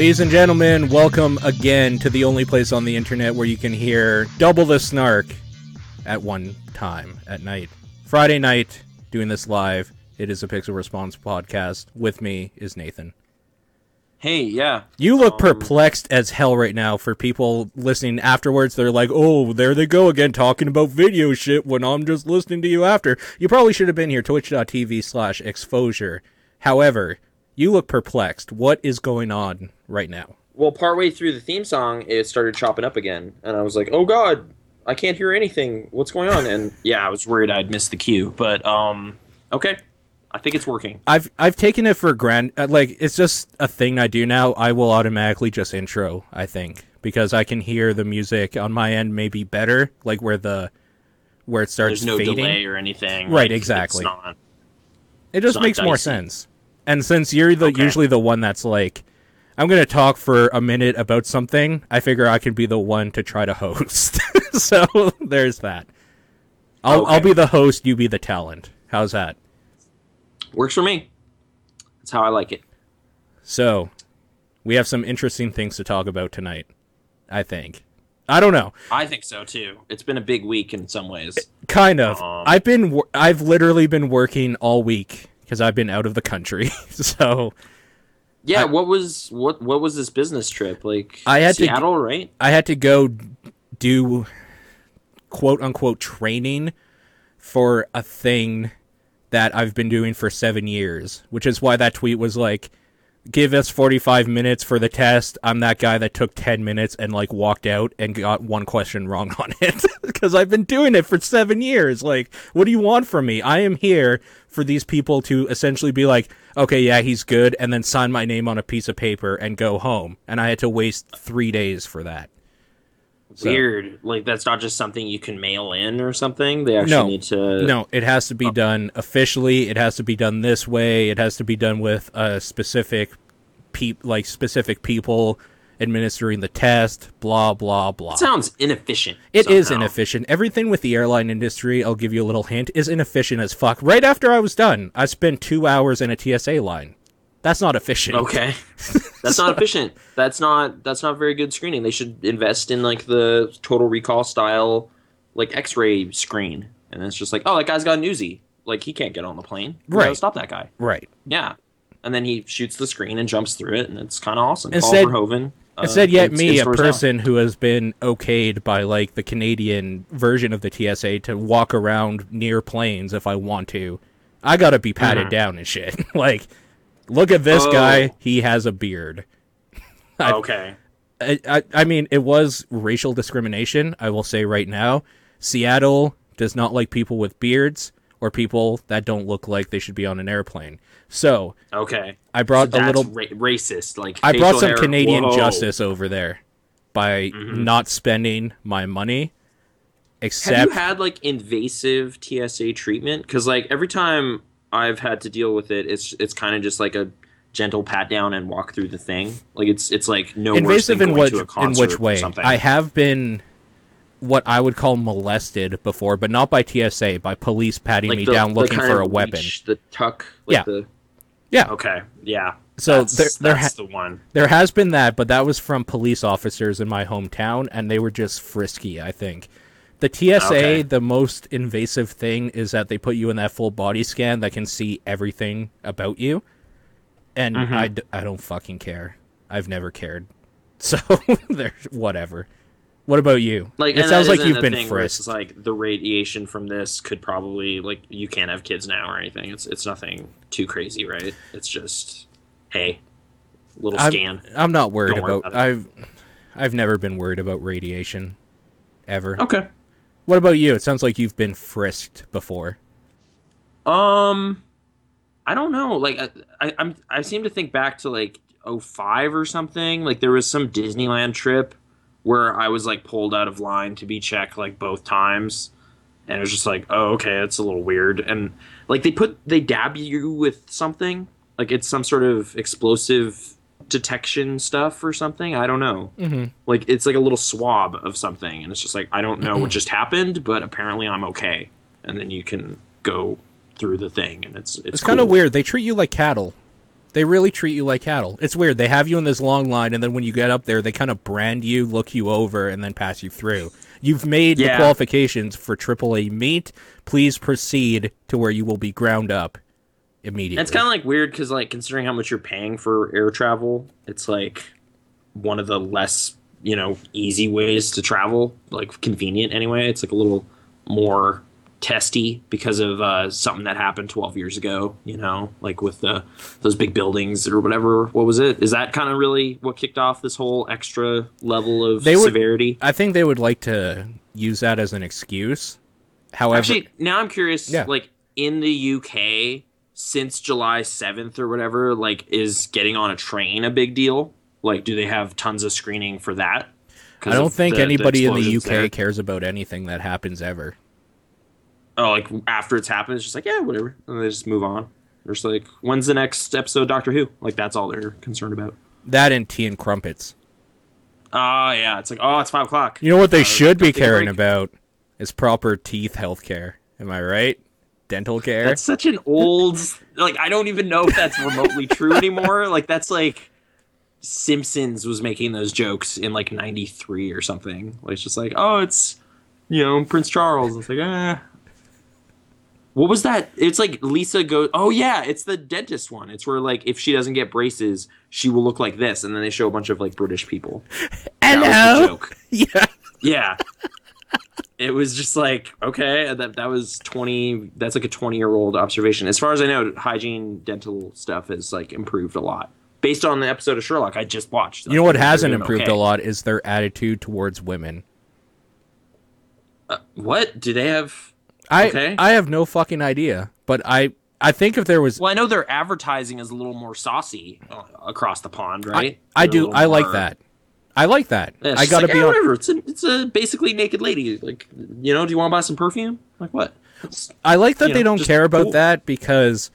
Ladies and gentlemen, welcome again to the only place on the internet where you can hear double the snark at one time at night. Friday night, doing this live. It is a Pixel Response podcast. With me is Nathan. Hey, yeah. You look um, perplexed as hell right now for people listening afterwards. They're like, oh, there they go again talking about video shit when I'm just listening to you after. You probably should have been here, twitch.tv slash exposure. However, you look perplexed. What is going on right now? Well, partway through the theme song, it started chopping up again, and I was like, "Oh God, I can't hear anything. What's going on?" And yeah, I was worried I'd missed the cue, but um, okay, I think it's working. I've I've taken it for granted. Like it's just a thing I do now. I will automatically just intro. I think because I can hear the music on my end maybe better, like where the where it starts There's no fading. delay or anything. Right, Like, exactly. Not. It just makes more sense. And since you're the Okay. usually the one that's like, I'm gonna talk for a minute about something, I figure I can be the one to try to host. so there's that. I'll I'll be the host, you be the talent. How's that? Works for me. That's how I like it. So, we have some interesting things to talk about tonight. I think. I don't know. I think so too. It's been a big week in some ways. Kind of. Um, I've been. I've literally been working all week because I've been out of the country. so Yeah, I- what was what what was this business trip like? I had to- right? I had to go do quote unquote training for a thing that I've been doing for seven years, which is why that tweet was like, give us 45 minutes for the test. I'm that guy that took 10 minutes and like walked out and got one question wrong on it because I've been doing it for seven years. Like, what do you want from me? I am here for these people to essentially be like, okay, yeah, he's good, and then sign my name on a piece of paper and go home. And I had to waste three days for that. So- Weird. Like that's not just something you can mail in or something. They actually No. need to. No, it has to be Oh. done officially. It has to be done this way. It has to be done with a specific peop like specific people administering the test, blah blah blah. Sounds inefficient. It is somehow. inefficient. Everything with the airline industry, I'll give you a little hint, is inefficient as fuck. Right after I was done, I spent 2 hours in a TSA line. That's not efficient. Okay, that's not efficient. That's not that's not very good screening. They should invest in like the Total Recall style, like X-ray screen, and it's just like, oh, that guy's got an Uzi. Like he can't get on the plane. We Right. Stop that guy. Right. Yeah. And then he shoots the screen and jumps through it, and it's kind of awesome. Instead- Paul Verhoeven. uh, Instead, yet me, a person who has been okayed by like the Canadian version of the TSA to walk around near planes if I want to, I gotta be patted Mhm. down and shit. like, look at this Oh. guy; he has a beard. I- Okay. I, I, I mean, it was racial discrimination. I will say right now, Seattle does not like people with beards or people that don't look like they should be on an airplane. So Okay. I brought So a little ra- racist. Like I brought some hair- Canadian Whoa. justice over there by Mhm. not spending my money. Have Except you had like invasive TSA treatment? Because like every time I've had to deal with it, it's it's kind of just like a gentle pat down and walk through the thing. Like it's it's like no worse invasive than in which in which way? I have been what I would call molested before, but not by TSA, by police patting like me the- down looking for a weapon. the tuck. Like Yeah. The, Yeah. okay. Yeah. So that's, there- there that's the one. There has been that, but that was from police officers in my hometown, and they were just frisky, I think. The TSA, Okay. the most invasive thing is that they put you in that full body scan that can see everything about you. And Mhm. I, d- I don't fucking care. I've never cared. So, there's whatever. What about you? Like it sounds like you've been thing where it's frisked. like the radiation from this could probably like you can't have kids now or anything. It's it's nothing too crazy, right? It's just hey, little I'm, scan. I'm not worried about, about. I've I've never been worried about radiation ever. Okay. What about you? It sounds like you've been frisked before. Um, I don't know. Like I, I, I'm, I seem to think back to like 05 or something. Like there was some Disneyland trip where I was like pulled out of line to be checked like both times, and it was just like, oh, okay, it's a little weird. And like they put they dab you with something, like it's some sort of explosive detection stuff or something. I don't know. Mm-hmm. Like it's like a little swab of something, and it's just like I don't know what just happened, but apparently I'm okay. And then you can go through the thing, and it's it's, It's kind of weird. They treat you like cattle. They really treat you like cattle. It's weird. They have you in this long line, and then when you get up there, they kind of brand you, look you over, and then pass you through. You've made the qualifications for AAA meat. Please proceed to where you will be ground up immediately. It's kind of like weird because, like, considering how much you're paying for air travel, it's like one of the less, you know, easy ways to travel, like convenient anyway. It's like a little more testy because of uh, something that happened 12 years ago, you know, like with the those big buildings or whatever. What was it? Is that kind of really what kicked off this whole extra level of They would- severity? I think they would like to use that as an excuse. However, Actually, now I'm curious. Yeah. Like in the UK, since July 7th or whatever, like is getting on a train a big deal? Like, do they have tons of screening for that? I don't think the- the anybody in the UK there? cares about anything that happens ever. Oh, like after it's happened, it's just like yeah, whatever, and they just move on. They're just like, when's the next episode, of Doctor Who? Like that's all they're concerned about. That and tea and crumpets. Oh yeah, it's like oh, it's five o'clock. You know what they Uh, should be caring break. about is proper teeth health care. Am I right? Dental care. That's such an old like I don't even know if that's remotely true anymore. Like that's like Simpsons was making those jokes in like 93 or something. Like it's just like, "Oh, it's you know, Prince Charles." It's like, "Ah." What was that? It's like Lisa goes, "Oh yeah, it's the dentist one. It's where like if she doesn't get braces, she will look like this." And then they show a bunch of like British people. That was the Hello. joke. Yeah. Yeah. It was just like, okay, that that was 20 that's like a 20-year-old observation. As far as I know, hygiene dental stuff has like improved a lot. Based on the episode of Sherlock I just watched. You know what hasn't improved okay. a lot is their attitude towards women. What? Do they have I Okay. I have no fucking idea, but I I think if there was Well, I know their advertising is a little more saucy uh, across the pond, right? I They're do I like that. I like that. Yeah, it's I got to like, be "Eh, whatever. It's a, it's a basically naked lady. Like, you know, do you want to buy some perfume? Like what? It's- I like that they know, don't care about cool. that because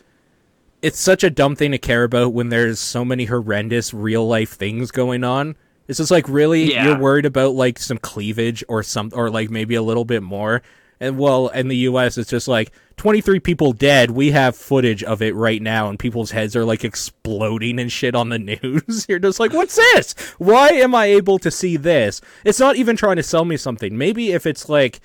it's such a dumb thing to care about when there's so many horrendous real life things going on. It's just like really Yeah. you're worried about like some cleavage or some or like maybe a little bit more. And well, in the US it's just like 23 people dead. We have footage of it right now and people's heads are like exploding and shit on the news. you're just like, "What's this? Why am I able to see this?" It's not even trying to sell me something. Maybe if it's like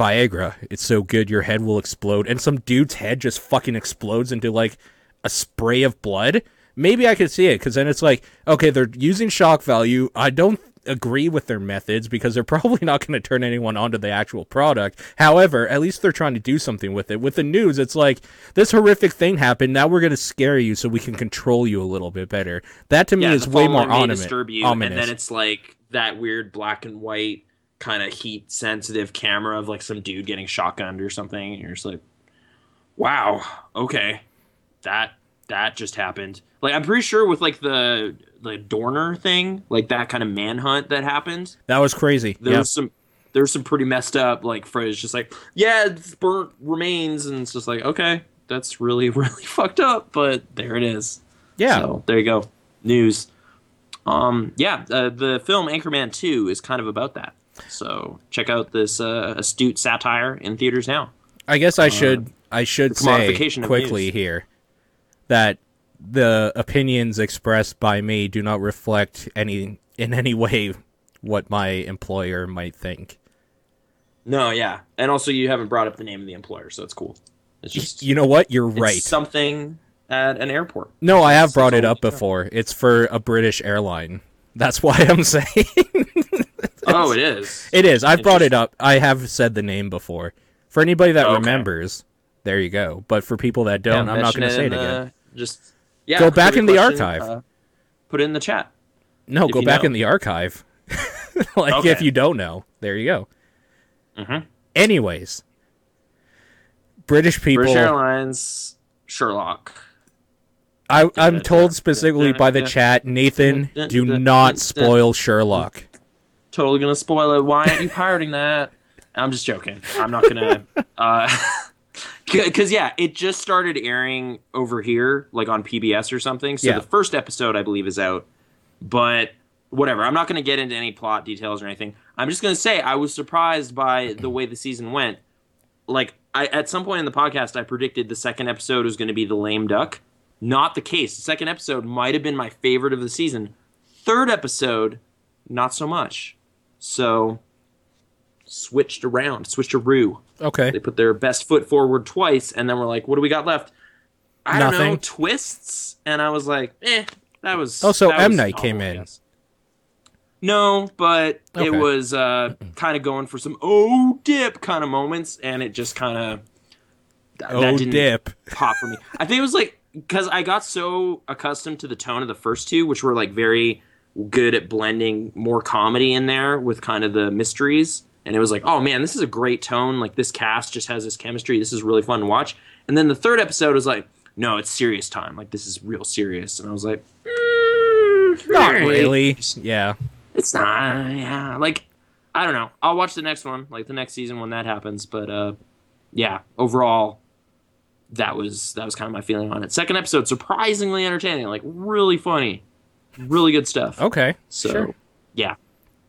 Viagra. It's so good your head will explode, and some dude's head just fucking explodes into like a spray of blood. Maybe I could see it because then it's like, okay, they're using shock value. I don't agree with their methods because they're probably not going to turn anyone onto the actual product. However, at least they're trying to do something with it. With the news, it's like this horrific thing happened. Now we're going to scare you so we can control you a little bit better. That to me yeah, is way more ominous. you, ominous. and then it's like that weird black and white kind of heat sensitive camera of like some dude getting shotgunned or something, and you're just like, wow, okay, that that just happened. Like I'm pretty sure with like the the Dorner thing, like that kind of manhunt that happened, that was crazy. There's Yeah. some there's some pretty messed up like footage, just like yeah, it's burnt remains, and it's just like okay, that's really really fucked up, but there it is. Yeah. So there you go. News. Um, yeah, uh, the film Anchorman 2 is kind of about that. So check out this uh, astute satire in theaters now. I guess I should I should say quickly here that the opinions expressed by me do not reflect any in any way what my employer might think. No, yeah. And also, you haven't brought up the name of the employer, so it's cool. It's just You know what? You're it's right. something at an airport. no, I have brought all it up need to know. before. It's for a British airline. That's why I'm saying Oh, it is. it is. I've brought it up. I have said the name before. For anybody that Okay. remembers, there you go. But for people that don't, Yeah, I'm not going to say it in, again. uh, just yeah. Go back in the question, archive. uh, put it in the chat. No, go back know. in the archive. like Okay. if you don't know, there you go. Mhm. Anyways, British people. British Airlines, Sherlock. I, I'm told specifically by the chat, Nathan, do not spoil Sherlock. totally gonna spoil it. Why aren't you pirating that? I'm just joking. I'm not gonna. uh Because yeah, it just started airing over here, like on PBS or something. So Yeah. the first episode, I believe, is out. But whatever. I'm not going to get into any plot details or anything. I'm just going to say I was surprised by the way the season went. Like I, at some point in the podcast, I predicted the second episode was going to be the lame duck, Not the case. The second episode might have been my favorite of the season. Third episode, not so much. So switched around, switched a roo. Okay. They put their best foot forward twice, and then we're like, what do we got left? I don't know, twists. And I was like, eh, that was. Oh, so M Night came in. No, but Okay. it was uh, kind of going for some oh dip kind of moments, and it just kind of Oh, that didn't dip. pop for me. I think it was like because I got so accustomed to the tone of the first two, which were like very good at blending more comedy in there with kind of the mysteries. And it was like, oh man, this is a great tone. Like this cast just has this chemistry. This is really fun to watch. And then the third episode was like, no, it's serious time. Like this is real serious. And I was like, mm, Not really. Yeah. It's not. Yeah, like I don't know. I'll watch the next one, like the next season when that happens. But uh, yeah, overall, that was that was kind of my feeling on it. Second episode, surprisingly entertaining, like really funny, really good stuff. Okay. so sure. yeah,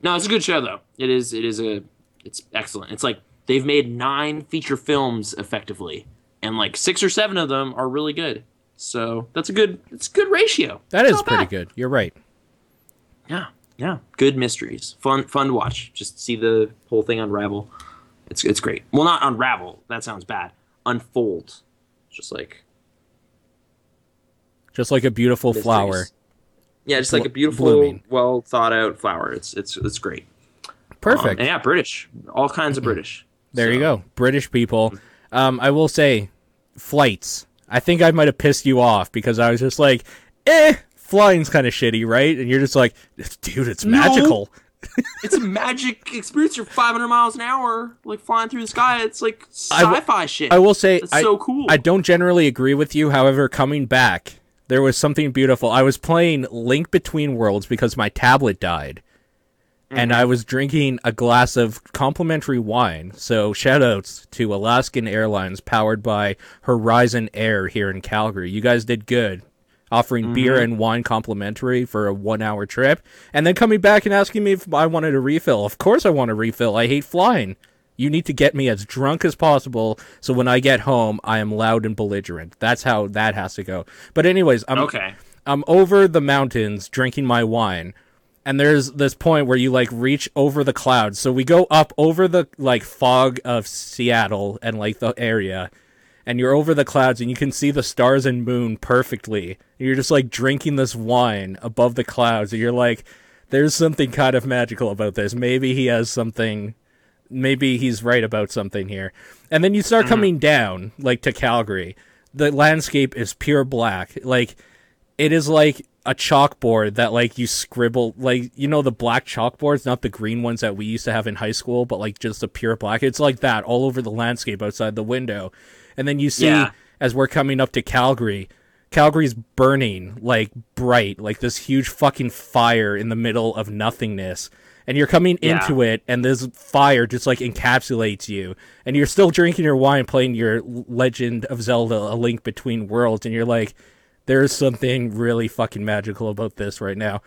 no, it's a good show though. It is. It is a. It's excellent. It's like they've made nine feature films effectively, and like six or seven of them are really good. So that's a good. It's a good ratio. That It's is pretty bad. good. You're right. Yeah, yeah, good mysteries. Fun, fun to watch. Just see the whole thing unravel. It's it's great. Well, not unravel. That sounds bad. Unfold. Just like Just like a beautiful mysteries. flower. Yeah, just like a beautiful, blooming. well thought out flower. It's it's it's great. Um, Perfect. and yeah, British. All kinds of British. There you go. British people. Um, I will say, flights. I think I might have pissed you off because I was just like, eh, flying's kind of shitty, right? And you're just like, dude, it's No. magical. It's a magic experience. You're 500 miles an hour, like flying through the sky. It's like sci-fi shit. I will say, It's so cool. I don't generally agree with you. However, coming back, there was something beautiful. I was playing Link Between Worlds because my tablet died. And mm-hmm. I was drinking a glass of complimentary wine. So shoutouts to Alaskan Airlines powered by Horizon Air here in Calgary. You guys did good. Offering mm-hmm. beer and wine complimentary for a one hour trip. And then coming back and asking me if I wanted a refill. Of course I want a refill. I hate flying. You need to get me as drunk as possible so when I get home I am loud and belligerent. That's how that has to go. But anyways, I'm okay. I'm over the mountains drinking my wine. And there's this point where you like reach over the clouds. So we go up over the like fog of Seattle and like the area. And you're over the clouds and you can see the stars and moon perfectly. And you're just like drinking this wine above the clouds. And you're like, there's something kind of magical about this. Maybe he has something maybe he's right about something here. And then you start mm-hmm. coming down, like to Calgary. The landscape is pure black. Like it is like a chalkboard that like you scribble like you know the black chalkboards, not the green ones that we used to have in high school, but like just a pure black. It's like that all over the landscape outside the window. And then you see Yeah. as we're coming up to Calgary, Calgary's burning like bright, like this huge fucking fire in the middle of nothingness. And you're coming Yeah. into it, and this fire just like encapsulates you. And you're still drinking your wine, playing your Legend of Zelda: A Link Between Worlds, and you're like, "There's something really fucking magical about this right now."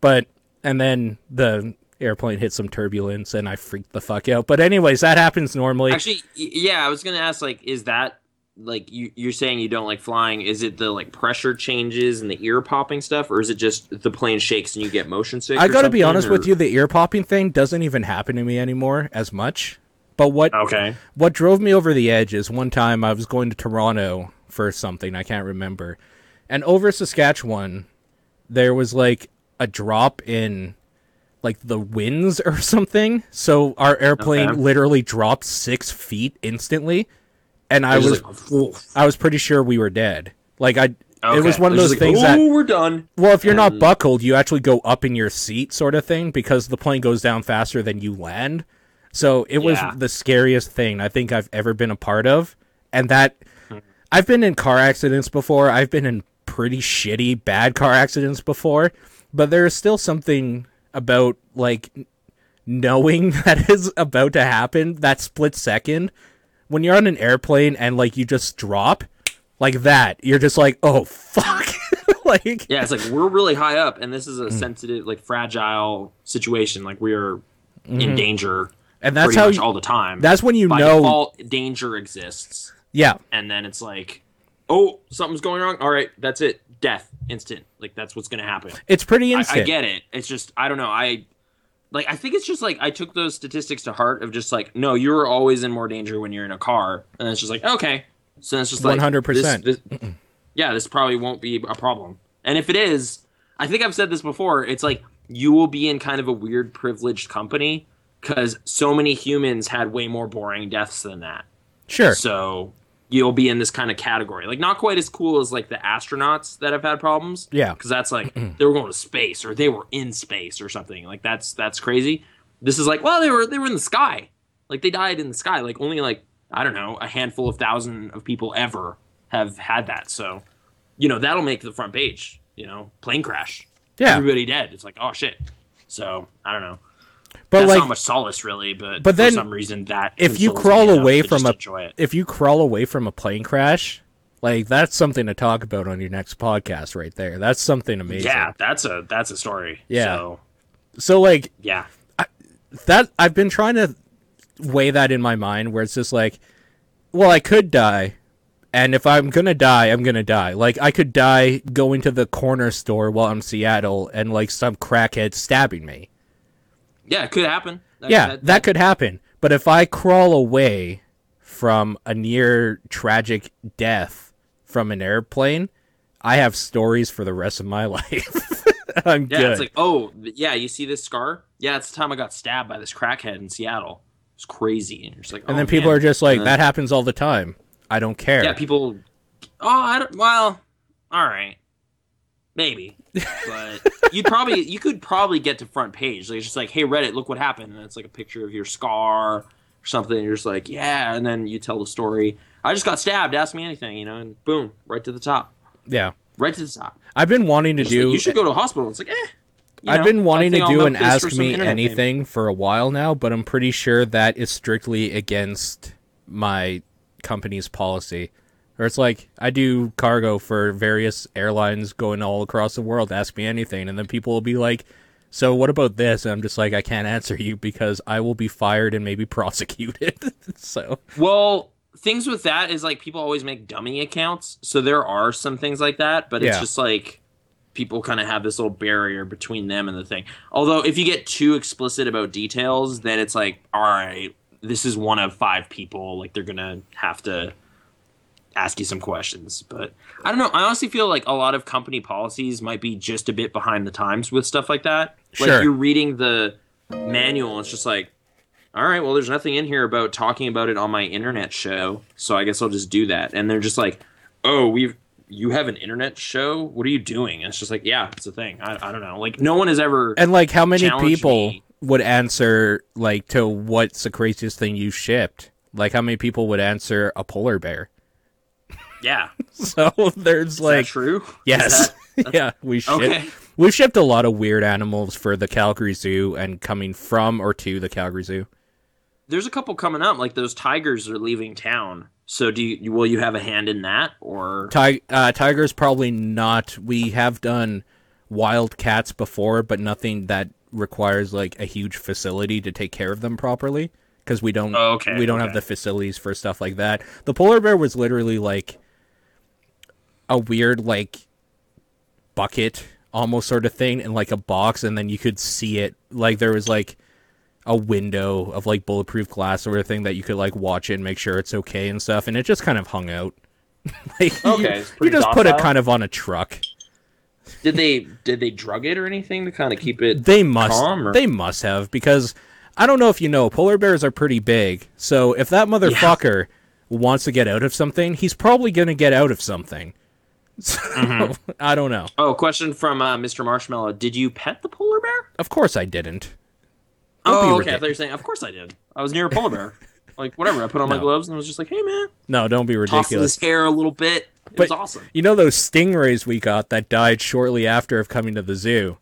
But and then the airplane hit some turbulence, and I freaked the fuck out. But anyways, that happens normally. Actually, yeah, I was gonna ask, like, is that like you, you're saying you don't like flying? Is it the like pressure changes and the ear popping stuff, or is it just the plane shakes and you get motion sick? I gotta be honest or- with you, the ear popping thing doesn't even happen to me anymore as much. But what Okay. what drove me over the edge is one time I was going to Toronto for something I can't remember, and over Saskatchewan, there was like a drop in like the winds or something. So our airplane Okay. literally dropped six feet instantly, and I It was like, I was pretty sure we were dead. Like I, it was one of those just things that we're done. well, if you're not buckled, you actually go up in your seat, sort of thing, because the plane goes down faster than you land. So it was Yeah. the scariest thing I think I've ever been a part of. And that Hmm. I've been in car accidents before. I've been in pretty shitty, bad car accidents before. But there is still something about like knowing that is about to happen that split second when you're on an airplane and like you just drop like that. You're just like, oh fuck, like Yeah, it's like we're really high up, and this is a Hmm. sensitive, like fragile situation. Like we are in danger, Mm-hmm. and that's pretty how much you, all the time. that's when you By know default, danger exists, yeah and then it's like oh, something's going wrong. All right, that's it. Death, instant. Like that's what's gonna happen. It's pretty I, instant. I get it. It's just I don't know. I like I think it's just like I took those statistics to heart of just like no, you're always in more danger when you're in a car, and it's just like okay, so it's just like 100%. this- this- yeah, this probably won't be a problem. And if it is, I think I've said this before. It's like you will be in kind of a weird privileged company because so many humans had way more boring deaths than that. Sure. So you'll be in this kind of category. Like not quite as cool as like the astronauts that have had problems. Yeah. Because that's like they were going to space or they were in space or something. Like that's that's crazy. This is like, well, they were they were in the sky. Like they died in the sky. Like only like I don't know, a handful of thousand of people ever have had that. So, you know, that'll make the front page, you know, plane crash. Yeah. Everybody dead. It's like, oh shit. So, I don't know. But That's like not much solace really, but, But for then, some reason that if you crawl away from a if you crawl away from a plane crash, like that's something to talk about on your next podcast right there. That's something amazing. Yeah, that's a that's a story. Yeah. So So like yeah. that I've been trying to weigh that in my mind where it's just like well, I could die and if I'm going to die, I'm going to die. Like I could die going to the corner store while I'm Seattle and like some crackhead stabbing me. Yeah, it could happen. That- yeah, that, could happen. But if I crawl away from a near tragic death from an airplane, I have stories for the rest of my life. I'm Yeah, good. it's like, oh, yeah, you see this scar? Yeah, it's the time I got stabbed by this crackhead in Seattle. It's crazy. And you're just like, and oh, then people man. are just like, that happens all the time. I don't care. Yeah, people. Oh, I don't. Well, all right, maybe, but you'd probably you could probably get to front page. Like it's just like, hey, Reddit, look what happened, and it's like a picture of your scar or something. And you're just like, yeah, and then you tell the story. I just got stabbed. Ask me anything, you know, and boom, right to the top, yeah. right to the top. I've been wanting to Just like, do. you should go to a hospital. It's like, eh. you I've know, been wanting to do an Ask Me. Anything for a while now, but I'm pretty sure that is strictly against my company's policy. Or it's like I do cargo for various airlines going all across the world. Ask me anything, and then people will be like, "So what about this?" And I'm just like, "I can't answer you because I will be fired and maybe prosecuted." so Well, things with that is like people always make dummy accounts, so there are some things like that, but it's Yeah. just like people kind of have this little barrier between them and the thing. Although if you get too explicit about details, then it's like, all right, this is one of five people, like they're gonna have to ask you some questions. But I don't know. I honestly feel like a lot of company policies might be just a bit behind the times with stuff like that. Sure. Like you're reading the manual, it's just like, all right, well, there's nothing in here about talking about it on my internet show, so I guess I'll just do that. And they're just like, oh, we've you have an internet show? What are you doing? And it's just like, yeah, it's a thing. I, I don't know. Like no one has ever. and like how many people me. would answer like to what's the craziest thing you shipped? Like how many people would answer a polar bear? Yeah, So there's that like true? Is Yes. that- yeah, we shipped Okay. we've shipped a lot of weird animals for the Calgary Zoo and coming from or to the Calgary Zoo. there's a couple coming up. Like those tigers are leaving town. So do you? Will you have a hand in that or? Ti- uh, tigers probably not. We have done wild cats before, but nothing that requires like a huge facility to take care of them properly because we don't Oh, okay, we don't have the facilities for stuff like that. The polar bear was literally like a weird like bucket almost sort of thing in like a box and then you could see it. Like there was like a window of like bulletproof glass sort of thing that you could like watch it and make sure it's okay and stuff and it just kind of hung out. Like you- Okay, you, pretty just put it kind of on a truck. Did they did they drug it or anything to kind of keep it? they must calm, or- they must have because i don't know if you know polar bears are pretty big so if that motherfucker wants to get out of something he's probably going to get out of something so, Mm-hmm. i don't know Oh, question from uh, Mr. Marshmallow. Did you pet the polar bear? of course i didn't Don't Oh, okay. I ridiculous. thought you were saying, of course I did. I was near a polar bear. like whatever. I put on my gloves and I was just like, hey man, no don't be tossed ridiculous his hair a little bit. It But- was awesome. You know those stingrays we got that died shortly after of coming to the zoo?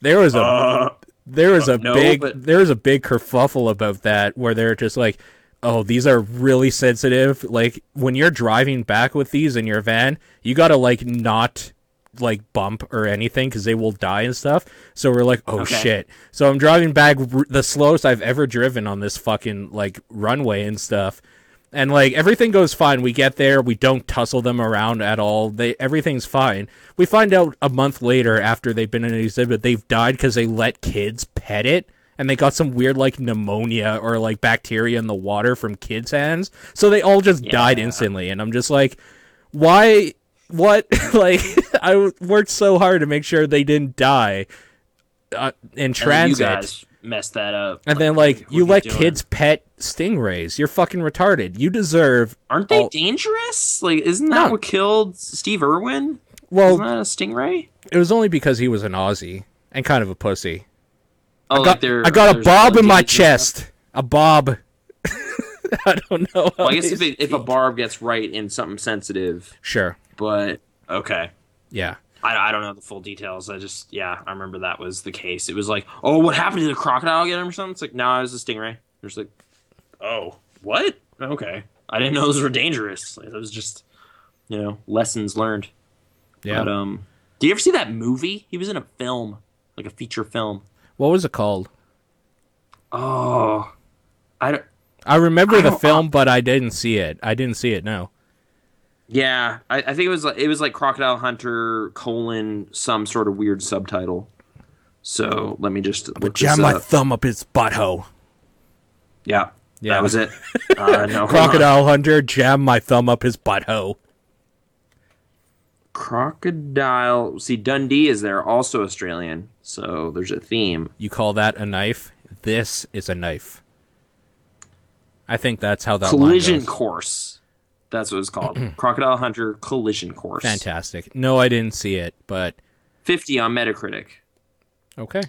There was a Uh, there was a no, big but- there was a big kerfuffle about that where they're just like, "Oh, these are really sensitive. Like when you're driving back with these in your van, you got to like not like bump or anything cuz they will die and stuff." So we're like, "Oh Okay. shit." So I'm driving back r- the slowest I've ever driven on this fucking like runway and stuff. And like everything goes fine. We get there, we don't tussle them around at all. They everything's fine. We find out a month later after they've been in an exhibit they've died because they let kids pet it and they got some weird like pneumonia or like bacteria in the water from kids' hands. So they all just died instantly. And I'm just like, why? What? like I worked so hard to make sure they didn't die uh, in transit. you guys messed that up. And then, like, you let doing? kids pet stingrays. You're fucking retarded. You deserve. Aren't they all- dangerous? Like, isn't that No. what killed Steve Irwin? Well, Isn't that a stingray? it was only because he was an Aussie and kind of a pussy. Oh, I got, they're, I got a bob in my chest. A bob. I don't know. Well, I guess if, it, if a barb gets right in something sensitive, Sure. but okay. Yeah. I, I don't know the full details. I just yeah, I remember that was the case. It was like, oh, what happened to the crocodile get him or something? It's like, no, it was a stingray. There's like, oh, what? Okay, I didn't know those were dangerous. Like, it was just, you know, lessons learned. Yeah. But um, did you ever see that movie? He was in a film, like a feature film. What was it called? Oh, I don't. I remember I the don't- film, but I didn't see it. I didn't see it. No. Yeah, I, I think it was like it was like Crocodile Hunter colon some sort of weird subtitle. So let me just look Jam this my up. thumb up his butthole. Yeah, Yeah. that was it. Uh, no. Crocodile Hunter, jam my thumb up his butthole. Crocodile. See, Dundee is there, also Australian. So there's a theme. You call that a knife? This is a knife. I think that's how that Collision course. That's what it's called. Crocodile Hunter Collision Course. Fantastic. No, I didn't see it, but Fifty on Metacritic. okay.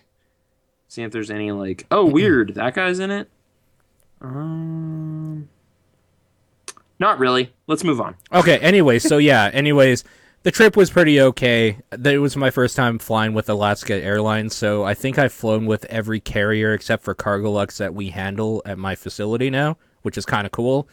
See if there's any like. Oh, weird. That guy's in it. Um. Not really. Let's move on. Okay, anyways, so yeah, anyways, the trip was pretty okay. It was my first time flying with Alaska Airlines, so I think I've flown with every carrier except for Cargolux that we handle at my facility now, which is kind of cool.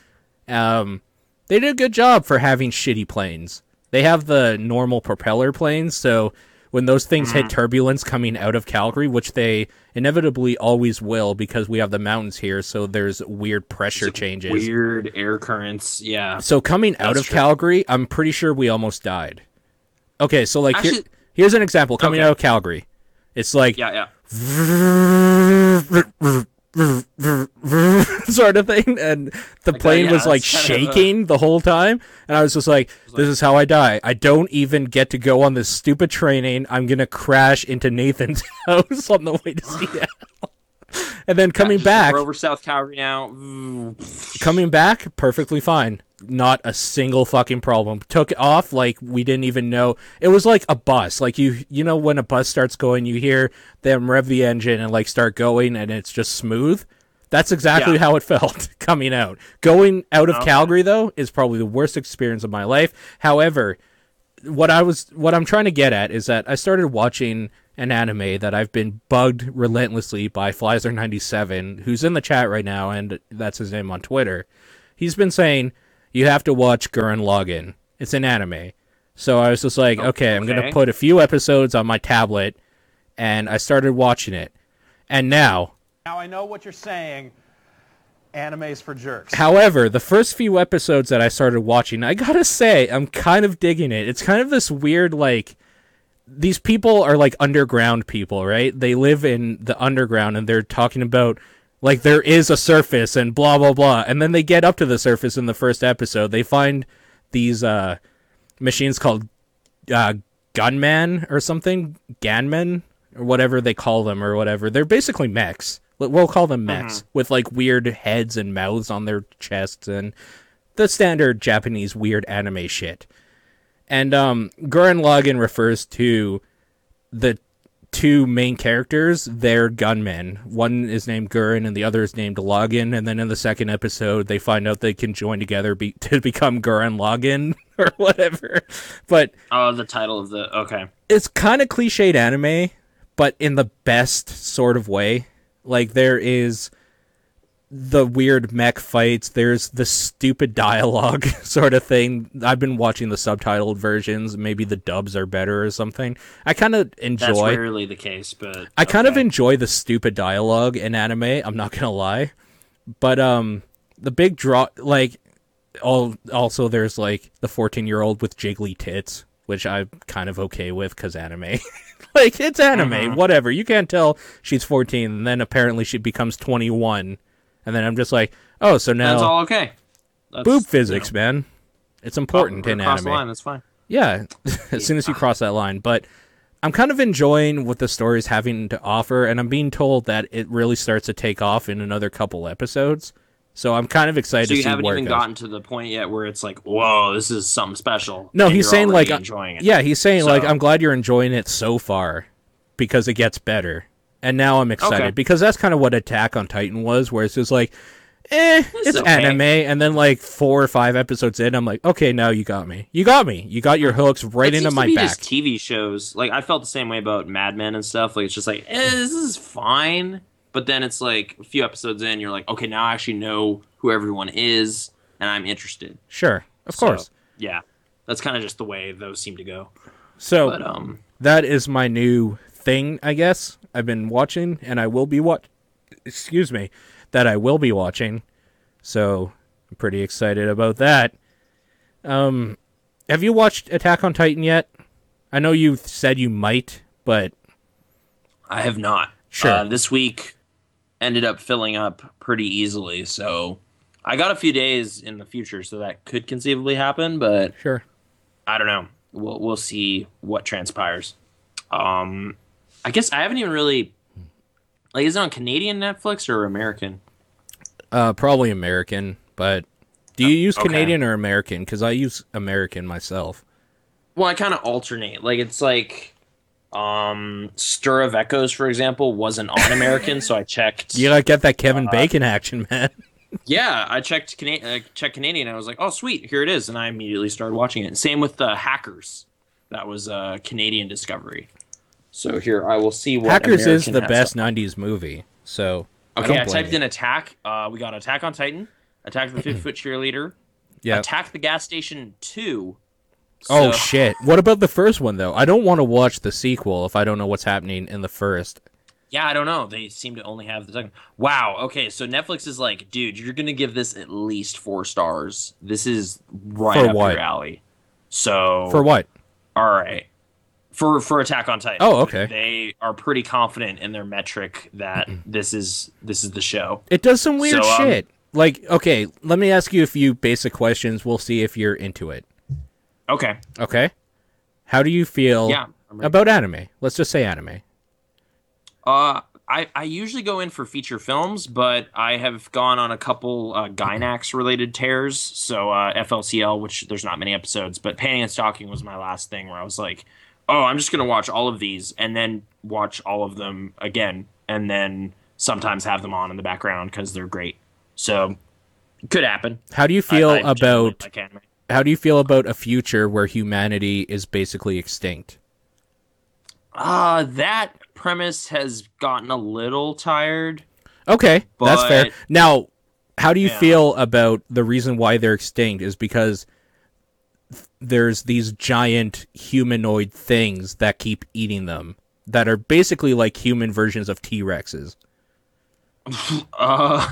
Um, they did a good job for having shitty planes. They have the normal propeller planes, so when those things hit mm-hmm. turbulence coming out of Calgary, which they inevitably always will because we have the mountains here, so there's weird pressure changes. Weird air currents. Yeah. So coming out of true. Calgary, I'm pretty sure we almost died. Okay, so like here, here's an example coming Okay. out of Calgary. It's like Yeah. Yeah. sort of thing, and the uh, plane yeah, was like kind of a- shaking the whole time, and I was just like, "This is how I die. I don't even get to go on this stupid training. I'm gonna crash into Nathan's house on the way to Seattle." And then coming Just- back, We're over South Calgary now. coming back perfectly fine not a single fucking problem. Took off like we didn't even know. It was like a bus. Like you you know when a bus starts going you hear them rev the engine and like start going and it's just smooth? That's exactly Yeah. how it felt coming out. Going out of oh. calgary though is probably the worst experience of my life. However what I was what I'm trying to get at is that I started watching an anime that I've been bugged relentlessly by Flyzer97, who's in the chat right now, and that's his name on Twitter. He's been saying you have to watch Gurren Lagann. It's an anime. So I was just like, oh, okay, I'm gonna put a few episodes on my tablet, and I started watching it. And now, Now I know what you're saying. Animes for jerks. However, the first few episodes that I started watching, I gotta say, I'm kind of digging it. It's kind of this weird, like, these people are like underground people, right? They live in the underground and they're talking about, like, there is a surface and blah, blah, blah. And then they get up to the surface in the first episode. They find these, uh, machines called, uh, gunman or something, ganmen or whatever they call them or whatever. They're basically mechs. We'll call them mechs with like weird heads and mouths on their chests and the standard Japanese weird anime shit. And um, Gurren Lagann refers to the two main characters. They're gunmen. One is named Gurren and the other is named Lagann. And then in the second episode, they find out they can join together be- to become Gurren Lagann or whatever. But Oh, the title of the okay. it's kind of cliched anime, but in the best sort of way. Like there is the weird mech fights. There's the stupid dialogue sort of thing. I've been watching the subtitled versions. Maybe the dubs are better or something. I kind of enjoy. That's rarely the case, but I kind of enjoy the stupid dialogue in anime. I'm not gonna lie, but um, the big draw like all also there's like the 14 year old with jiggly tits, which I'm kind of okay with because anime. like it's anime, Mhm. whatever. You can't tell she's 14, and then apparently she becomes 21, and then I'm just like, oh, so now That's all okay. That's, boob you physics, know, man. It's important in anime. the line, that's fine. Yeah, as soon as you cross that line. But I'm kind of enjoying what the story is having to offer, and I'm being told that it really starts to take off in another couple episodes. So I'm kind of excited So to you see haven't even gotten to the point yet where it's like, whoa, this is something special. no, he's saying like, uh, enjoying it. yeah, he's saying like, I'm glad you're enjoying it so far because it gets better, and now I'm excited Okay. because that's kind of what Attack on Titan was, where it's just like. Eh, it's okay. anime, and then like four or five episodes in, I'm like, okay, now you got me. You got me. You got your hooks right It into my back. Just TV shows, like I felt the same way about Mad Men and stuff. Like it's just like, eh, this is fine, but then it's like a few episodes in, you're like, okay, now I actually know who everyone is, and I'm interested. Sure, of So, course. yeah, that's kind of just the way those seem to go. So But um, that is my new thing, I guess. I've been watching, and I will be watch. Excuse me, that I will be watching. So I'm pretty excited about that. Um, have you watched Attack on Titan yet? I know you said you might, but I have not. Sure. Uh, this week ended up filling up pretty easily, so I got a few days in the future, so that could conceivably happen. But sure. I don't know. We'll we'll see what transpires. Um, I guess I haven't even really like. Is it on Canadian Netflix or American? Uh, probably American, but do you use okay. Canadian or American? Because I use American myself. Well, I kind of alternate. Like it's like, um, Stir of Echoes, for example, wasn't on American, so I checked. You like get that Kevin Uh, Bacon action, man. Yeah, I checked Cana- uh, checked Canadian. I was like, oh sweet, here it is, and I immediately started watching it. Same with the Hackers. That was a Canadian discovery. So here I will see what Hackers is the best up. '90s movie. So Okay, don't I, typed you. in attack. Uh, we got Attack on Titan, Attack the Fifth Foot Cheerleader, Yeah. Attack the Gas Station Two. Oh shit! What about the first one though? I don't want to watch the sequel if I don't know what's happening in the first. Yeah, I don't know. They seem to only have the second. Wow. Okay, so Netflix is like, dude, you're gonna give this at least four stars. This is right For up what? your alley. So For what? all right. For for Attack on Titan. Oh, okay. They are pretty confident in their metric that this is this is the show. It does some weird So, um, shit. Like, okay, let me ask you a few basic questions. We'll see if you're into it. Okay. Okay. How do you feel Yeah. About anime? Let's just say anime. Uh, I, I usually go in for feature films, but I have gone on a couple uh, Gainax related tears. So uh, FLCL, which there's not many episodes, but Panty and Stocking was my last thing where I was like, oh, I'm just gonna watch all of these and then watch all of them again, and then sometimes have them on in the background because they're great. So could happen. How do you feel I generally about like how do you feel about a future where humanity is basically extinct? Uh, that premise has gotten a little tired. Okay, that's fair. Now, how do you Yeah. feel about the reason why they're extinct is because there's these giant humanoid things that keep eating them that are basically like human versions of T-Rexes. Uh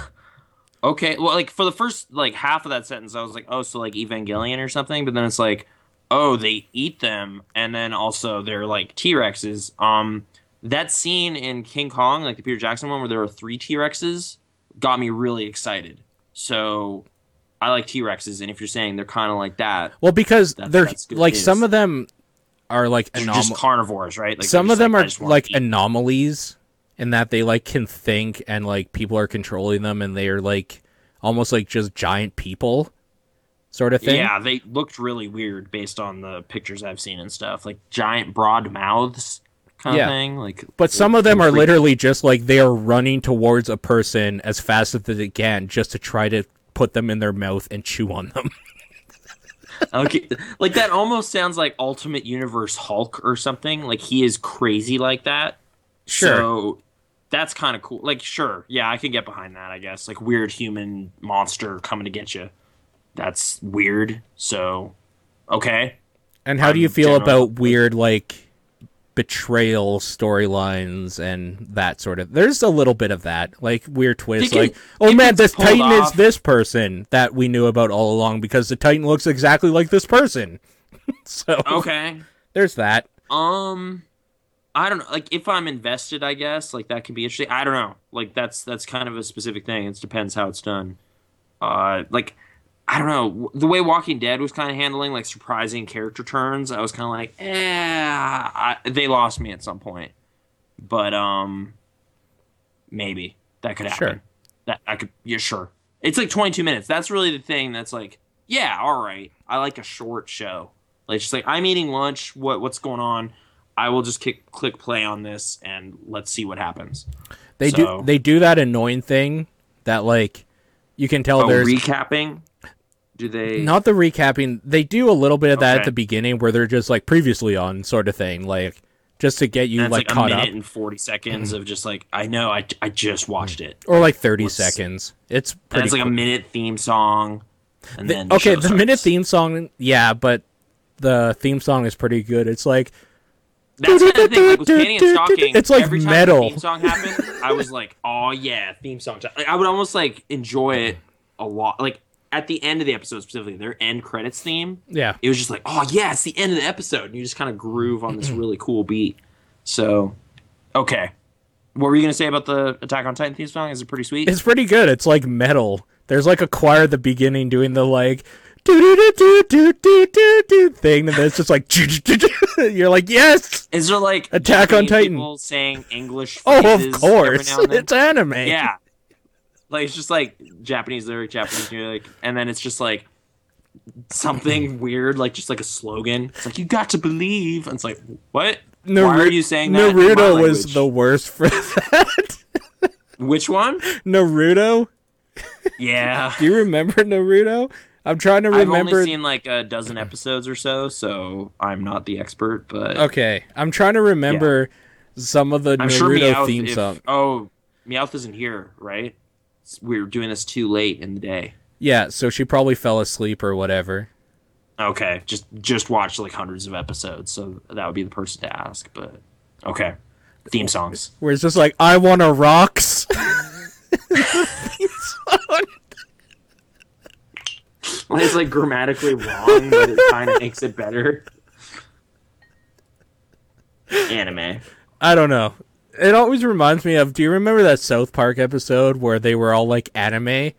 okay. Well like for the first like half of that sentence I was like, oh, so like Evangelion or something, but then it's like, oh, they eat them and then also they're like T Rexes. Um that scene in King Kong, like the Peter Jackson one where there are three T Rexes, got me really excited. So I like T Rexes, and if you're saying they're kinda like that, Well, because That's- they're like some of them are like anom- just carnivores, right? Like some of them I are like anomalies in that they like can think and like people are controlling them and they are like almost like just giant people sort of thing. Yeah, they looked really weird based on the pictures I've seen and stuff. Like giant broad mouths kind Yeah. of thing. Like But some of them are literally just like they are running towards a person as fast as they can just to try to put them in their mouth and chew on them. okay, like that almost sounds like Ultimate Universe Hulk or something. Like he is crazy like that. Sure. So that's kind of cool. Like sure, yeah, I can get behind that, I guess. Like weird human monster coming to get you. That's weird. So okay. and how do you feel about weird like betrayal storylines and that sort of. There's a little bit of that, like weird twist, can- like oh man, this Titan is this person that we knew about all along because the Titan looks exactly like this person. so Okay. there's that. Um, I don't know. Like, if I'm invested, I guess like that could be interesting. I don't know. Like, that's that's kind of a specific thing. It depends how it's done. Uh, like, I don't know the way Walking Dead was kind of handling like surprising character turns. I was kind of like, eh, I, they lost me at some point. But um, maybe that could happen. Sure. That I could. Yeah, sure. It's like 22 minutes. That's really the thing. That's like, yeah, all right. I like a short show. Like just like I'm eating lunch. What what's going on? I will just kick, click play on this and let's see what happens. They So- do they do that annoying thing that like you can tell Oh, there's recapping. Do they? not the recapping. They do a little bit of that at the beginning where they're just like previously on sort of thing, like just to get you That's like, like, a caught minute up, and 40 seconds of just like I know I, I just watched it. or like thirty Let's- seconds. It's pretty. it's like a minute theme song. And The- then the okay, the minute theme song, yeah, but the theme song is pretty good. It's like That's kind of the thing. Like with Panty and Stocking, It's like every time metal. the theme song happened, I was like, "Oh yeah, theme song!" time." Like, I would almost like enjoy it a lot. Like at the end of the episode, specifically their end credits theme, yeah, it was just like, "Oh yeah, it's the end of the episode," and you just kind of groove on this really cool beat. So, okay, what were you gonna say about the Attack on Titan theme song? Is it pretty sweet? it's pretty good. It's like metal. There's like a choir at the beginning doing the like do do do do do do do thing, and then it's just like you're like yes. Is there like Attack on Titan. people saying English? Oh, of course, now and then? it's anime. Yeah. Like it's just like Japanese lyric, Japanese lyric, and then it's just like something weird, like just like a slogan. It's like you got to believe. And it's like what? Why are you saying that? Naruto was the worst for that. which one? Naruto. Yeah. Do you remember Naruto? I'm trying to remember. I've only seen like a dozen episodes or so, so I'm not the expert, but Okay, I'm trying to remember some of the I'm sure Naruto Meowth. theme if- song. Oh, Meowth isn't here, right? It's- We're doing this too late in the day. Yeah, so she probably fell asleep or whatever. Okay, just just watched like hundreds of episodes, so that would be the person to ask. But okay, theme songs. Where it's just like, I want a rocks. Well, it's like grammatically wrong, but it kind of makes it better. Anime. I don't know. It always reminds me of. Do you remember that South Park episode where they were all like anime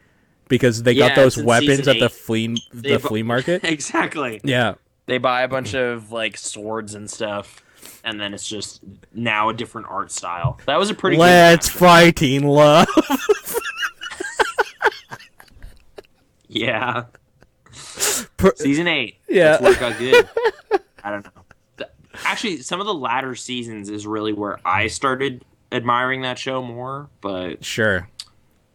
because they Yeah, got those weapons at the flea the flea market? exactly. Yeah. They buy a bunch of like swords and stuff, and then it's just now a different art style. That was a pretty. good Let's matchup. fighting love. Yeah. Per- Season eight. Yeah. That's where it got good. I don't know. Actually, some of the latter seasons is really where I started admiring that show more, but Sure.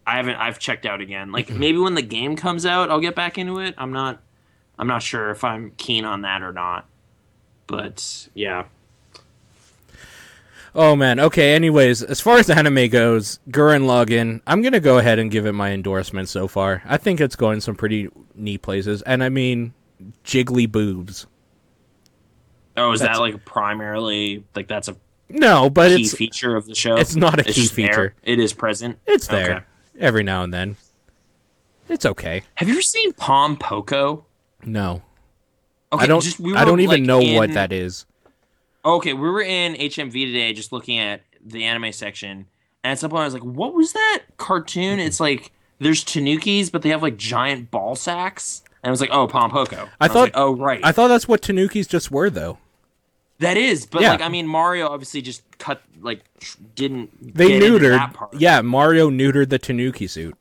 I haven't. I've checked out again. Like Mm-hmm. maybe when the game comes out, I'll get back into it. I'm not. I'm not sure if I'm keen on that or not. But yeah, Oh man. Okay. Anyways, as far as the anime goes, Gurren Lagann, I'm gonna go ahead and give it my endorsement so far. I think it's going some pretty neat places, and I mean, jiggly boobs. Oh, is That's- that like primarily like that's a No, but key it's feature of the show? it's not a key just there? feature. It is present. it's there Okay. every now and then. It's okay. Have you ever seen Pom Poko? No, Okay, I don't. Just, we I don't even like, know in- what that is. Okay, we were in HMV today, just looking at the anime section, and at some point I was like, "What was that cartoon?" It's like there's Tanukis, but they have like giant ball sacks, and I was like, "Oh, Pom Poko." I was thought- like, "Oh, right." I thought that's what Tanukis just were, though. That is, but Yeah. like I mean, Mario obviously just cut like didn't They neutered. that part. Yeah, Mario neutered the Tanuki suit.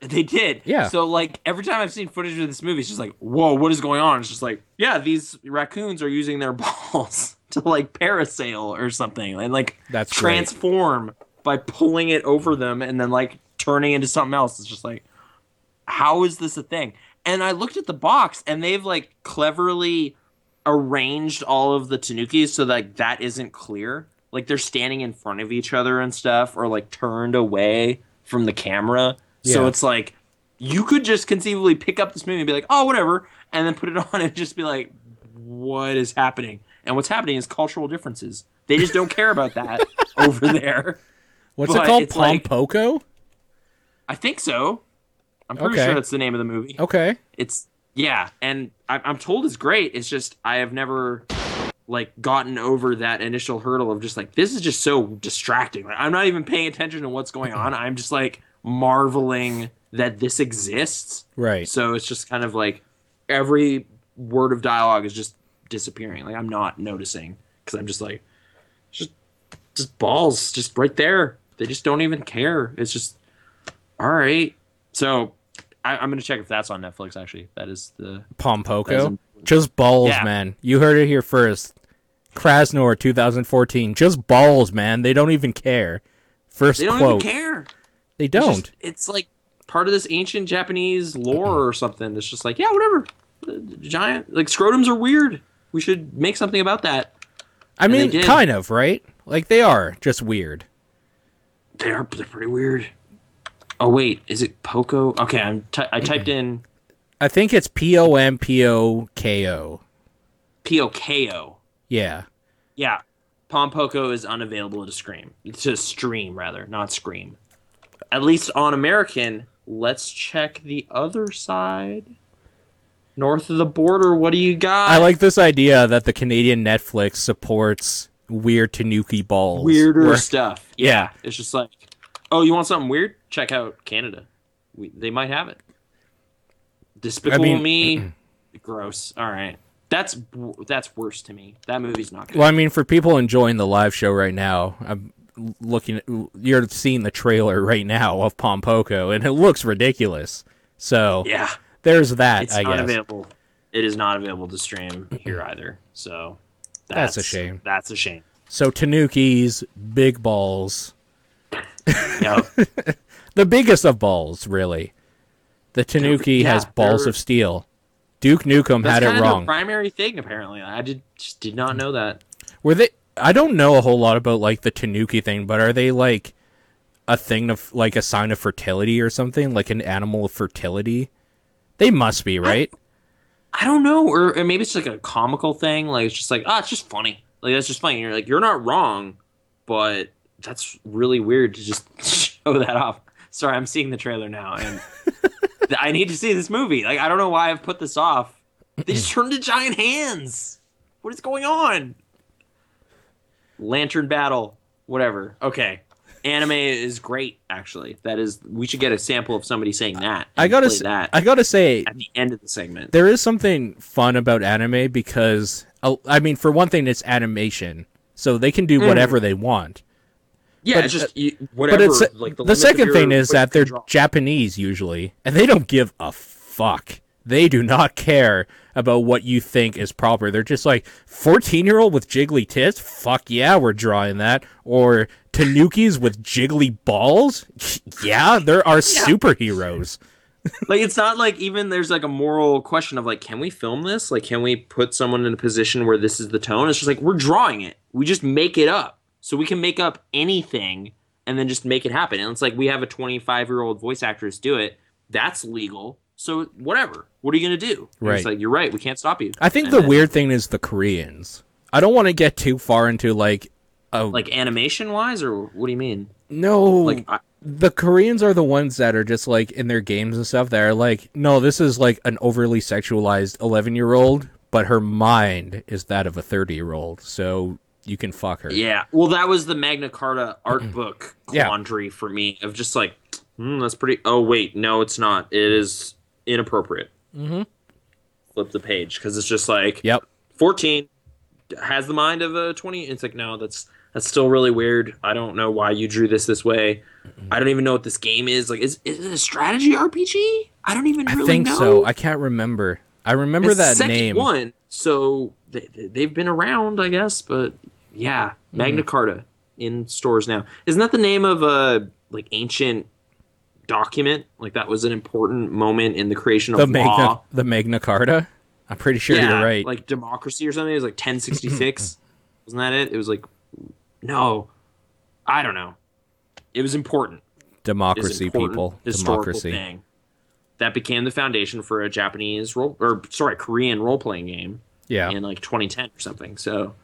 they did. Yeah. So like every time I've seen footage of this movie, it's just like, whoa, what is going on? It's just like, yeah, these raccoons are using their balls to like parasail or something, and like That's great. transform by pulling it over them and then like turning into something else. It's just like, how is this a thing? And I looked at the box, and they've like cleverly arranged all of the tanukis so that that isn't clear. Like they're standing in front of each other and stuff, or like turned away from the camera. So it's like you could just conceivably pick up this movie and be like, oh, whatever, and then put it on and just be like, what is happening? And what's happening is cultural differences. They just don't care about that over there. What's But it called? it's like- I think so. I'm pretty Okay. sure that's the name of the movie. Okay. It's yeah, and I, I'm told it's great. It's just I have never like gotten over that initial hurdle of just like this is just so distracting. Like, I'm not even paying attention to what's going on. I'm just like marveling that this exists. Right. So it's just kind of like every word of dialogue is just disappearing. Like I'm not noticing because I'm just like just just balls just right there. They just don't even care. It's just all right. So I, I'm gonna check if that's on Netflix. Actually, that is the Pompoko. Doesn't- Just balls, Yeah. man. You heard it here first. Kraznor 2014. Just balls, man. They don't even care. First they don't quote. even care. They don't. just- It's, like part of this ancient Japanese lore or something. It's just like yeah, whatever. Giant like scrotums are weird. We should make something about that. I mean, kind of, right? Like they are just weird. They are they're pretty weird. Oh wait, is it Poco? Okay, I'm ty- I typed in I think it's P O M P O K O. P O K O. Yeah. Yeah, Pom Poko is unavailable to stream. To stream rather, not scream. At least on American. Let's check the other side. North of the border, what do you got? I like this idea that the Canadian Netflix supports weird Tanuki balls. weirder Where- stuff. Yeah. Yeah, it's just like, oh, you want something weird? Check out Canada. We, they might have it. Despicable I mean- Me, gross. All right, that's that's worse to me. That movie's not good. Well, I mean, for people enjoying the live show right now, I'm looking. At, you're seeing the trailer right now of Pompoko, and it looks ridiculous. So Yeah, there's that. it's I not guess. available. It is not available to stream here either. So That's a shame. That's a shame. So Tanuki's big balls, Yep. the biggest of balls, really. The Tanuki Yeah, has balls they're- of steel. Duke Nukem That's had it wrong. primary thing. Apparently, I did just did not know that. Were they? I don't know a whole lot about like the Tanuki thing, but are they like a thing of like a sign of fertility or something, like an animal of fertility? They must be, right? I don't know, or, or maybe it's like a comical thing. Like it's just like, ah, it's just funny. Like that's just funny. You're like, you're not wrong, but that's really weird to just show that off. Sorry, I'm seeing the trailer now, and I need to see this movie. Like I don't know why I've put this off. They just turned to giant hands. What is going on? Lantern battle, whatever. Okay. Anime is great, actually. That is, we should get a sample of somebody saying that. I gotta, play s- that I gotta say, at the end of the segment. there is something fun about anime because, uh, I mean, for one thing, it's animation, so they can do Mm. whatever they want. Yeah, But, it's just uh, you, whatever. but it's like the, the, second thing is that they're. Japanese usually, and they don't give a fuck. They do not care about what you think is proper. They're just like fourteen year old with jiggly tits. Fuck yeah, we're drawing that. Or Tanukis with jiggly balls. Yeah, there are superheroes. like it's not like even there's like a moral question of like, can we film this? Like, can we put someone in a position where this is the tone? It's just like we're drawing it. We just make it up, so we can make up anything and then just make it happen. And it's like we have a 25 year old voice actress do it. That's legal. So whatever. What are you gonna do? And Right. It's like you're right. We can't stop you. I think And the then, weird thing is the Koreans. I don't want to get too far into like a like animation wise, or what do you mean? no Like I, the Koreans are the ones that are just like in their games and stuff that are like, no, this is like an overly sexualized 11 year old, but her mind is that of a 30 year old. So you can fuck her. Yeah. Well, that was the Magna Carta art book Yeah. quandary for me of just like, hmm, that's pretty. Oh wait, no, it's not. It is inappropriate. Mm-hmm. Flip the page because it's just like Yep. fourteen has the mind of a twenty. It's like no, that's that's still really weird. I don't know why you drew this this way. I don't even know what this game is. Like, is is it a strategy RPG? I don't even really know. I really think know. so. I can't remember. I remember It's that name. one, so they, they've been around, I guess. But yeah, Magna Hmm. Carta in stores now. Isn't that the name of a like ancient document? Like that was an important moment in the creation of The law. Magna, the Magna Carta. I'm pretty sure yeah, you're right. like democracy or something. It was like 1066. Wasn't that it? It was like no, I don't know. It was important. Was Democracy, important people. Democracy. thing. That became the foundation for a Japanese role or sorry, Korean role playing game Yeah. in like 2010 or something. So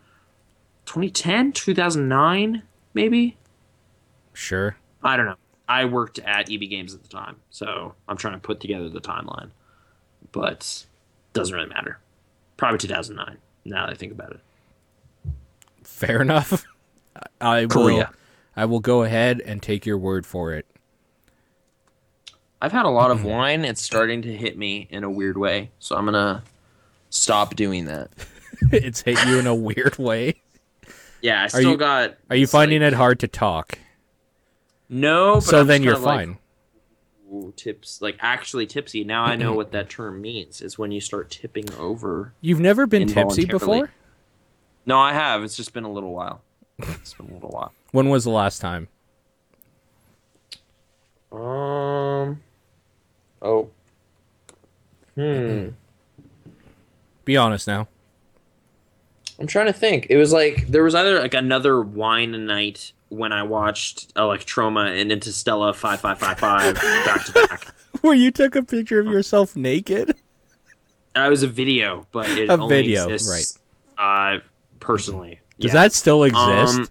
2010, 2009, maybe. Sure. I don't know. I worked at EB Games at the time, so I'm trying to put together the timeline. But doesn't really matter. Probably 2009. Now that I think about it. Fair enough. I will. Korea. I will go ahead and take your word for it. I've had a lot of mm-hmm. wine. It's starting to hit me in a weird way, so I'm gonna stop doing that. it's hit you in a weird way. Yeah, I still you- got. Are you finding like- it hard to talk? No, but So I'm then just you're kinda like, fine. ooh, tips like actually tipsy. Now I know what that term means. Is when you start tipping over. You've never been tipsy before? No, I have. It's just been a little while. It's been a little while. When was the last time? Um. Oh. Hmm. Be honest now. I'm trying to think. It was like there was either like another wine night when I watched Electroma and Interstella five five five five back to back. Where you took a picture of yourself naked? That was a video, but it A only video, exists, right? Uh, personally, Does Yeah. that still exist? Um,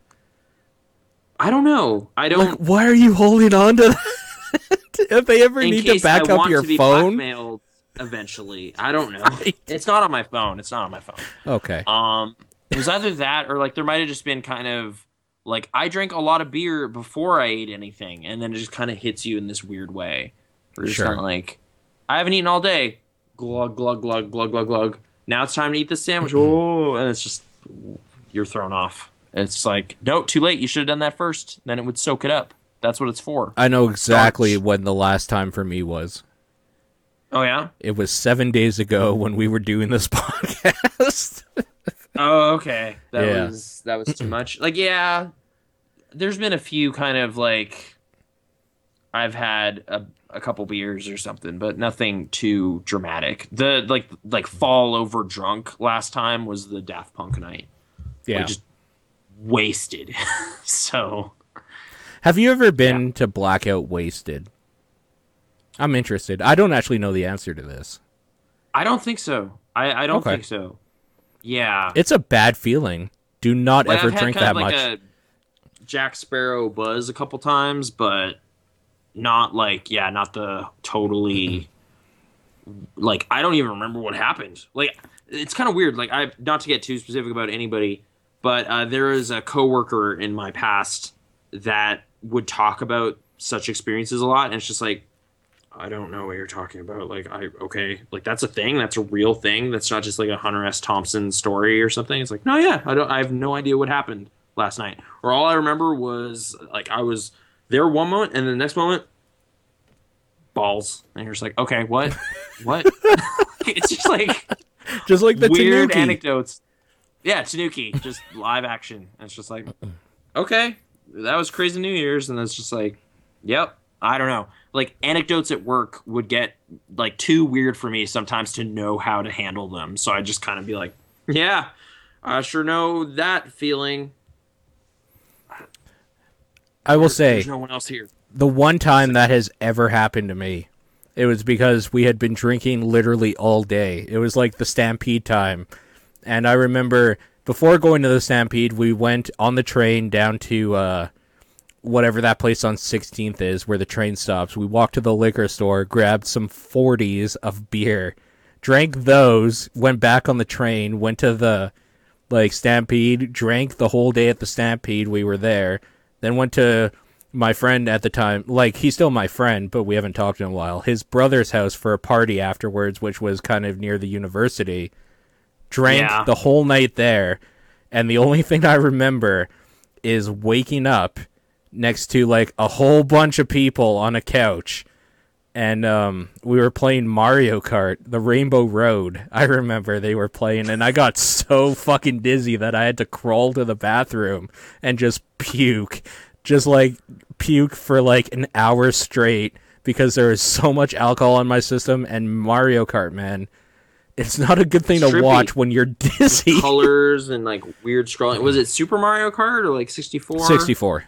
I don't know. I don't. like, why are you holding on to that? if they ever need to back I up want your to be phone. blackmailed eventually. I don't know. It's not on my phone. It's not on my phone. Okay. Um, it was either that or like there might have just been kind of like I drank a lot of beer before I ate anything, and then it just kind of hits you in this weird way. Where you're just Sure. kind of like, I haven't eaten all day. Glug glug glug glug glug glug. Now it's time to eat the sandwich. Oh, and it's just you're thrown off. It's like, no, too late. You should have done that first. Then it would soak it up. That's what it's for. I know exactly Starch. when the last time for me was. Oh yeah. It was seven days ago when we were doing this podcast. Oh, okay. That Yeah. was that was too much. Like, yeah, there's been a few kind of like I've had a, a couple beers or something, but nothing too dramatic. The like like fall over drunk last time was the Daft Punk night. yeah. Just wasted. so Have you ever been to blackout wasted? I'm interested. I don't actually know the answer to this. I don't think so. I, I don't Okay. think so. Yeah. It's a bad feeling. Do not Like, ever drink that like much. a Jack Sparrow buzz a couple times, but not like yeah, not the totally like I don't even remember what happened. Like it's kind of weird. Like I not to get too specific about anybody, but uh, there is a coworker in my past that would talk about such experiences a lot, and it's just like I don't know what you're talking about. Like I okay, like that's a thing. That's a real thing. That's not just like a Hunter S. Thompson story or something. It's like no, yeah, I don't. I have no idea what happened last night. Or all I remember was like I was there one moment, and the next moment, balls. And you're just like, okay, what, what? it's just like Just like the weird Tanuki. anecdotes. Yeah, Tanuki, just live action. And it's just like, okay, that was crazy New Year's, and it's just like, yep. I don't know. Like anecdotes at work would get like too weird for me sometimes to know how to handle them. So I just kind of be like, yeah, I sure know that feeling. I will say There's no one else here. the one time that has ever happened to me, it was because we had been drinking literally all day. It was like the stampede time. And I remember before going to the stampede, we went on the train down to uh, whatever that place on 16th is where the train stops. We walked to the liquor store, grabbed some 40s of beer, drank those, went back on the train, went to the like stampede, drank the whole day at the stampede. We were there. Then went to my friend at the time, like he's still my friend, but we haven't talked in a while. His brother's house for a party afterwards, which was kind of near the university. Drank Yeah. the whole night there, and the only thing I remember is waking up next to like a whole bunch of people on a couch and um, we were playing Mario Kart, the Rainbow Road. I remember they were playing, and I got so fucking dizzy that I had to crawl to the bathroom and just puke, just like puke for like an hour straight because there was so much alcohol in my system. And Mario Kart, man, it's not a good thing It's to trippy. watch when you're dizzy. Colors and like weird scrolling. Was it Super Mario Kart or like 64? 64.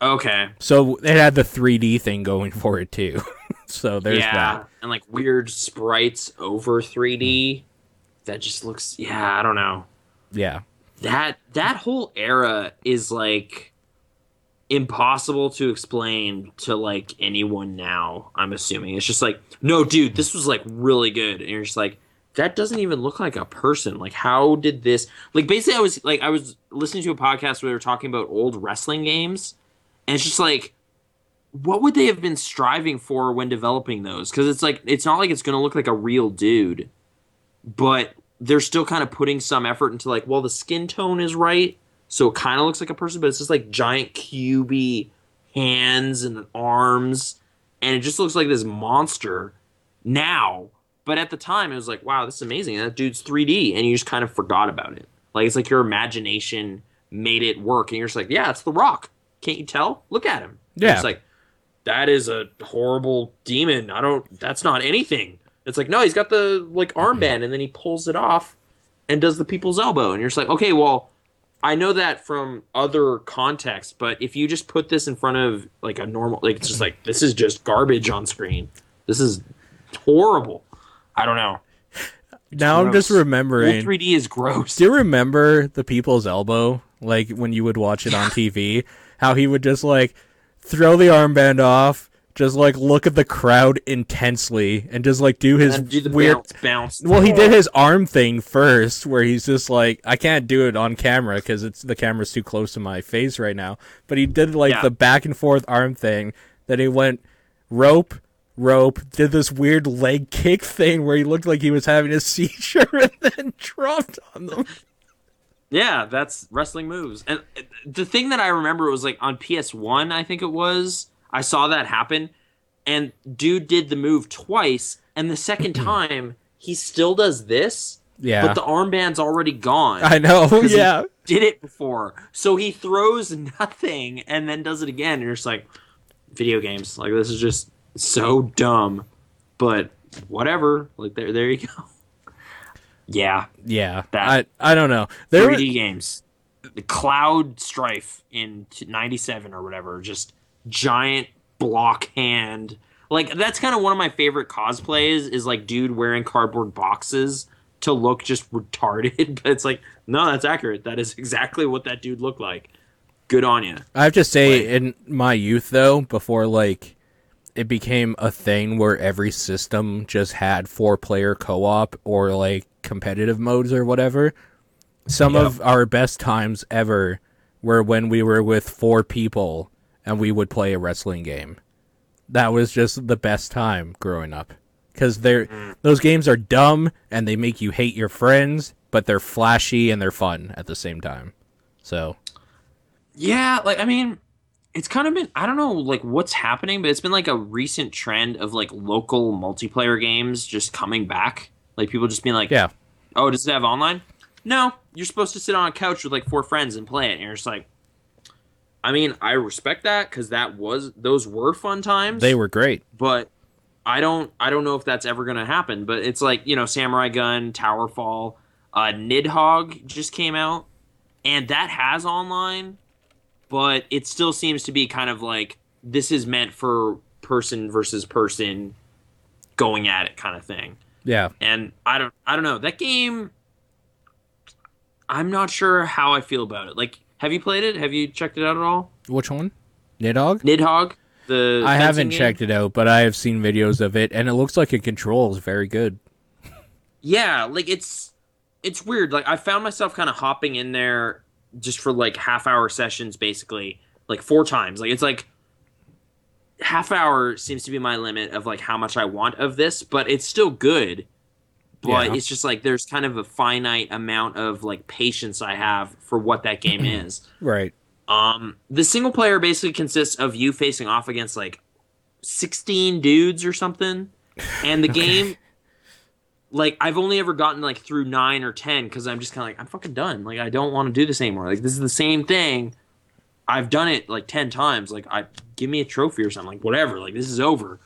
Okay. So it had the 3D thing going for it too. so there's yeah. that. And like weird sprites over 3D. That just looks, yeah, I don't know. Yeah. that that whole era is like impossible to explain to like anyone now i'm assuming it's just like no dude this was like really good and you're just like that doesn't even look like a person like how did this like basically i was like i was listening to a podcast where they were talking about old wrestling games and it's just like what would they have been striving for when developing those? Because it's like it's not like it's going to look like a real dude but they're still kind of putting some effort into like well the skin tone is right so it kind of looks like a person but it's just like giant cubey hands and arms and it just looks like this monster now. But at the time it was like wow this is amazing that dude's 3d and you just kind of forgot about it. Like it's like your imagination made it work and you're just like yeah it's the rock can't you tell? Look at him. Yeah. it's like that is a horrible demon. I don't that's not anything. It's like no he's got the like mm-hmm. armband and then he pulls it off and does the people's elbow. And you're just like okay well i know that from other contexts but if you just put this in front of like a normal like it's just like this is just garbage on screen. This is horrible. I don't know. Now I'm just remembering. Full 3d is gross. Do you remember the people's elbow? Like when you would watch it on TV, how he would just like throw the armband off, just like look at the crowd intensely, and just like do his do weird. bounce bounce Well, he did his arm thing first, where he's just like, I can't do it on camera because it's the camera's too close to my face right now. But he did like Yeah. the back and forth arm thing. Then he went rope, rope, did this weird leg kick thing where he looked like he was having a seizure, and then dropped on them. Yeah, that's wrestling moves. And uh, the thing that I remember was like on PS1, I think it was, I saw that happen and dude did the move twice and the second time he still does this, Yeah, but the armband's already gone. I know. Yeah, did it before. So he throws nothing and then does it again and you're just like video games. Like this is just so dumb. But whatever. Like there there you go. Yeah, yeah. That- I I don't know. There, 3D games. The Cloud Strife in 97 or whatever. Just giant block hand. Like, that's kind of one of my favorite cosplays is like dude wearing cardboard boxes to look just retarded. But it's like, no, that's accurate. That is exactly what that dude looked like. Good on you. I have to say, Like- in my youth, though, before like it became a thing where every system just had four player co op or like competitive modes or whatever, some of our best times ever were when we were with four people and we would play a wrestling game. That was just the best time growing up. Because they're mm. those games are dumb and they make you hate your friends, but they're flashy and they're fun at the same time. So Yeah, like I mean, it's kind of been I don't know like what's happening, but it's been like a recent trend of like local multiplayer games just coming back. Like people just being like, yeah, "Oh, does it have online?" No, you're supposed to sit on a couch with like four friends and play it, and you're just like, I mean, I respect that because that was those were fun times. they were great. but I don't I don't know if that's ever gonna happen. But it's like you know, Samurai Gunn, Towerfall, uh, Nidhogg just came out, and that has online, but it still seems to be kind of like this is meant for person versus person going at it kind of thing. Yeah. And I don't I don't know that game. I'm not sure how I feel about it. Like, have you played it? Have you checked it out at all? Which one? Nidhogg? Nidhogg. The I haven't game? checked it out, but I have seen videos of it, and it looks like it controls very good. yeah like it's it's weird like i found myself kind of hopping in there just for like half hour sessions basically like four times like it's like half hour seems to be my limit of like how much i want of this but it's still good but Yeah. it's just like there's kind of a finite amount of like patience i have for what that game is Right. um, the single player basically consists of you facing off against like 16 dudes or something. And the game, like, I've only ever gotten like through nine or 10 because I'm just kind of like, I'm fucking done. Like, I don't want to do this anymore. Like, this is the same thing. I've done it like 10 times. Like, I give me a trophy or something. Like, whatever. Like, this is over.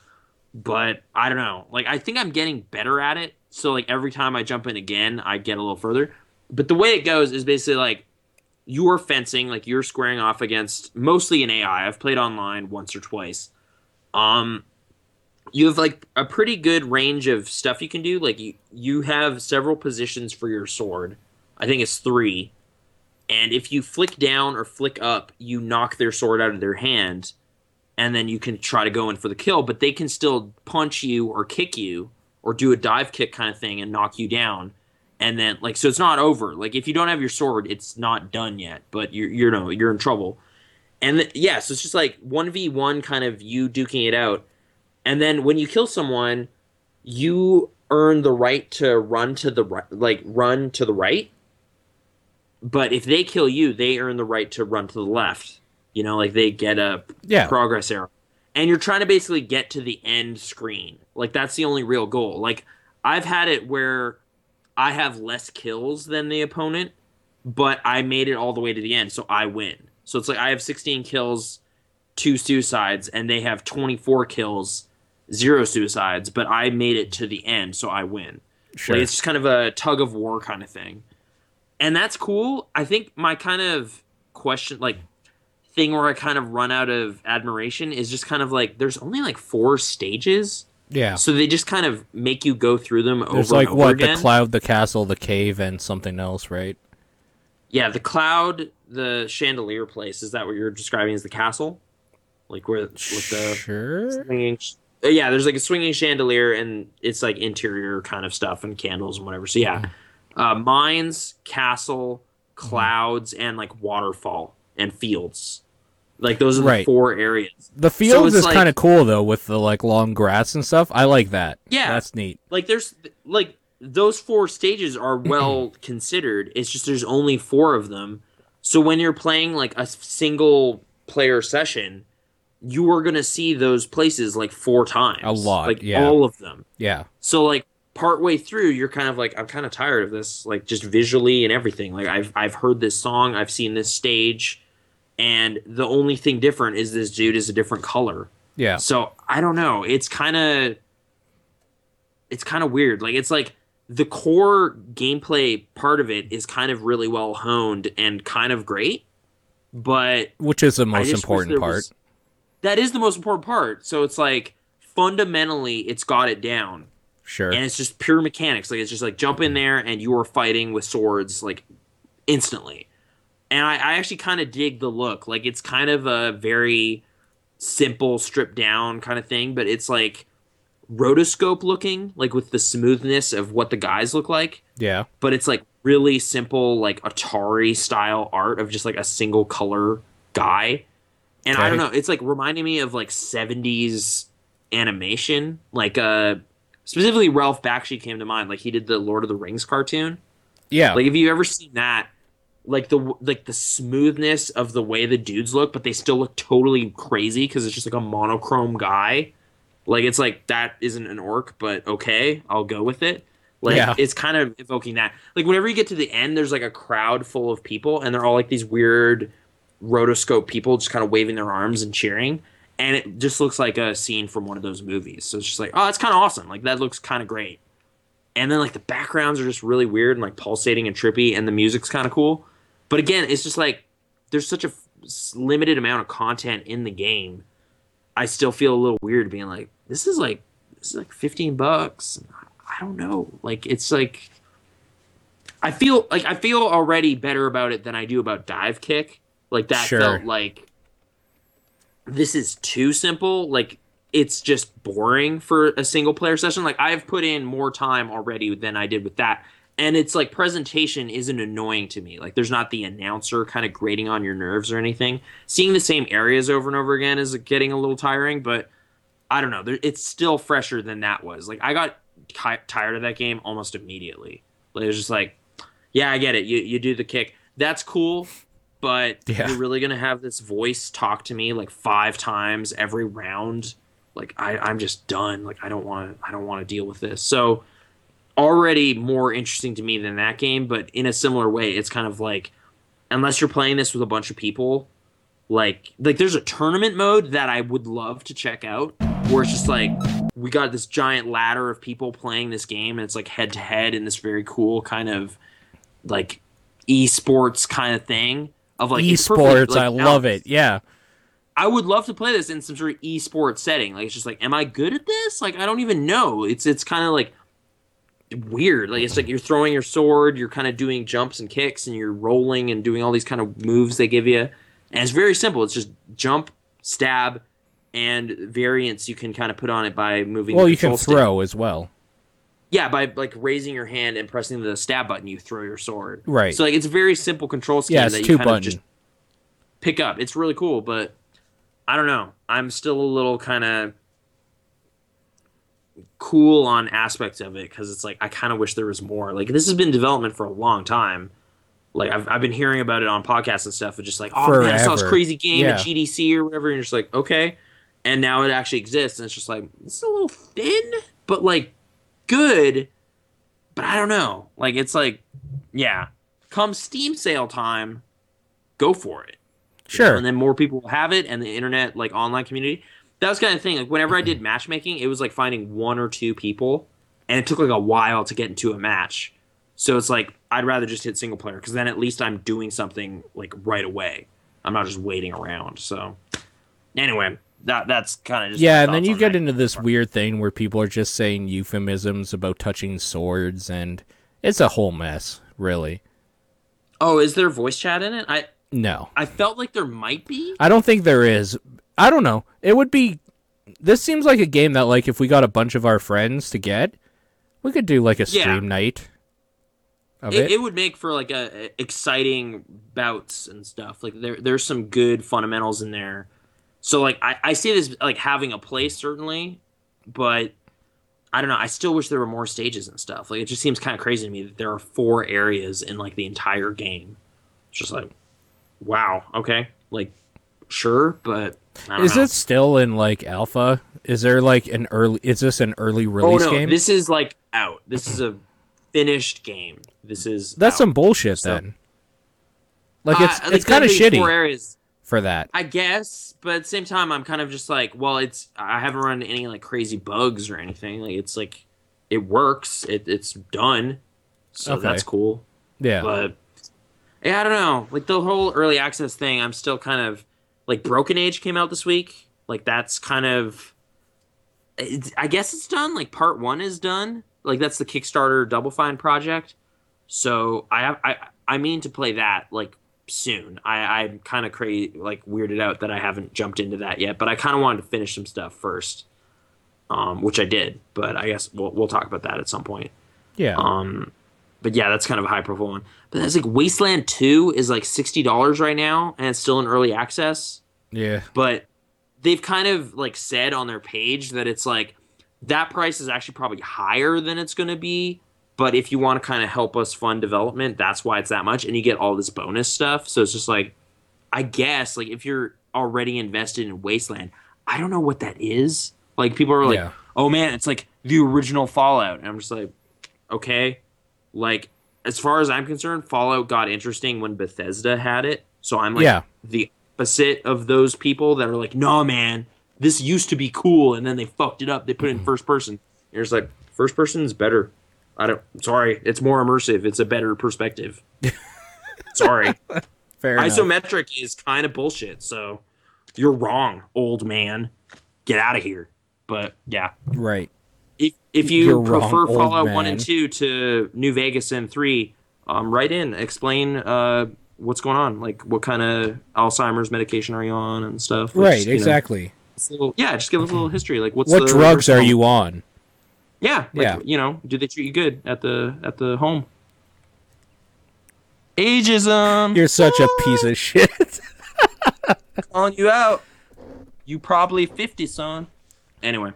But I don't know. Like, I think I'm getting better at it. So, like, every time I jump in again, I get a little further. But the way it goes is basically like, you're fencing, like you're squaring off against mostly an AI. I've played online once or twice. Um, you have like a pretty good range of stuff you can do. Like you, you have several positions for your sword. I think it's three. And if you flick down or flick up, you knock their sword out of their hand, and then you can try to go in for the kill. But they can still punch you or kick you or do a dive kick kind of thing and knock you down. And then like so, it's not over. Like if you don't have your sword, it's not done yet. But you're you know you're in trouble. And th- yeah, so it's just like one v one kind of you duking it out. And then when you kill someone, you earn the right to run to the right, like run to the right. But if they kill you, they earn the right to run to the left. You know, like they get a Yeah. progress arrow. And you're trying to basically get to the end screen. Like that's the only real goal. Like I've had it where I have less kills than the opponent, but I made it all the way to the end, so I win. So it's like I have 16 kills, two suicides, and they have 24 kills, zero suicides, but I made it to the end, so I win. Sure. Like, it's just kind of a tug of war kind of thing. And that's cool. I think my kind of question, like, thing where I kind of run out of admiration is just kind of like there's only like four stages. yeah. So they just kind of make you go through them over. There's like and over what again. the cloud, the castle, the cave, and something else, right? yeah, the cloud, the chandelier place. Is that what you're describing as the castle? Like where with the Sure. swinging. uh, Yeah, there's like a swinging chandelier, and it's like interior kind of stuff and candles and whatever. So yeah, uh, mines, castle, clouds, and like waterfall and fields. Like those are the Right. four areas. The fields it's is like- kind of cool though, with the like long grass and stuff. I like that. Yeah. that's neat. like there's like those four stages are well considered it's just there's only four of them so when you're playing like a single player session you are going to see those places like four times A lot, like yeah. all of them Yeah, so like partway through you're kind of like i'm kind of tired of this like just visually and everything like i've i've heard this song i've seen this stage and the only thing different is this dude is a different color yeah, so I don't know. It's kind of it's kind of weird. Like it's like the core gameplay part of it is kind of really well honed and kind of great, but which is the most important part. was- that is the most important part. So it's like fundamentally it's got it down Sure. and it's just pure mechanics. Like it's just like jump in there and you are fighting with swords like instantly. And I, I actually kind of dig the look. Like it's kind of a very simple, stripped down kind of thing, but it's like rotoscope looking, like with the smoothness of what the guys look like. yeah, But it's like really simple, like Atari style art of just like a single color guy. And I don't know, it's like reminding me of like 70s animation. Like uh specifically Ralph Bakshi came to mind. Like he did the Lord of the Rings cartoon. yeah. Like, have you ever seen that? Like the like the smoothness of the way the dudes look, but they still look totally crazy because it's just like a monochrome guy. Like it's like that isn't an orc, but okay, I'll go with it. Like Yeah. it's kind of evoking that. Like whenever you get to the end, there's like a crowd full of people, and they're all like these weird rotoscope people, just kind of waving their arms and cheering. And it just looks like a scene from one of those movies. So it's just like, oh, that's kind of awesome. Like that looks kind of great and then like the backgrounds are just really weird and like pulsating and trippy and the music's kind of cool but again it's just like there's such a f- limited amount of content in the game i still feel a little weird being like this is like this is like 15 bucks i don't know like it's like i feel like i feel already better about it than i do about Divekick like that Sure. felt like this is too simple. Like it's just boring for a single player session. Like i've put in more time already than i did with that. And it's like presentation isn't annoying to me. Like there's not the announcer kind of grating on your nerves or anything. Seeing the same areas over and over again is getting a little tiring but i don't know. It's still fresher than that was. Like i got ti tired of that game almost immediately. Like, it was just like yeah i get it. You, you do the kick. That's cool but Yeah. you're really gonna have this voice talk to me like five times every round. Like I, i'm just done. Like i don't want to i don't want to deal with this. So already more interesting to me than that game but in a similar way it's kind of like unless you're playing this with a bunch of people like like there's a tournament mode that i would love to check out where it's just like we got this giant ladder of people playing this game and it's like head to head in this very cool kind of like esports kind of thing of like Esports, like, I love it. Yeah, I would love to play this in some sort of esports setting. Like it's just like, am I good at this? Like I don't even know. It's it's kind of like weird. Like it's like you're throwing your sword, you're kind of doing jumps and kicks, and you're rolling and doing all these kind of moves they give you. And it's very simple. It's just jump, stab, and variants you can kind of put on it by moving. Well, you can control stick. throw as well. Yeah, by like raising your hand and pressing the stab button, you throw your sword. Right. So like it's a very simple control scheme Yeah, it's that you kind button. of just pick up. It's really cool, but I don't know. I'm still a little kind of cool on aspects of it because it's like I kind of wish there was more. Like this has been development for a long time. Like I've, I've been hearing about it on podcasts and stuff. It's just like, oh man, I saw this crazy game at GDC or whatever, and you're just like, okay. And now it actually exists, and it's just like it's a little thin, but like good. But I don't know. Like it's like, yeah, come Steam sale time, go for it. Sure. and then more people will have it and the internet like online community. That was kind of thing. Like whenever i did matchmaking it was like finding one or two people and it took like a while to get into a match. So it's like i'd rather just hit single player because then at least i'm doing something like right away. I'm not just waiting around so. Anyway that that's kind of just yeah, and then you get into this weird thing where people are just saying euphemisms about touching swords, and it's a whole mess, really. oh is there voice chat in it i No, i felt like there might be I don't think there is. I don't know. It would be. This seems like a game that, like, if we got a bunch of our friends to get, we could do like a Yeah. stream night of it, it. it would make for like a, a exciting bouts and stuff. Like there there's some good fundamentals in there. So like I, I see this like having a place certainly, but I don't know. I still wish there were more stages and stuff. Like it just seems kind of crazy to me that there are four areas in like the entire game. It's just like, wow, okay, like sure, but I don't Is know. it still in like alpha? Is there like an early? Is this an early Oh release no, game? this is like out. This is a finished game. This is That's out. some bullshit So- then. Like it's Uh, it's there kind of shitty Four areas. For that. I guess, but at the same time, I'm kind of just like, well, it's I haven't run into any like crazy bugs or anything. Like it's like it works. It, it's done, so Okay. that's cool. Yeah. But yeah, I don't know. Like the whole early access thing, I'm still kind of like Broken Age came out this week. Like that's kind of, I guess it's done. Like part one is done. Like that's the Kickstarter Double Fine project. So I have I I mean to play that like soon. I I'm kind of crazy like weirded out that I haven't jumped into that yet. But I kind of wanted to finish some stuff first, um, which I did. But I guess we'll we'll talk about that at some point. yeah. Um, but yeah, that's kind of a high profile one. But that's like Wasteland Two is like sixty dollars right now, and it's still in early access. yeah. But they've kind of like said on their page that it's like that price is actually probably higher than it's going to be. But if you want to kind of help us fund development, that's why it's that much, and you get all this bonus stuff. So it's just like, I guess like if you're already invested in Wasteland, I don't know what that is. Like people are like, Yeah. oh man, it's like the original Fallout, and I'm just like, okay, like as far as I'm concerned, Fallout got interesting when Bethesda had it. So I'm like Yeah. the opposite of those people that are like, no man, this used to be cool, and then they fucked it up. They put it in mm-hmm. first person. You're just like, first person is better. I don't. Sorry, it's more immersive. It's a better perspective. sorry, Fair enough. isometric is kind of bullshit. So you're wrong, old man. Get out of here. But yeah, Right. if if you You're prefer old Fallout one and two to New Vegas and three, um, write in, explain uh what's going on, like what kind of Alzheimer's medication are you on and stuff. Like, Right. you know, Exactly. little- yeah, just give us a little history, like what's What drugs are you on? Yeah, like, Yeah. You know, do they treat you good at the at the home? Ageism. You're such a piece of shit. calling you out. You probably fifty, son. Anyway,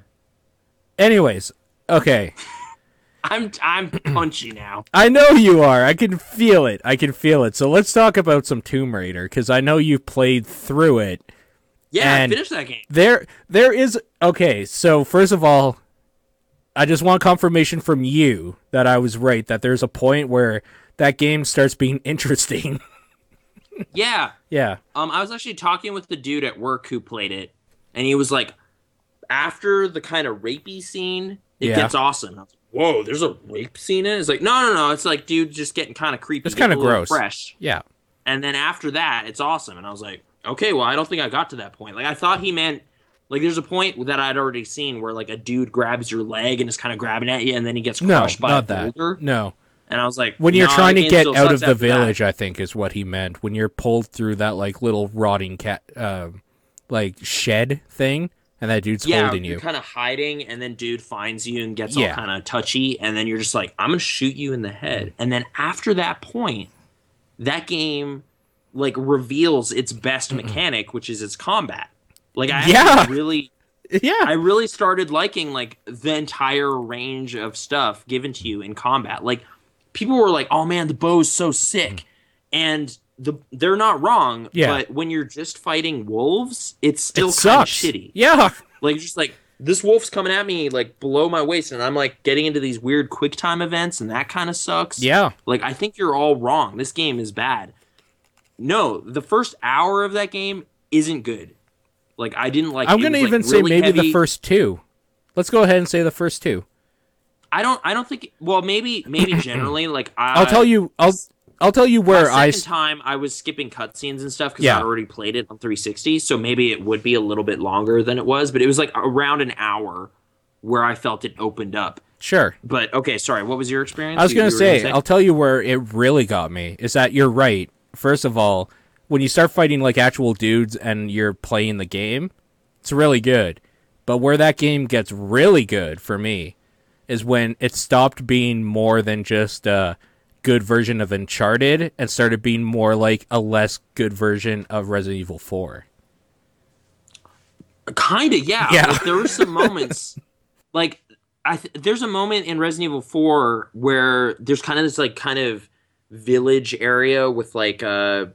Anyways, okay. I'm I'm punchy now. I know you are. I can feel it. I can feel it. So let's talk about some Tomb Raider because I know you've played through it. Yeah, And- I finished that game. There, there is. Okay, so first of all, I just want confirmation from you that I was right. That there's a point where that game starts being interesting. Yeah. yeah. Um, I was actually talking with the dude at work who played it, and he was like, after the kind of rapey scene, it Yeah. gets awesome. Like, Whoa, there's a rape scene in it. It's like, no, no, no. It's like, dude, just getting kind of creepy. It's kinda gross. fresh. Yeah. And then after that, it's awesome. And I was like, okay, well, I don't think I got to that point. Like, I thought he meant Like there's a point that I'd already seen where like a dude grabs your leg and is kind of grabbing at you, and then he gets No, crushed by not a that. boulder. No. And I was like, When you're "Nah, trying to get out of the after that." village, I think is what he meant. When you're pulled through that like little rotting cat, um, like shed thing, and that dude's yeah, holding you're you. kind of hiding, and then dude finds you and gets Yeah. all kind of touchy, and then you're just like, I'm gonna shoot you in the head. And then after that point, that game like reveals its best mechanic, which is its combat. Like I Yeah. really yeah. I really started liking like the entire range of stuff given to you in combat. Like people were like, "Oh man, the bow's so sick," mm. and the they're not wrong. Yeah. But when you're just fighting wolves, it's still it kind of shitty. Yeah. Like just like this wolf's coming at me like below my waist, and I'm like getting into these weird quick time events, and that kind of sucks. Yeah. Like I think you're all wrong. This game is bad. No, the first hour of that game isn't good. Like I didn't like. I'm gonna was, like, even say really maybe the first two. Let's go ahead and say the first two. I don't. I don't think. Well, maybe. Maybe generally, like I, I'll tell you. I'll I'll tell you The where second I. s- time I was skipping cutscenes and stuff because Yeah. I already played it on 360, so maybe it would be a little bit longer than it was. But it was like around an hour where I felt it opened up. Sure. But okay, sorry. What was your experience? I was gonna you were say, I'll tell you where it really got me is that you're right. First of all, when you start fighting like actual dudes and you're playing the game, it's really good. But where that game gets really good for me is when it stopped being more than just a good version of Uncharted and started being more like a less good version of Resident Evil 4. Kind of, yeah. Yeah. Like, there were some moments, like I th- there's a moment in Resident Evil 4 where there's kind of this like kind of village area with like uh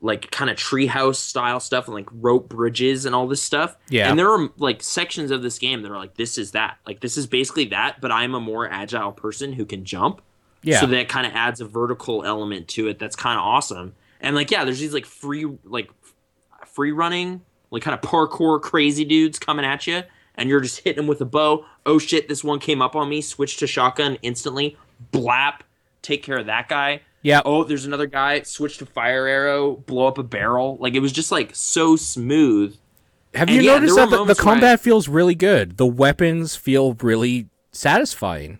like kind of treehouse style stuff and like rope bridges and all this stuff. Yeah. And there are like sections of this game that are like this is that. Like this is basically that, but I'm a more agile person who can jump. Yeah. So that kind of adds a vertical element to it that's kind of awesome. And like yeah, there's these like free like free running, like kind of parkour crazy dudes coming at you and you're just hitting them with a bow. Oh shit, this one came up on me, switch to shotgun instantly. Blap, take care of that guy. Yeah. Oh, there's another guy, switch to fire arrow, blow up a barrel. Like it was just like so smooth. Have and you yeah, noticed that the, the where I- combat feels really good? The weapons feel really satisfying.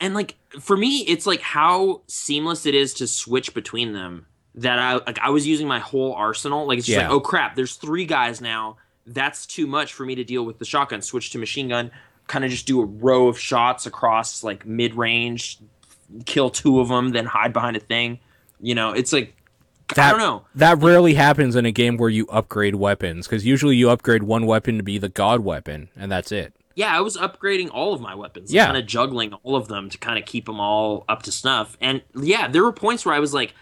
and like for me it's like how seamless it is to switch between them that i like i was using my whole arsenal like it's just Yeah. like oh crap there's three guys now that's too much for me to deal with the shotgun switch to machine gun kind of just do a row of shots across like mid-range kill two of them then hide behind a thing you know it's like i That- don't know That rarely happens in a game where you upgrade weapons, because usually you upgrade one weapon to be the god weapon, and that's it. yeah, I was upgrading all of my weapons. Yeah. Kind of juggling all of them to kind of keep them all up to snuff. And yeah, there were points where I was like,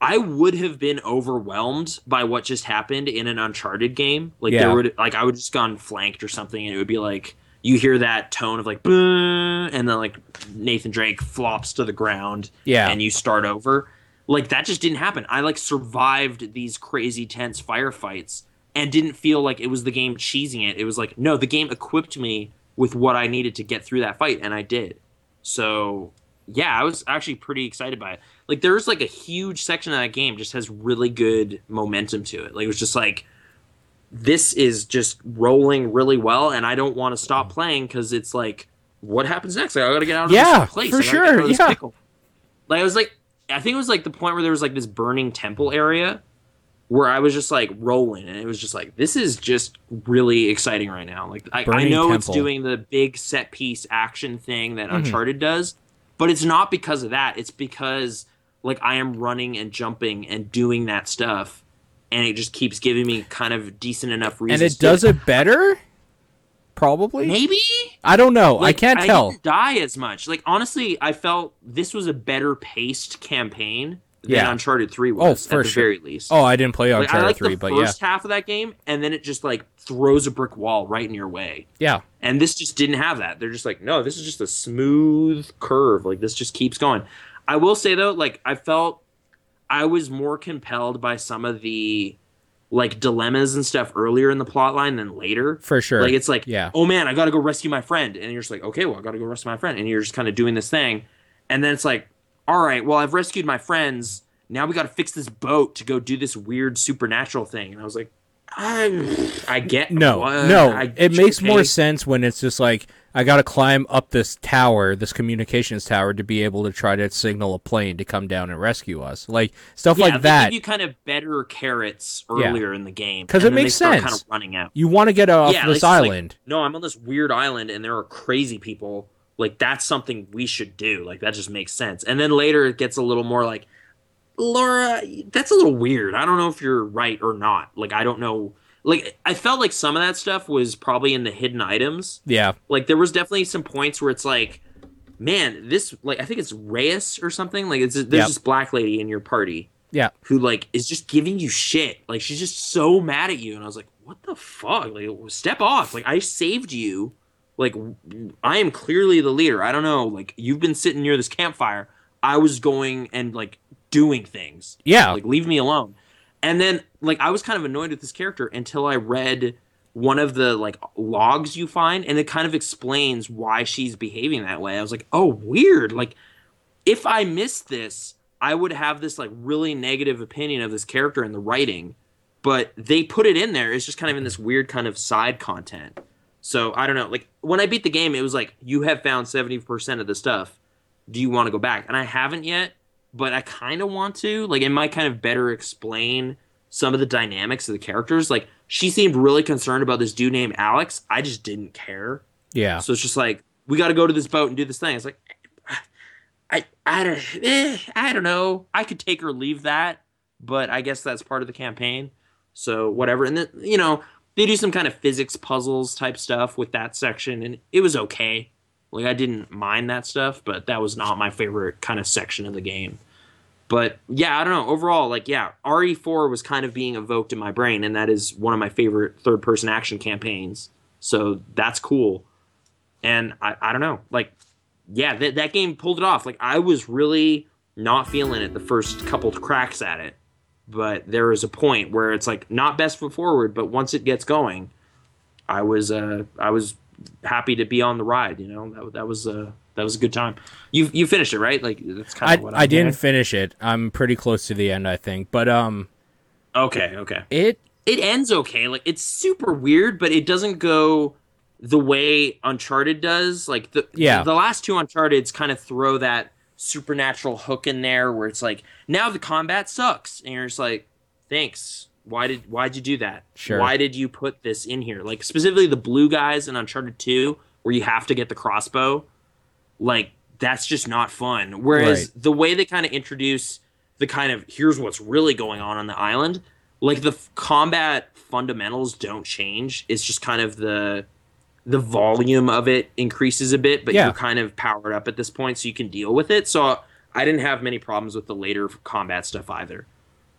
I would have been overwhelmed by what just happened in an Uncharted game. Like Yeah. there would like I would just gone flanked or something, and it would be like you hear that tone of like, and then like Nathan Drake flops to the ground, Yeah. and you start over. Like that just didn't happen. I like survived these crazy tense firefights and didn't feel like it was the game cheesing it. It was like, no, the game equipped me with what I needed to get through that fight, and I did. So yeah, I was actually pretty excited by it. Like there's like a huge section of that game just has really good momentum to it. Like it was just like this is just rolling really well, and I don't want to stop playing because it's like, what happens next? Like, I gotta get out of Yeah, this place. for sure, this yeah. pickle. Like I was like, I think it was like the point where there was like this burning temple area where I was just like rolling, and it was just like this is just really exciting right now. Like I, I know it's doing the big set piece action thing that Mhm. Uncharted does, but it's not because of that. It's because like I am running and jumping and doing that stuff, and it just keeps giving me kind of decent enough reasons. And it does it better? Probably. maybe. I don't know. I can't I tell. didn't die as much. Like honestly, I felt this was a better paced campaign than Yeah. Uncharted 3 was oh, for at the sure. very least. Oh, I didn't play like, Uncharted I like 3, the but yeah. first half of that game, and then it just like throws a brick wall right in your way. Yeah. And this just didn't have that. They're just like, no, this is just a smooth curve. Like this just keeps going. I will say though, like I felt I was more compelled by some of the like dilemmas and stuff earlier in the plot line than later. For sure. Like it's like, Yeah. oh man, I gotta go rescue my friend, and you're just like, okay, well, I gotta go rescue my friend, and you're just kind of doing this thing, and then it's like, all right, well, I've rescued my friends. Now we got to fix this boat to go do this weird supernatural thing, and I was like, I, I get No, uh, no. I- it makes more sense when it's just like I got to climb up this tower, this communications tower, to be able to try to signal a plane to come down and rescue us. Like stuff Yeah, like that. give you kind of better carrots Yeah. earlier in the game because it makes sense. Kind of running out. you want to get off yeah, this just like, island. no, I'm on this weird island and there are crazy people. Like that's something we should do. Like that just makes sense. And then later it gets a little more like, Lara, that's a little weird. I don't know if you're right or not. Like I don't know. Like I felt like some of that stuff was probably in the hidden items. yeah, Like there was definitely some points where it's like, man, this like I think it's Reyes or something. Like it's there's Yep. this black lady in your party yeah. who like is just giving you shit. Like she's just so mad at you, and I was like, what the fuck? Like step off. Like I saved you. Like I am clearly the leader. I don't know. Like you've been sitting near this campfire. I was going and like doing things. Yeah. Like leave me alone. And then like I was kind of annoyed with this character until I read one of the like logs you find and it kind of explains why she's behaving that way. I was like, "Oh, weird." Like if I missed this, I would have this like really negative opinion of this character in the writing, but they put it in there. It's just kind of in this weird kind of side content. So I don't know. Like when I beat the game, it was like you have found seventy percent of the stuff. Do you want to go back? And I haven't yet, but I kind of want to. Like it might kind of better explain some of the dynamics of the characters. Like she seemed really concerned about this dude named Alex. I just didn't care. Yeah. So it's just like we got to go to this boat and do this thing. It's like I I don't eh, I don't know. I could take or leave that, but I guess that's part of the campaign. So whatever. And then you know they do some kind of physics puzzles type stuff with that section, and it was okay. Like I didn't mind that stuff, but that was not my favorite kind of section of the game. But yeah, I don't know. Overall, like yeah, RE4 was kind of being evoked in my brain, and that is one of my favorite third-person action campaigns. So that's cool. And I, I don't know, like yeah, that that game pulled it off. Like I was really not feeling it the first couple cracks at it, but there is a point where it's like not best foot forward, but once it gets going, I was uh I was happy to be on the ride. You know that that was a that was a good time. You you finished it right? Like that's kind I, of what I I'm didn't finish it. I'm pretty close to the end, I think. But um, Okay, okay. it it ends okay. Like it's super weird, but it doesn't go the way Uncharted does. Like the Yeah. the last two Uncharted's kind of throw that supernatural hook in there where it's like now the combat sucks, and you're just like, thanks. Why did why'd you do that? Sure. Why did you put this in here? Like specifically the blue guys in Uncharted Two, where you have to get the crossbow. Like that's just not fun. Whereas Right. the way they kind of introduce the kind of here's what's really going on on the island like the f- combat fundamentals don't change it's just kind of the the volume of it increases a bit but Yeah. you're kind of powered up at this point so you can deal with it so i didn't have many problems with the later combat stuff either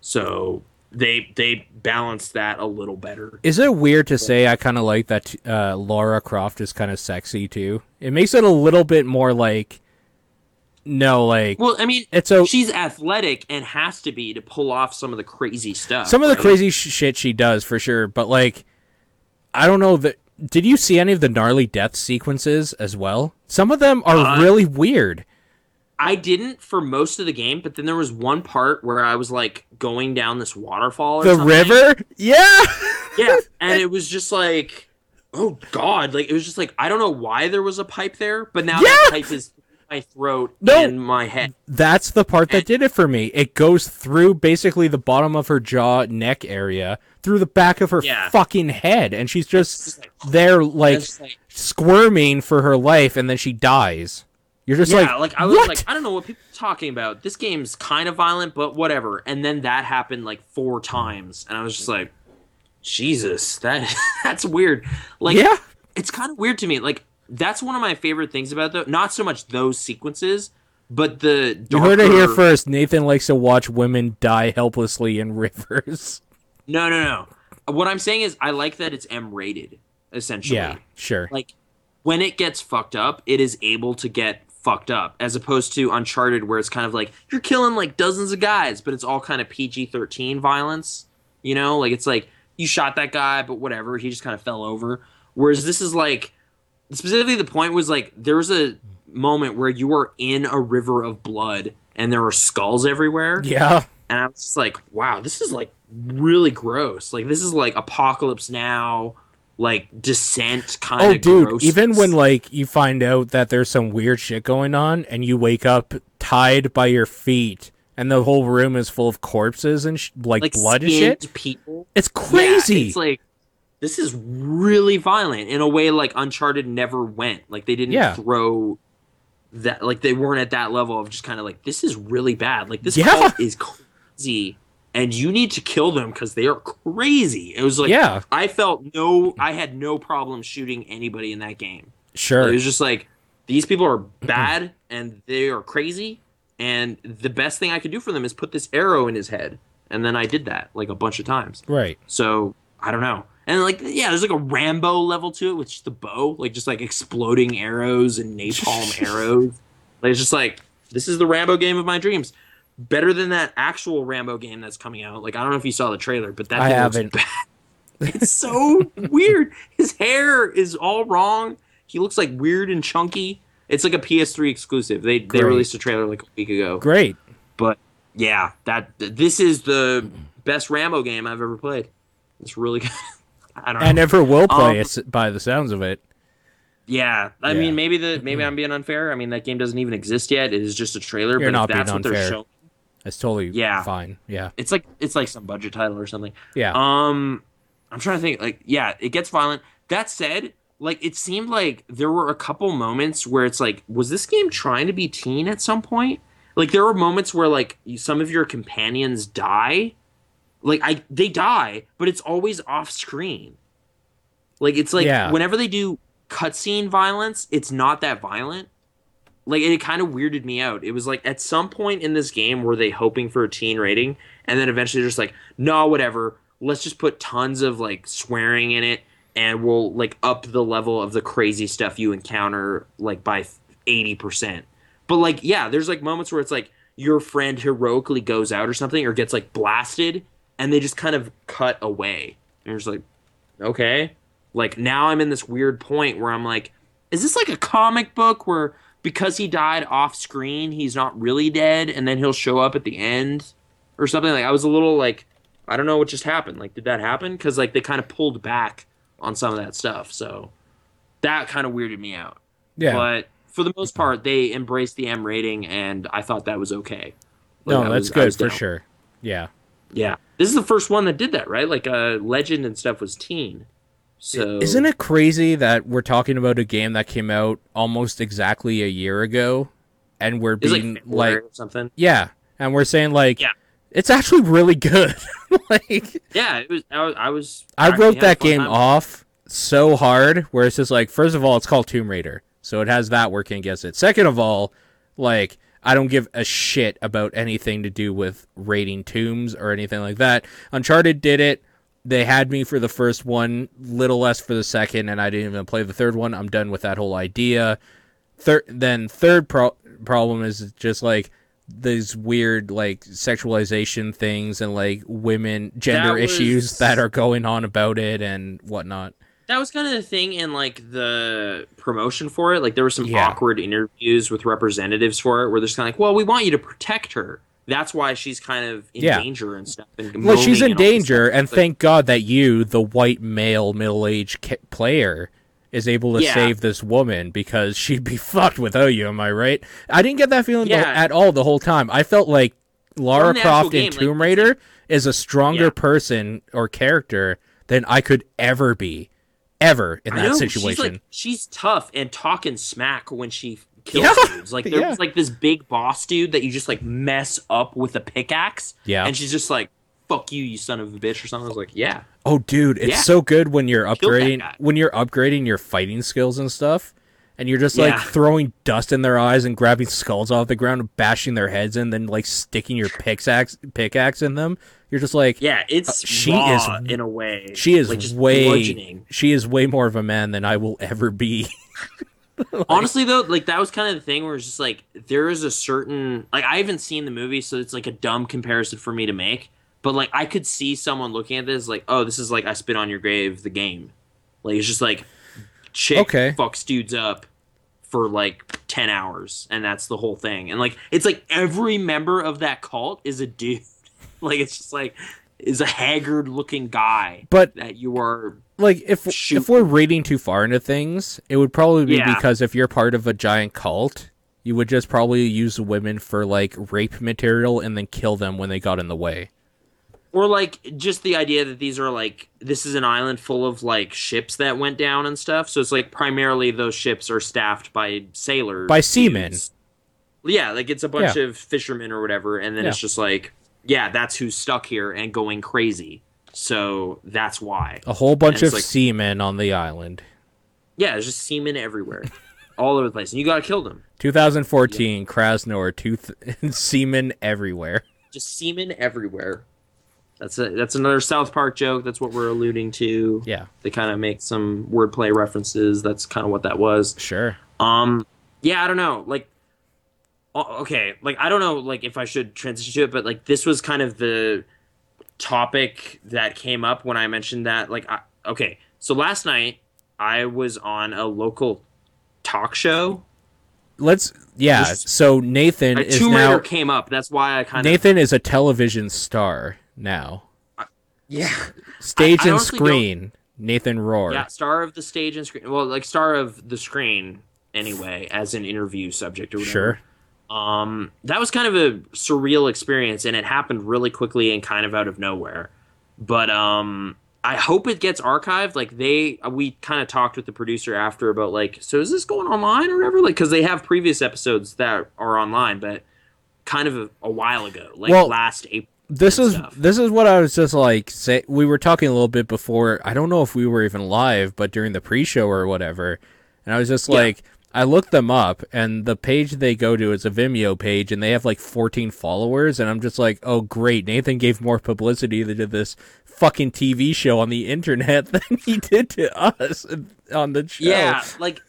so they they balanced that a little better is it weird to say I kind of like that uh, Lara Croft is kind of sexy too. It makes it a little bit more like no, like well i mean it's a she's athletic and has to be to pull off some of the crazy stuff some of the right? crazy sh- shit she does for sure. But like, I don't know that. Did you see any of the gnarly death sequences as well? Some of them are Uh, really weird. I didn't for most of the game, but then there was one part where I was like going down this waterfall. Or The something. river, yeah. yeah, and it was just like, oh god, like it was just like I don't know why there was a pipe there, but now that pipe is my throat No. and my head. That's the part that did it for me. It goes through basically the bottom of her jaw, neck area, through the back of her Yeah. fucking head, and she's just just like, there, like just like squirming for her life, and then she dies. You're just yeah, like, like, I was what? like, I don't know what people are talking about. This game's kind of violent, but whatever. And then that happened like four times, and I was just like, Jesus, that that's weird. Like, yeah, it's kind of weird to me. Like that's one of my favorite things about though. Not so much those sequences, but the you heard it here first. Nathan likes to watch women die helplessly in rivers. No, no, no. What I'm saying is, I like that it's M rated. Essentially, Yeah, sure. like when it gets fucked up, it is able to get fucked up, as opposed to Uncharted, where it's kind of like you're killing like dozens of guys, but it's all kind of PG-13 violence. You know, like it's like you shot that guy, but whatever, he just kind of fell over. Whereas this is like specifically the point was like there was a moment where you were in a river of blood and there were skulls everywhere Yeah, and I was just like, wow, this is like really gross. Like this is like Apocalypse Now, like Descent kind of. Oh, dude! gross. Even when like you find out that there's some weird shit going on, and you wake up tied by your feet, and the whole room is full of corpses and sh- like, like blood and shit, people. it's Yeah, crazy. it's like this is really violent in a way like Uncharted never went. Like they didn't Yeah. throw that like they weren't at that level of just kind of like this is really bad. Like this Yeah. cult is crazy and you need to kill them because they are crazy. It was like Yeah. I felt no I had no problem shooting anybody in that game. sure. It was just like these people are bad and they are crazy, and the best thing I could do for them is put this arrow in his head. And then I did that like a bunch of times. right. So I don't know. And like yeah, there's like a Rambo level to it with just the bow, like just like exploding arrows and napalm arrows. Like it's just like this is the Rambo game of my dreams. Better than that actual Rambo game that's coming out. Like I don't know if you saw the trailer, but that I haven't. It's so weird. His hair is all wrong. He looks like weird and chunky. It's like a PS3 exclusive. They they released a trailer like a week ago. Great. But yeah, that this is the best Rambo game I've ever played. It's really good. I don't know. I never will play Um, it by the sounds of it. yeah, I Yeah. mean maybe the maybe I'm being unfair. I mean that game doesn't even exist yet. It is just a trailer. You're but not that's being what they're unfair. showing, It's totally Yeah. fine. Yeah. it's like it's like some budget title or something. Yeah. Um, I'm trying to think. Like, yeah, it gets violent. That said, like it seemed like there were a couple moments where it's like, was this game trying to be teen at some point? Like there were moments where like some of your companions die, like I they die, but it's always off screen. Like it's like Yeah. whenever they do cutscene violence, it's not that violent. Like it kind of weirded me out. It was like at some point in this game were they hoping for a teen rating, and then eventually just like, no, whatever. Let's just put tons of like swearing in it, and we'll like up the level of the crazy stuff you encounter like by eighty percent. But like, yeah, there's like moments where it's like your friend heroically goes out or something, or gets like blasted, and they just kind of cut away. And you're just like, okay. Like now I'm in this weird point where I'm like, is this like a comic book where because he died off screen, he's not really dead, and then he'll show up at the end or something? Like I was a little like, I don't know what just happened. Like, did that happen? Because like they kind of pulled back on some of that stuff, so that kind of weirded me out. Yeah. But for the most part, they embraced the M rating, and I thought that was okay. Like, no, I that's was- good for sure. Yeah. Yeah, this is the first one that did that, right? Like, uh, Legend and stuff was teen. So Isn't it crazy that we're talking about a game that came out almost exactly a year ago, and we're It's like, being like, something? yeah, and we're saying like, Yeah. it's actually really good. like, Yeah, it was. I was. I, was I wrote that game time. off so hard, where it's just like, first of all, it's called Tomb Raider, so it has that working against it. Second of all, like, I don't give a shit about anything to do with raiding tombs or anything like that. Uncharted did it. They had me for the first one, little less for the second, and I didn't even play the third one. I'm done with that whole idea. Third, then third pro- problem is just like these weird like sexualization things and like women gender That was- issues that are going on about it and whatnot. That was kind of the thing in like the promotion for it. Like there were some Yeah. awkward interviews with representatives for it, where they're just kind of like, "Well, we want you to protect her. That's why she's kind of in Yeah. danger and stuff." And Well, she's in and danger, and Like, thank God that you, the white male middle-aged ki- player, is able to Yeah. save this woman because she'd be fucked without you. Am I right? I didn't get that feeling the- at all the whole time. I felt like Lara actual Croft in game, like, Tomb Raider is a stronger Yeah. person or character than I could ever be, ever in that know, situation. She's, like, she's tough and talking smack when she kills Yeah. dudes. Like there Yeah. was like this big boss dude that you just like mess up with a pickaxe. Yeah. And she's just like, "Fuck you, you son of a bitch," or something. I was like, "Yeah." Oh, dude, it's Yeah. so good when you're upgrading when you're upgrading your fighting skills and stuff, and you're just like throwing dust in their eyes and grabbing skulls off the ground and bashing their heads in, then like sticking your pickaxe pickaxe in them. You're just like, Yeah, it's Uh, she is- in a way. she is like, way she is way more of a man than I will ever be. Honestly, though, like that was kind of the thing where it's just like there is a certain like I haven't seen the movie, so it's like a dumb comparison for me to make. But like I could see someone looking at this like, oh, this is like I spit on your grave, the game. Like it's just like chick Okay. fucks dudes up for like ten hours, and that's the whole thing. And like it's like every member of that cult is a dude. like it's just like is a haggard looking guy But that you are like if Shoot. if we're reading too far into things, it would probably be Yeah. because if you're part of a giant cult, you would just probably use women for like rape material and then kill them when they got in the way. or like just the idea that these are like this is an island full of like ships that went down and stuff so it's like primarily those ships are staffed by sailors By seamen. dudes. yeah like it's a bunch of fishermen or whatever and then Yeah. it's just like yeah that's who's stuck here and going crazy. So that's why. A whole bunch of like- seamen on the island. yeah there's just seamen everywhere. All over the place. And you gotta kill them. 2014, Kraznor, tooth semen everywhere. just semen everywhere. That's a, that's another south park joke. That's what we're alluding to. Yeah, they kind of make some wordplay references. That's kind of what that was. Sure. Um, yeah, I don't know. Like, Oh, okay, like I don't know, like if I should transition to it, but like this was kind of the topic that came up when I mentioned that. Like, I, okay, so last night I was on a local talk show. Let's yeah. Just- So Nathan Like, is Tomb now came up. That's why I kind of Nathan is a television star now. yeah Stage I and don't- screen. Nathan Rohr. yeah star of the stage and screen. Well, like star of the screen anyway, as an interview subject or whatever. Sure. Um, that was kind of a surreal experience, and it happened really quickly and kind of out of nowhere. But um, I hope it gets archived. Like they, we kind of talked with the producer after about like, so is this going online or whatever? Like, because they have previous episodes that are online, but kind of a, a while ago, like Well, last April. This is stuff. this is what I was just like say we were talking a little bit before. I don't know if we were even live, but during the pre-show or whatever. And I was just Yeah. like I looked them up and the page they go to is a Vimeo page and they have like 14 followers and I'm just like, "Oh great, Nathan gave more publicity to this fucking TV show on the internet than he did to us on the show." Yeah, like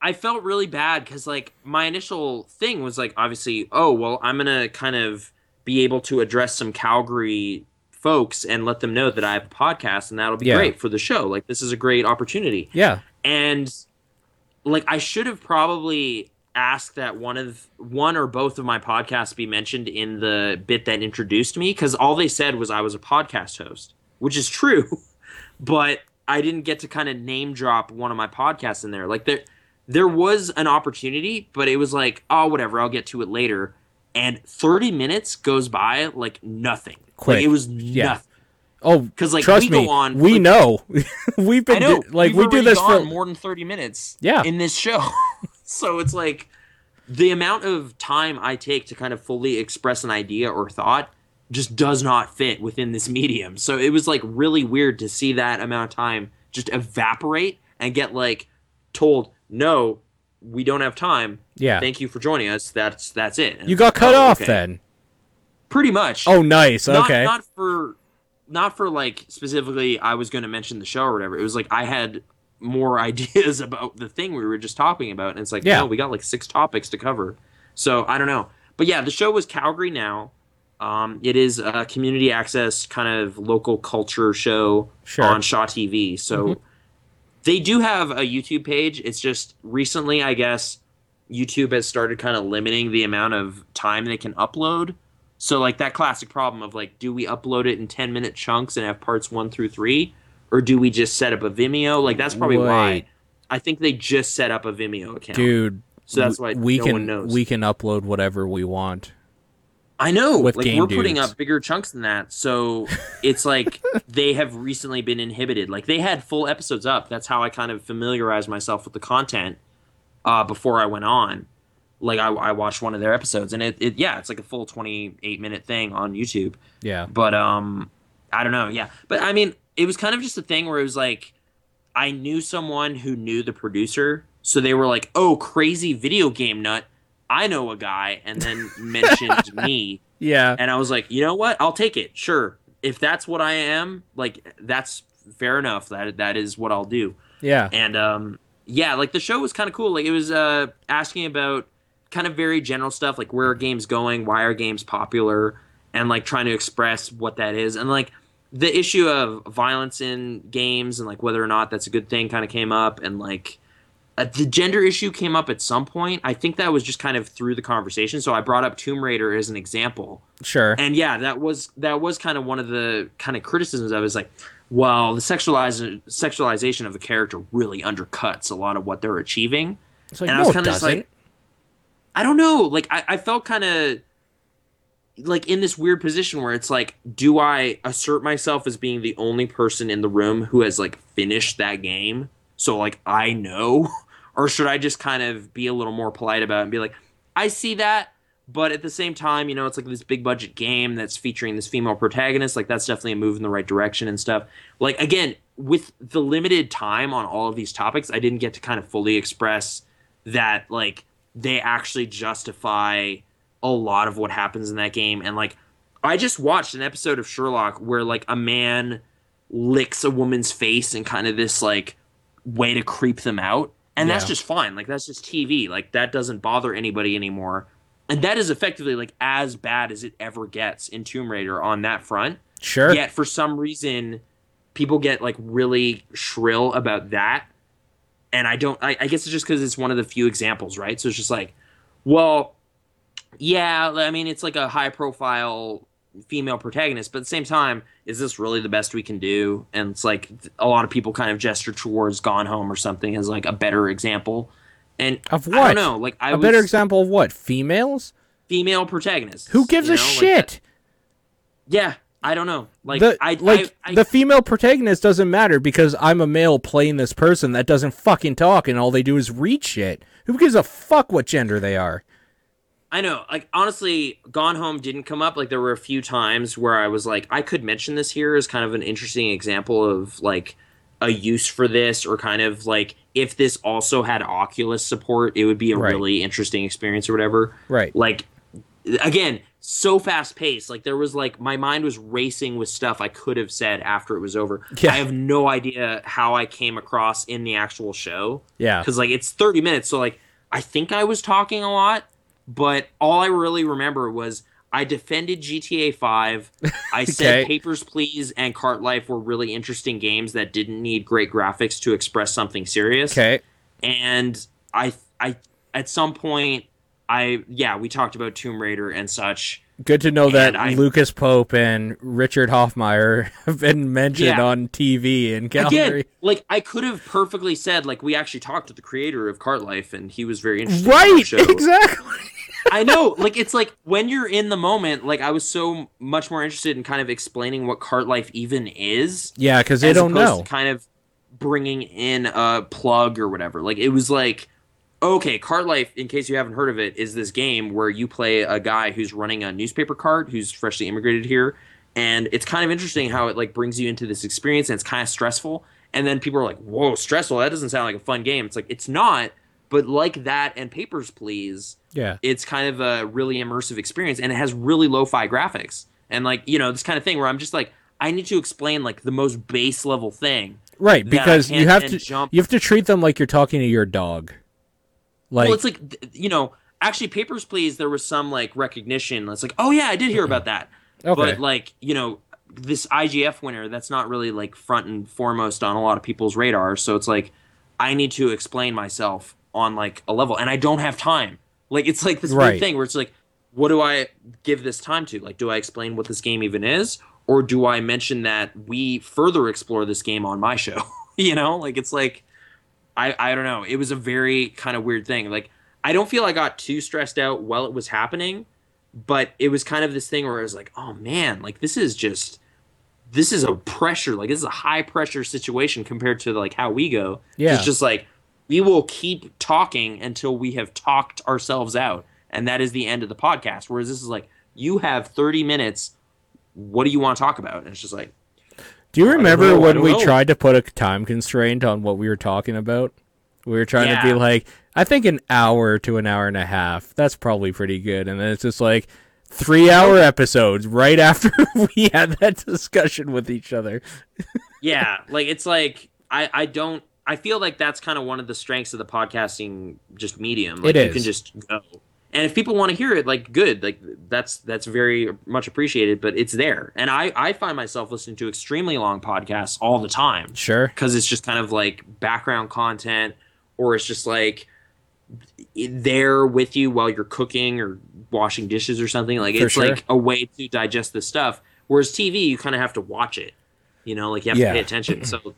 I felt really bad because like my initial thing was like obviously, oh well, I'm gonna kind of be able to address some Calgary folks and let them know that I have a podcast and that'll be Yeah. great for the show. Like this is a great opportunity. Yeah. And like I should have probably asked that one of one or both of my podcasts be mentioned in the bit that introduced me because all they said was I was a podcast host, which is true, but I didn't get to kind of name drop one of my podcasts in there. Like there there was an opportunity, but it was like, oh whatever, I'll get to it later. And 30 minutes goes by like nothing. Quick. Like it was Yeah. nothing. Oh, 'Cause, like, trust we go me, on, we like- know. We've been know. do- like we've we do this for more than thirty minutes. Yeah. In this show, so it's like the amount of time I take to kind of fully express an idea or thought just does not fit within this medium. So it was like really weird to see that amount of time just evaporate and get like told, "No, we don't have time. Yeah. Thank you for joining us. That's that's it." And You got like, cut "Oh, off okay." then. Pretty much. Oh, nice. not, Okay. not for not for like specifically I was going to mention the show or whatever. It was like I had more ideas about the thing we were just talking about and it's like Yeah. no, we got like six topics to cover. So, I don't know. But yeah, the show was Calgary now. Um, it is a community access kind of local culture show Sure. on Shaw TV. So they do have a YouTube page. It's just recently, I guess, YouTube has started kind of limiting the amount of time they can upload. So like that classic problem of like, do we upload it in ten minute chunks and have parts one through three, or do we just set up a Vimeo? Like that's probably Wait. why. I think they just set up a Vimeo account. Dude, So that's why we no can one knows. we can upload whatever we want. I know. with like game we're putting up bigger chunks than that. So it's like they have recently been inhibited. Like they had full episodes up. That's how I kind of familiarized myself with the content uh, before I went on. Like I, I watched one of their episodes, and it, it yeah, it's like a full twenty eight minute thing on YouTube. Yeah. But um, I don't know. Yeah, but I mean, it was kind of just a thing where it was like I knew someone who knew the producer, so they were like, "Oh, crazy video game nut." I know a guy, and then mentioned me, Yeah. and I was like, you know what? I'll take it. Sure, if that's what I am, like that's fair enough. That that is what I'll do. Yeah. And um, yeah, like the show was kind of cool. Like it was uh asking about kind of very general stuff, like where are games going, why are games popular, and like trying to express what that is, and like the issue of violence in games and like whether or not that's a good thing kind of came up, and like uh, the gender issue came up at some point. I think that was just kind of through the conversation. So I brought up Tomb Raider as an example. Sure. And yeah, that was that was kind of one of the kind of criticisms of it is like, well, the sexualiz- sexualization of the character really undercuts a lot of what they're achieving. Like, and I no, was it kind of just doesn't. like, I don't know. Like I, I felt kind of like in this weird position where it's like, do I assert myself as being the only person in the room who has like finished that game? So like I know, or should I just kind of be a little more polite about it and be like, I see that, but at the same time, you know, it's like this big budget game that's featuring this female protagonist. Like that's definitely a move in the right direction and stuff. Like again, with the limited time on all of these topics, I didn't get to kind of fully express that like they actually justify a lot of what happens in that game. And like I just watched an episode of Sherlock where like a man licks a woman's face in kind of this like way to creep them out. And that's just fine. Like that's just TV like that doesn't bother anybody anymore. And that is effectively like as bad as it ever gets in Tomb Raider on that front. Sure. Yet for some reason, people get like really shrill about that, and I don't. I, I guess it's just because it's one of the few examples, right? So it's just like, well, yeah. I mean, it's like a high profile female protagonist, but at the same time, is this really the best we can do? And it's like a lot of people kind of gesture towards Gone Home or something as like a better example. And Of I what? don't know. Like I a was a better example of what? Females? female protagonists. Who gives you a know? Like, shit? yeah, I don't know. Like the I like I, I, the female protagonist doesn't matter because I'm a male playing this person that doesn't fucking talk and all they do is read shit. Who gives a fuck what gender they are? I know. Like honestly, Gone Home didn't come up. Like there were a few times where I was like, I could mention this here as kind of an interesting example of like a use for this, or kind of like if this also had Oculus support, it would be a Right. really interesting experience or whatever. Right. Like again, so fast paced. Like there was like my mind was racing with stuff I could have said after it was over. Yeah. I have no idea how I came across in the actual show Yeah. because like it's 30 minutes so like i think i was talking a lot but all i really remember was i defended gta 5 i said Okay. papers please and cart life were really interesting games that didn't need great graphics to express something serious Okay. and i i at some point i yeah we talked about tomb raider and such Good to know that I- Lucas Pope and Richard Hofmeier have been mentioned Yeah. on TV in Calgary. again like i could have perfectly said like we actually talked to the creator of cart life and he was very interested in Right, show. exactly. I know, like it's like when you're in the moment, like I was so much more interested in kind of explaining what cart life even is. Yeah, because they don't know. Kind of bringing in a plug or whatever. Like it was like, okay, cart life. In case you haven't heard of it, is this game where you play a guy who's running a newspaper cart who's freshly immigrated here, and it's kind of interesting how it like brings you into this experience and it's kind of stressful. And then people are like, "Whoa, stressful! That doesn't sound like a fun game." It's like it's not, but like that and Papers Please Yeah. it's kind of a really immersive experience and it has really lo-fi graphics and like you know this kind of thing where i'm just like i need to explain like the most base level thing Right, because you have to jump- you have to treat them like you're talking to your dog. Like, well it's like you know actually papers please there was some like recognition. It's like oh yeah i did hear about that. Okay. but like you know this igf winner that's not really like front and foremost on a lot of people's radar. So it's like i need to explain myself on like a level and i don't have time. Like it's like this Right. thing where it's like what do i give this time to? Like do i explain what this game even is or do i mention that we further explore this game on my show? You know? Like it's like I, I don't know. It was a very kind of weird thing. Like I don't feel I got too stressed out while it was happening, but it was kind of this thing where I was like, oh man, like this is just this is a pressure, like this is a high pressure situation compared to like how we go. Yeah. It's just like we will keep talking until we have talked ourselves out. And that is the end of the podcast. Whereas this is like, you have 30 minutes. What do you want to talk about? And it's just like, do you remember know, when we know. tried to put a time constraint on what we were talking about? We were trying to be like, I think an hour to an hour and a half. That's probably pretty good. And then it's just like three hour episodes right after we had that discussion with each other. yeah like it's like i i don't i feel like that's kind of one of the strengths of the podcasting just medium like It you can just go and if people want to hear it like good like that's that's very much appreciated but it's there and i i find myself listening to extremely long podcasts all the time Sure. because it's just kind of like background content or it's just like there with you while you're cooking or washing dishes or something. Like For it's sure. like a way to digest the stuff. Whereas TV, you kind of have to watch it. You know, like you have Yeah. to pay attention. So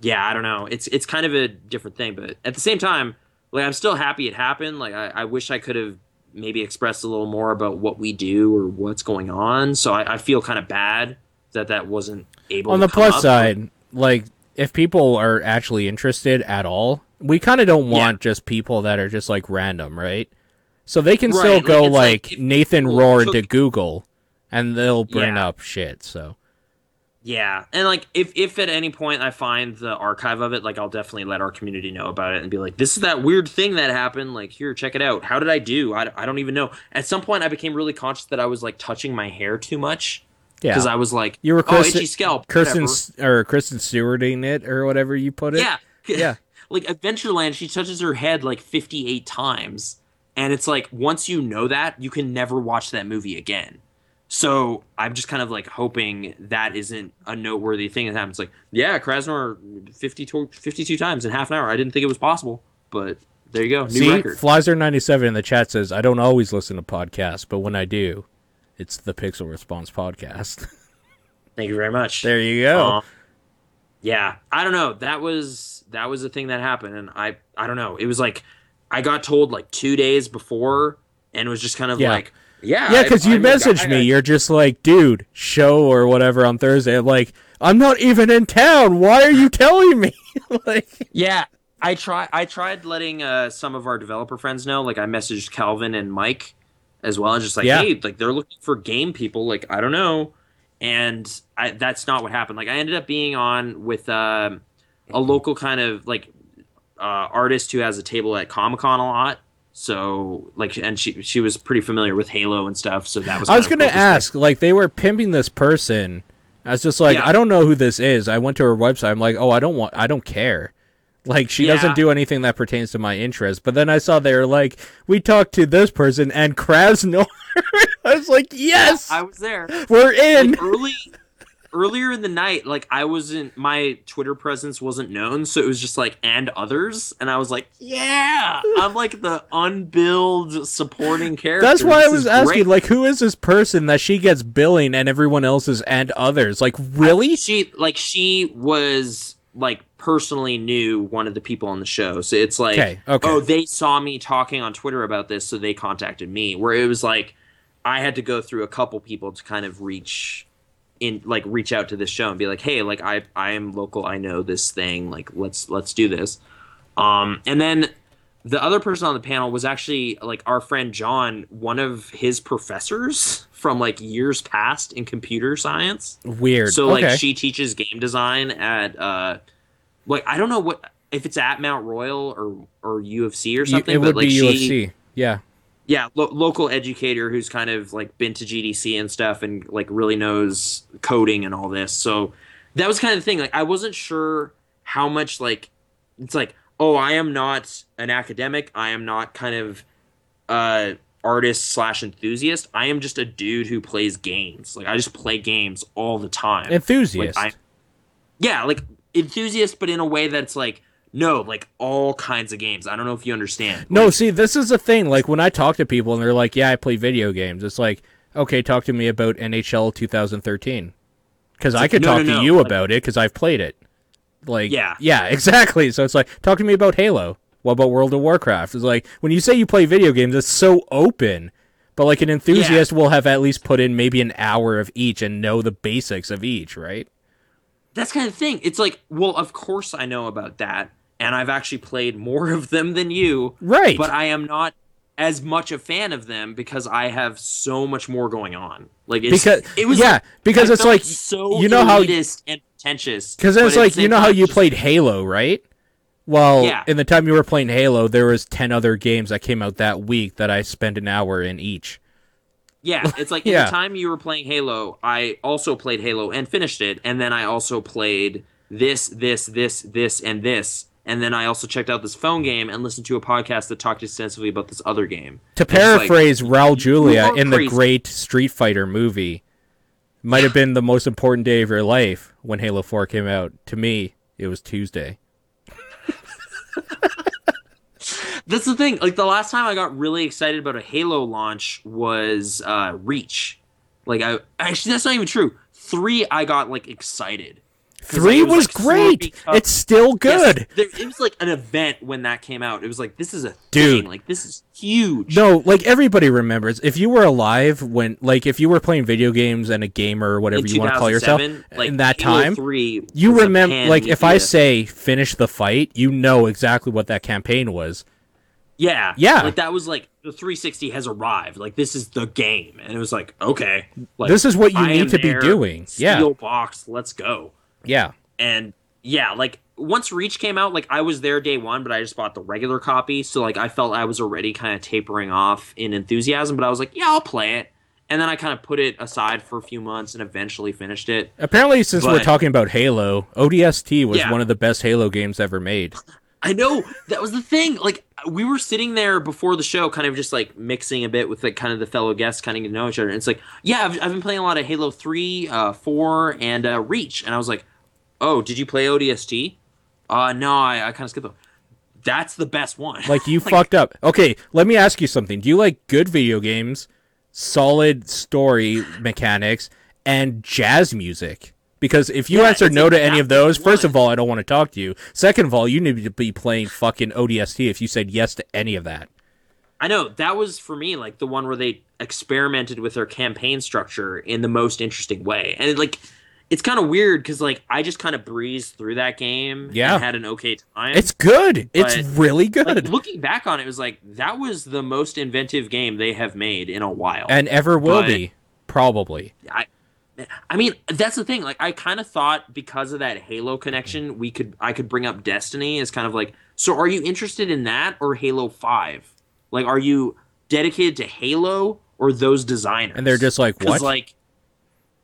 yeah, I don't know. It's it's kind of a different thing, but at the same time, like I'm still happy it happened. Like I, I wish I could have maybe expressed a little more about what we do or what's going on. So I, I feel kind of bad that that wasn't able. To happen. On to the plus up. side, like if people are actually interested at all, we kind of don't Yeah. want just people that are just like random, right? So they can Right, still like, go like, like Nathan Roar took- into Google, and they'll bring Yeah. up shit. So Yeah, and like if if at any point I find the archive of it, like I'll definitely let our community know about it and be like, this is that weird thing that happened. Like here, check it out. How did I do? I, I don't even know. At some point, I became really conscious that I was like touching my hair too much yeah, because I was like, you were oh, itchy scalp. Kirsten or Kristen Stewarding it or whatever you put it. Yeah, Yeah. Like Adventureland, she touches her head like fifty eight times, and it's like once you know that, you can never watch that movie again. So I'm just kind of like hoping that isn't a noteworthy thing that happens. Like, yeah, Kraznor 52, 52 times in half an hour. I didn't think it was possible, but there you go, new See, record. Flizer97 in the chat says, I don't always listen to podcasts, but when I do, it's the Pixel Response podcast. Thank you very much. there you go. Um, yeah, I don't know. That was that was the thing that happened, and I I don't know. It was like I got told like two days before, and it was just kind of Yeah. like, yeah, yeah, because you messaged me. You're just like, dude, show or whatever on Thursday. I'm like, I'm not even in town. Why are you telling me? like, Yeah, I try. I tried letting uh, some of our developer friends know. Like I messaged Calvin and Mike as well, and just like, Yeah. hey, like they're looking for game people. Like I don't know, and I, that's not what happened. Like I ended up being on with um, a local kind of like uh, artist who has a table at Comic Con a lot. So like, and she she was pretty familiar with Halo and stuff. So that was. I was gonna ask, like, they were pimping this person. I was just like, Yeah. I don't know who this is. I went to her website. I'm like, oh, I don't want, I don't care. Like, she Yeah. doesn't do anything that pertains to my interest. But then I saw they were like, we talked to this person and Kraznor. I was like, yes, I was there. we're in. like early earlier in the night like i wasn't my twitter presence wasn't known so it was just like and others and i was like yeah i'm like the unbilled supporting character That's why I was asking, great. like, who is this person that she gets billing and everyone else is and others? Like, really? she like she was like personally knew one of the people on the show so it's like Okay, okay. oh they saw me talking on twitter about this so they contacted me where it was like i had to go through a couple people to kind of reach in like reach out to this show and be like hey like i i am local i know this thing like let's let's do this um and then the other person on the panel was actually like our friend john one of his professors from like years past in computer science Weird. so like okay. she teaches game design at uh like I don't know what if it's at Mount Royal or or U of C or You- something it but would like be she U of C. Yeah. Yeah lo- local educator who's kind of like been to GDC and stuff and like really knows coding and all this. So that was kind of the thing like I wasn't sure how much like it's like oh I am not an academic I am not kind of uh artist slash enthusiast I am just a dude who plays games. Like I just play games all the time. Enthusiast. like, I, yeah, like enthusiast, but in a way that's like no, like all kinds of games. I don't know if you understand. No, Like, see, this is the thing. Like when I talk to people and they're like, "Yeah, I play video games," it's like, okay, talk to me about NHL 2013, because I could no, talk no, to no, you like- about it because I've played it. Like, Yeah. yeah, exactly. So it's like, talk to me about Halo. What about World of Warcraft? It's like when you say you play video games, it's so open. But like an enthusiast will have at least put in maybe an hour of each and know the basics of each, right? that's kind of thing. It's like, well, of course I know about that, and I've actually played more of them than you. Right. But I am not as much a fan of them because I have so much more going on. Like it's, Because it was yeah, like- because I it's like so you know how elitist and pretentious. Because it's like you know how you played Halo, right? Well, Yeah. in the time you were playing Halo, there was ten other games that came out that week that I spent an hour in each. Yeah, it's like in the time you were playing Halo, I also played Halo and finished it, and then I also played this, this, this, this, and this, and then I also checked out this phone game and listened to a podcast that talked extensively about this other game. To And it's like, paraphrase Raul Julia in the great Street Fighter movie, might have been the most important day of your life when Halo Four came out. To me, it was Tuesday. That's the thing. Like the last time I got really excited about a Halo launch was uh Reach. Like I actually that's not even true. Three I got like excited. Three it was like, great. It's still Yes, good. there- it was like an event when that came out. It was like this is a Dude. thing. Like this is huge. No, like everybody remembers. If you were alive when, like, if you were playing video games and a gamer or whatever in you want to call yourself like, in that Halo time, 3 you remember. Like, if I say finish the fight, you know exactly what that campaign was. Yeah. Yeah. Like that was like the 360 has arrived. Like this is the game. And it was like, okay. Like This is what you I need to be there, doing. Yeah. Box, let's go. Yeah, And yeah, like once Reach came out, like I was there day one, but I just bought the regular copy. So like I felt I was already kind of tapering off in enthusiasm, but I was like, yeah, I'll play it. And then I kind of put it aside for a few months and eventually finished it. apparently, since we're talking about Halo, ODST was Yeah. one of the best Halo games ever made. I know that was the thing. Like we were sitting there before the show, kind of just like mixing a bit with like kind of the fellow guests, kind of getting to know each other. And it's like, yeah, I've, I've been playing a lot of Halo Three, uh, Four, and uh, Reach, and I was like, oh, did you play ODST? Uh, no, I, I kind of skipped them. That's the best one. Like you fucked up. Okay, let me ask you something. Do you like good video games, solid story mechanics, and jazz music? Because if you Yeah, answer no to any of those, first of all, I don't want to talk to you. Second of all, you need to be playing fucking ODST if you said yes to any of that. I know that was for me like the one where they experimented with their campaign structure in the most interesting way, and like it's kind of weird because like I just kind of breezed through that game. Yeah. and had an okay time. It's good. It's really good. like, looking back on it, it was like that was the most inventive game they have made in a while. and ever will but- be. Probably. I, I mean, that's the thing. Like, I kind of thought because of that Halo connection, we could I could bring up Destiny as kind of like, so are you interested in that or Halo Five? Like, are you dedicated to Halo or those designers? And they're just like, what? Like,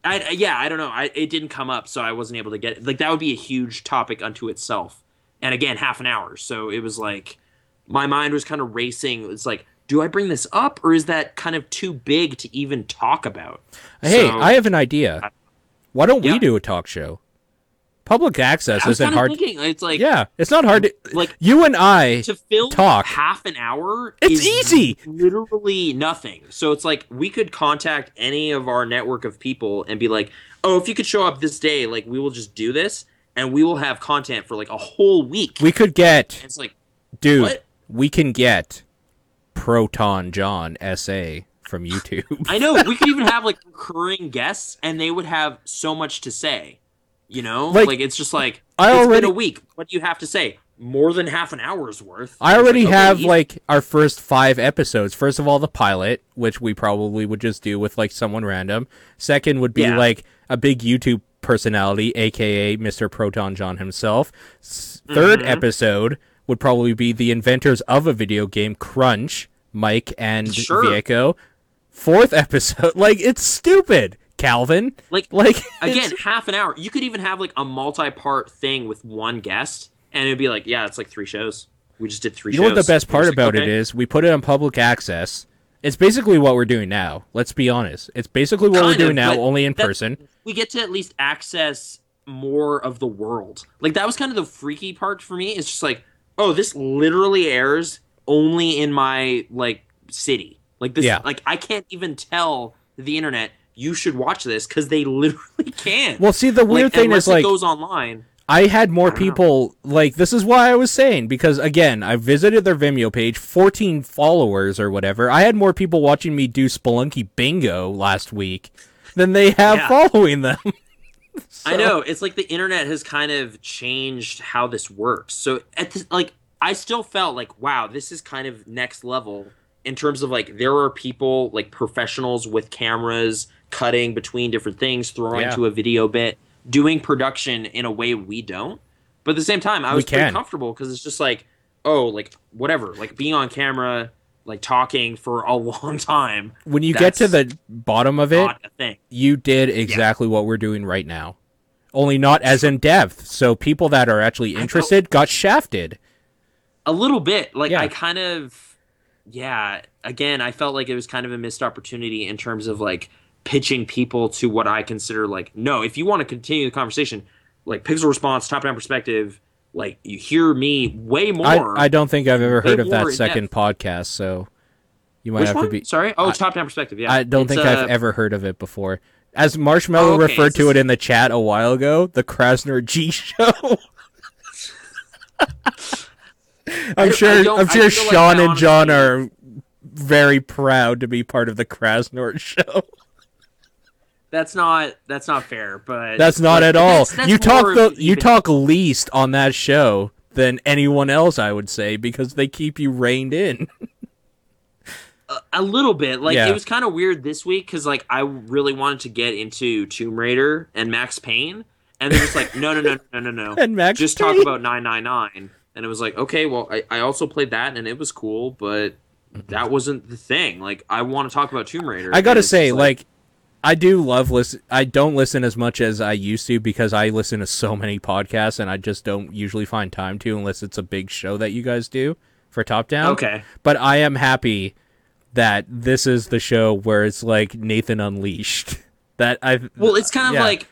I yeah, I don't know. I it didn't come up, so I wasn't able to get it. Like, that would be a huge topic unto itself. And again, half an hour, so it was like my mind was kind of racing. It's like, do I bring this up or is that kind of too big to even talk about? hey, So- I have an idea. Why don't we do a talk show? Public access isn't hard. thinking it's like yeah, it's not hard to. like you and I to fill talk. half an hour. It's easy. literally nothing. So it's like we could contact any of our network of people and be like, "Oh, if you could show up this day, like we will just do this, and we will have content for like a whole week." we could get And it's like, Dude, What? we can get Proton John SA from YouTube. I know we could even have like recurring guests, and they would have so much to say. You know, Like, like, it's just like I it's already- been a week. What do you have to say? More than half an hour's worth. I already like, have okay, like our first five episodes. First of all, the pilot, which we probably would just do with like someone random. Second would be Yeah. like a big YouTube personality, aka Mr. ProtonJon himself. 3rd Mm-hmm. episode would probably be the inventors of a video game, Crunch, Mike and Sure. Vieko. Fourth episode, like it's stupid, Calvin. like Like again half an hour you could even have like a multi-part thing with one guest and it'd be like yeah it's like three shows we just did three You know what the best part like, about it okay. is? We put it on public access. It's basically what we're doing now. Let's be honest. It's basically what we're doing of, now, only in person. we get to at least access more of the world like that was kind of the freaky part for me it's just like oh this literally airs only in my like city like this Yeah. like i can't even tell the internet you should watch this because they literally can't Well, see, the weird like, thing is like it goes online I had more know. people like this is why I was saying because again I visited their Vimeo page, 14 followers or whatever. I had more people watching me do Spelunky Bingo last week than they have Yeah. following them. I know it's like the internet has kind of changed how this works. So at this, like I still felt like wow, this is kind of next level in terms of like there are people like professionals with cameras cutting between different things, throwing Yeah. to a video bit, doing production in a way we don't. But at the same time, I was pretty can. comfortable because it's just like oh, like whatever, like being on camera, like talking for a long time, When you get to the bottom of it, not a thing. you did exactly what we're doing right now. Only not as in depth. So people that are actually interested got shafted. a little bit like Yeah. i kind of yeah again i felt like it was kind of a missed opportunity in terms of like pitching people to what i consider like no if you want to continue the conversation like pixel response top down perspective like you hear me way more. I don't think I've ever heard of that second depth. podcast, so you might Which have one? to be. Sorry. Oh, I- top down perspective. Yeah. I don't It's, think uh, I've ever heard of it before. As Marshmallow Oh, okay, referred to it in the chat a while ago, the Kraznor G show. I'm sure. I'm sure feel like Sean and John are very proud to be part of the Kraznor show. That's not. That's not fair. But That's not but at all. that's- that's you talk the you talk least on that show than anyone else, I would say, because they keep you reined in. a little bit. Like Yeah. it was kind of weird this week because like I really wanted to get into Tomb Raider and Max Payne, and they're just like, no, no, no, no, no, no. And Max just talk about nine nine nine. And it was like, okay, well, I, I also played that and it was cool, but that wasn't the thing. Like I want to talk about Tomb Raider. I gotta say, just like, I do love listen. I don't listen as much as I used to because I listen to so many podcasts, and I just don't usually find time to unless it's a big show that you guys do for Top Down. okay, But I am happy that this is the show where it's like Nathan Unleashed. That I've well, it's kind of yeah. like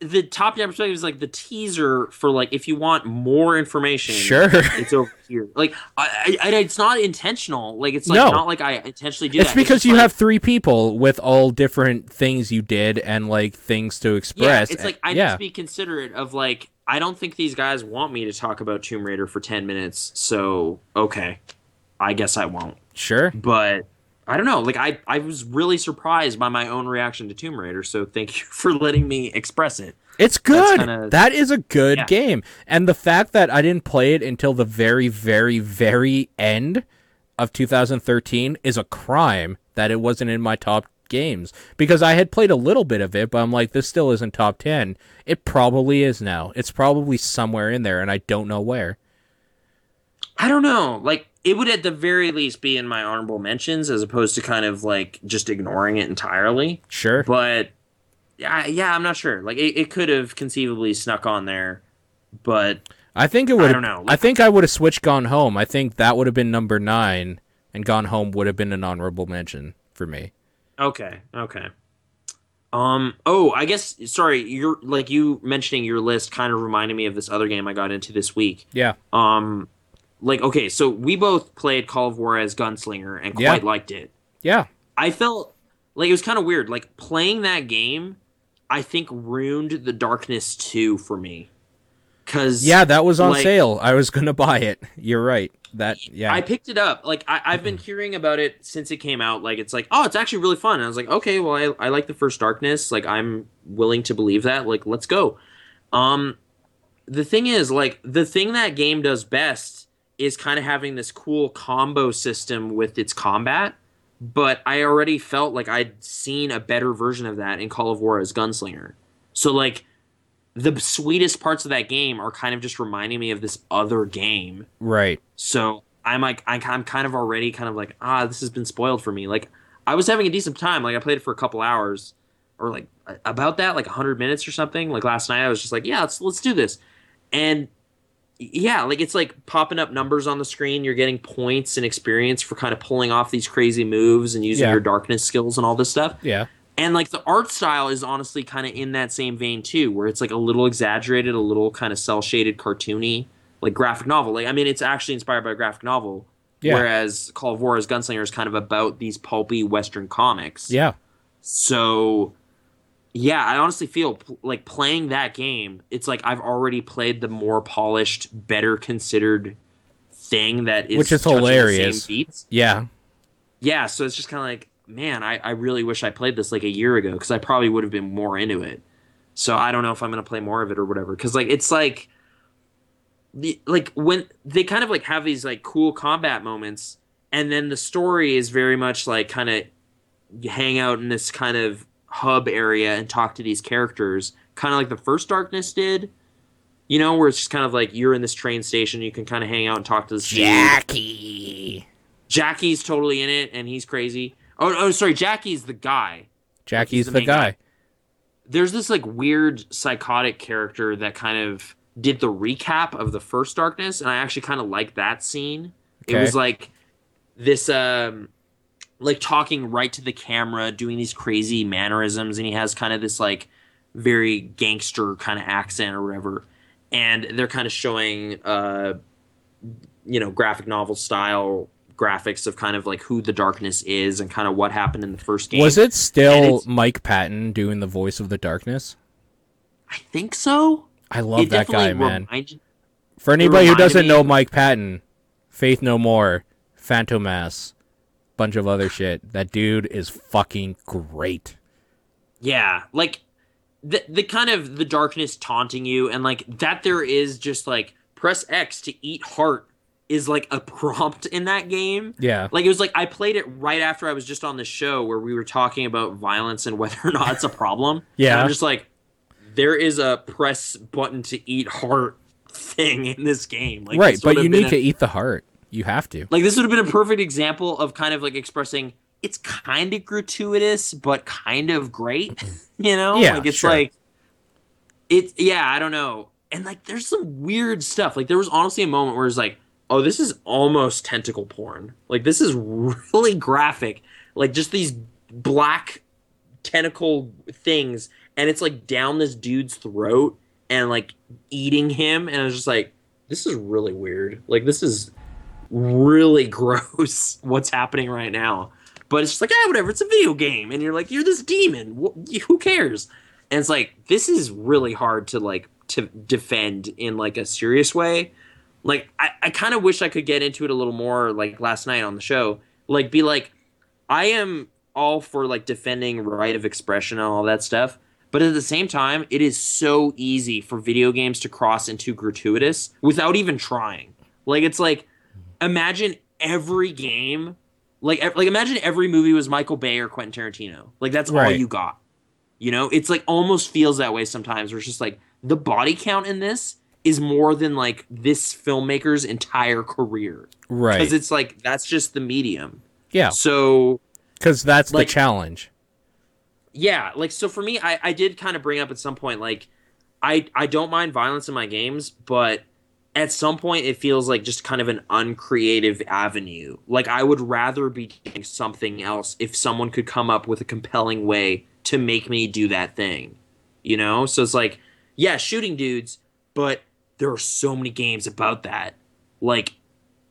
the top down perspective is like the teaser for like if you want more information. sure. it's over here. Like, I, I, it's not intentional. Like, it's like No. not like I intentionally do It's that. because just you like- have three people with all different things you did and like things to express. Yeah, it's like eh, I yeah, need to be considerate of like I don't think these guys want me to talk about Tomb Raider for ten minutes. So okay, I guess I won't. sure. But I don't know. Like I, I was really surprised by my own reaction to Tomb Raider. So thank you for letting me express it. It's good. kinda- That is a good Yeah. game. And the fact that I didn't play it until the very, very, very end of 2013 is a crime that it wasn't in my top games. Because I had played a little bit of it, but I'm like, this still isn't top 10. It probably is now. It's probably somewhere in there, and I don't know where. I don't know. Like it would at the very least be in my honorable mentions as opposed to kind of like just ignoring it entirely. Sure. But yeah, yeah, I'm not sure. Like it, it could have conceivably snuck on there, but I think it would. I don't know. I think I would have switched Gone Home. I think that would have been number nine, and Gone Home would have been an honorable mention for me. Okay, okay. Um. Oh, I guess. Sorry, you're like you mentioning your list kind of reminded me of this other game I got into this week. Yeah. Um, like okay, so we both played Call of Juarez Gunslinger and Yeah. quite liked it. Yeah. I felt like it was kind of weird. Like playing that game, I think ruined the Darkness two for me. Cause Yeah, that was on like, sale. I was gonna buy it. You're right. That yeah. I picked it up. Like I, I've been hearing about it since it came out. Like it's like, oh, it's actually really fun. And I was like, okay, well, I, I like the first Darkness. Like I'm willing to believe that. Like let's go. Um, the thing is, like the thing that game does best is kind of having this cool combo system with its combat. But I already felt like I'd seen a better version of that in Call of Juarez Gunslinger. So like the sweetest parts of that game are kind of just reminding me of this other game right. so I'm like, I- I'm kind of already kind of like, ah, this has been spoiled for me. Like, I was having a decent time. Like, I played it for a couple hours, or like about that, like 100 minutes or something. Like last night, I was just like, yeah, let's let's do this, and yeah, like it's like popping up numbers on the screen. You're getting points and experience for kind of pulling off these crazy moves and using Yeah. your darkness skills and all this stuff. Yeah. And like the art style is honestly kind of in that same vein too, where it's like a little exaggerated, a little kind of cel shaded, cartoony, like graphic novel. Like I mean, it's actually inspired by a graphic novel. Yeah. Whereas Call of Juarez Gunslinger is kind of about these pulpy Western comics. Yeah. So, yeah, I honestly feel like playing that game. It's like I've already played the more polished, better considered thing that is Which is touching the same hilarious. Yeah. yeah, so it's just kind of like, man, I, I really wish I played this like a year ago because I probably would have been more into it. So I don't know if I'm gonna play more of it or whatever. Because like it's like, the like when they kind of like have these like cool combat moments, and then the story is very much like kind of hang out in this kind of hub area and talk to these characters, kind of like the first Darkness did. You know, where it's just kind of like you're in this train station, you can kind of hang out and talk to this dude. Jackie. Jackie's totally in it, and he's crazy. Oh, oh, sorry, Jackie's the guy. Jackie's the the guy. guy. There's this like weird psychotic character that kind of did the recap of the first Darkness, and I actually kind of liked that scene. It was like this, um, like talking right to the camera, doing these crazy mannerisms, and he has kind of this like very gangster kind of accent or whatever. and they're kind of showing uh you know graphic novel style graphics of kind of like who the darkness is and kind of what happened in the first game. Was it still Mike Patton doing the voice of the darkness? I think so. I love it that guy, man. reminded- For anybody who doesn't know Mike Patton, Faith No More, Fantômas, bunch of other shit. That dude is fucking great. Yeah, like the the kind of the darkness taunting you, and like that there is just like press X to eat heart is like a prompt in that game. Yeah. Like it was like I played it right after I was just on the show where we were talking about violence and whether or not it's a problem. Yeah. and I'm just like, there is a press button to eat heart thing in this game. Like right, but you need a- to eat the heart. You have to. like this would have been a perfect example of kind of like expressing it's kind of gratuitous but kind of great you know? Yeah, like it's sure. like it yeah i don't know. And like there's some weird stuff. Like there was honestly a moment where it's like oh this is almost tentacle porn. Like this is really graphic. Like just these black tentacle things and it's like down this dude's throat and like eating him and i was just like this is really weird. Like this is really gross what's happening right now. But it's just like, ah, whatever. It's a video game, and you're like, you're this demon. Who cares? And it's like, this is really hard to like to defend in like a serious way. Like, I, I kind of wish I could get into it a little more. Like last night on the show, like be like, I am all for like defending right of expression and all that stuff. But at the same time, it is so easy for video games to cross into gratuitous without even trying. Like it's like imagine every game like like imagine every movie was Michael Bay or Quentin Tarantino. Like that's all you got. You know, it's like almost feels that way sometimes where it's just like the body count in this is more than like this filmmaker's entire career. Right. Because it's like that's just the medium. yeah, So because that's like- the challenge. yeah like so for me i i did kind of bring up at some point like i i don't mind violence in my games but at some point it feels like just kind of an uncreative avenue like i would rather be doing something else if someone could come up with a compelling way to make me do that thing you know so it's like yeah shooting dudes but there are so many games about that like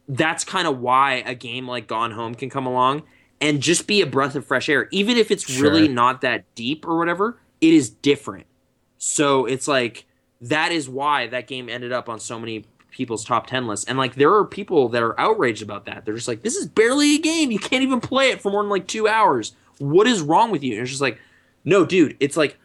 that's kind of why a game like Gone Home can come along and just be a breath of fresh air. Even if it's Sure. really not that deep or whatever, it is different. So it's like that is why that game ended up on so many people's top 10 lists. And like there are people that are outraged about that. They're just like, this is barely a game. You can't even play it for more than like two hours. What is wrong with you? And it's just like, no, dude, it's like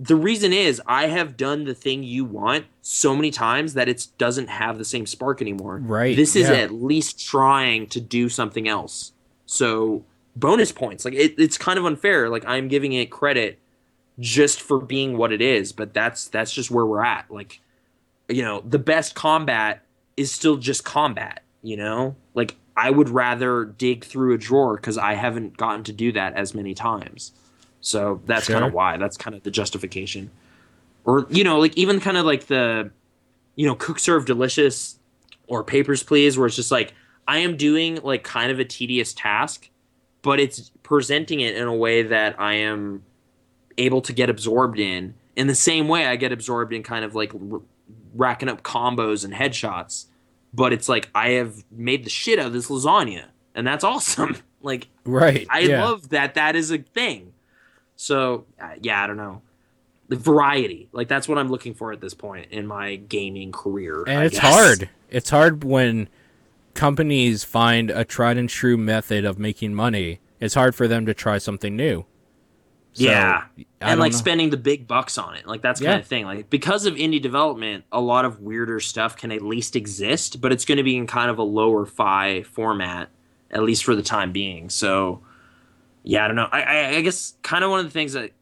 the reason is I have done the thing you want so many times that it doesn't have the same spark anymore. Right, This is yeah. at least trying to do something else. So bonus points. Like it, it's kind of unfair. Like I'm giving it credit just for being what it is, but that's that's just where we're at. Like you know, the best combat is still just combat, you know? Like I would rather dig through a drawer cuz I haven't gotten to do that as many times. So that's Sure. kind of why. That's kind of the justification. Or you know, like even kind of like the you know, cook serve delicious or papers please where it's just like I am doing like kind of a tedious task, but it's presenting it in a way that I am able to get absorbed in in the same way I get absorbed in kind of like racking up combos and headshots. But it's like I have made the shit out of this lasagna, and that's awesome. like Right. I yeah. love that that is a thing. So uh, yeah, I don't know. The variety, like that's what I'm looking for at this point in my gaming career. and I it's guess. hard. It's hard when companies find a tried and true method of making money. It's hard for them to try something new. So, yeah, I and like know. spending the big bucks on it, like that's Yeah. kind of thing. Like because of indie development, a lot of weirder stuff can at least exist, but it's going to be in kind of a lower fi format, at least for the time being. So, yeah, I don't know. I I, I guess kind of one of the things that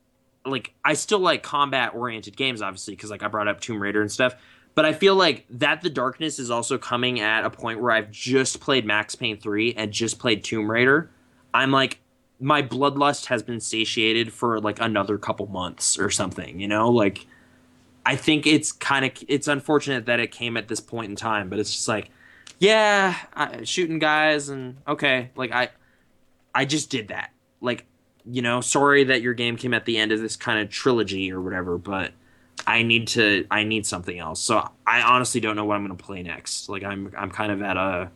like I still like combat oriented games, obviously, because like I brought up Tomb Raider and stuff. But I feel like that the darkness is also coming at a point where I've just played Max Payne three and just played Tomb Raider. I'm like my bloodlust has been satiated for like another couple months or something, you know? Like I think it's kind of it's unfortunate that it came at this point in time, but it's just like yeah, I, shooting guys and okay, like I I just did that. Like, you know, sorry that your game came at the end of this kind of trilogy or whatever, but I need to I need something else. So I honestly don't know what I'm going to play next. Like I'm I'm kind of at a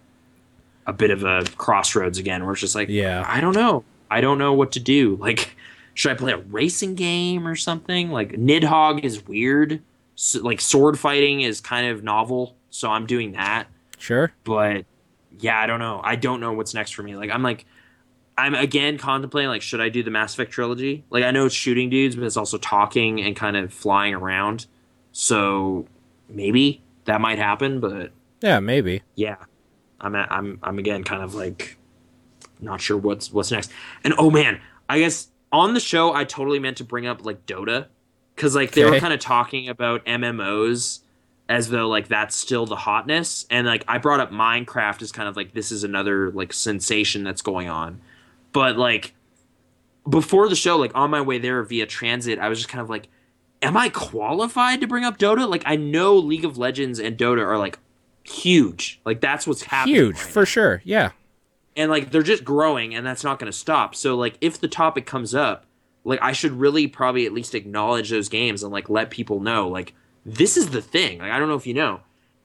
a bit of a crossroads again where it's just like Yeah. I don't know. I don't know what to do. Like should I play a racing game or something? Like Nidhogg is weird. So, like sword fighting is kind of novel, so I'm doing that. Sure. But yeah, I don't know. I don't know what's next for me. Like I'm like I'm again contemplating like should I do the Mass Effect trilogy? Like I know it's shooting dudes, but it's also talking and kind of flying around. So maybe that might happen, but Yeah, maybe. yeah, I'm at, I'm I'm again kind of like not sure what's what's next. And oh man, I guess on the show I totally meant to bring up like Dota cuz like they were kind of talking about MMOs as though like that's still the hotness and like I brought up Minecraft as kind of like this is another like sensation that's going on. But like before the show like on my way there via transit I was just kind of like am I qualified to bring up Dota? Like I know League of Legends and Dota are like huge. Like that's what's happening. Huge, right for now. sure. Yeah. And like they're just growing and that's not going to stop. So like if the topic comes up, like I should really probably at least acknowledge those games and like let people know like this is the thing. Like I don't know if you know.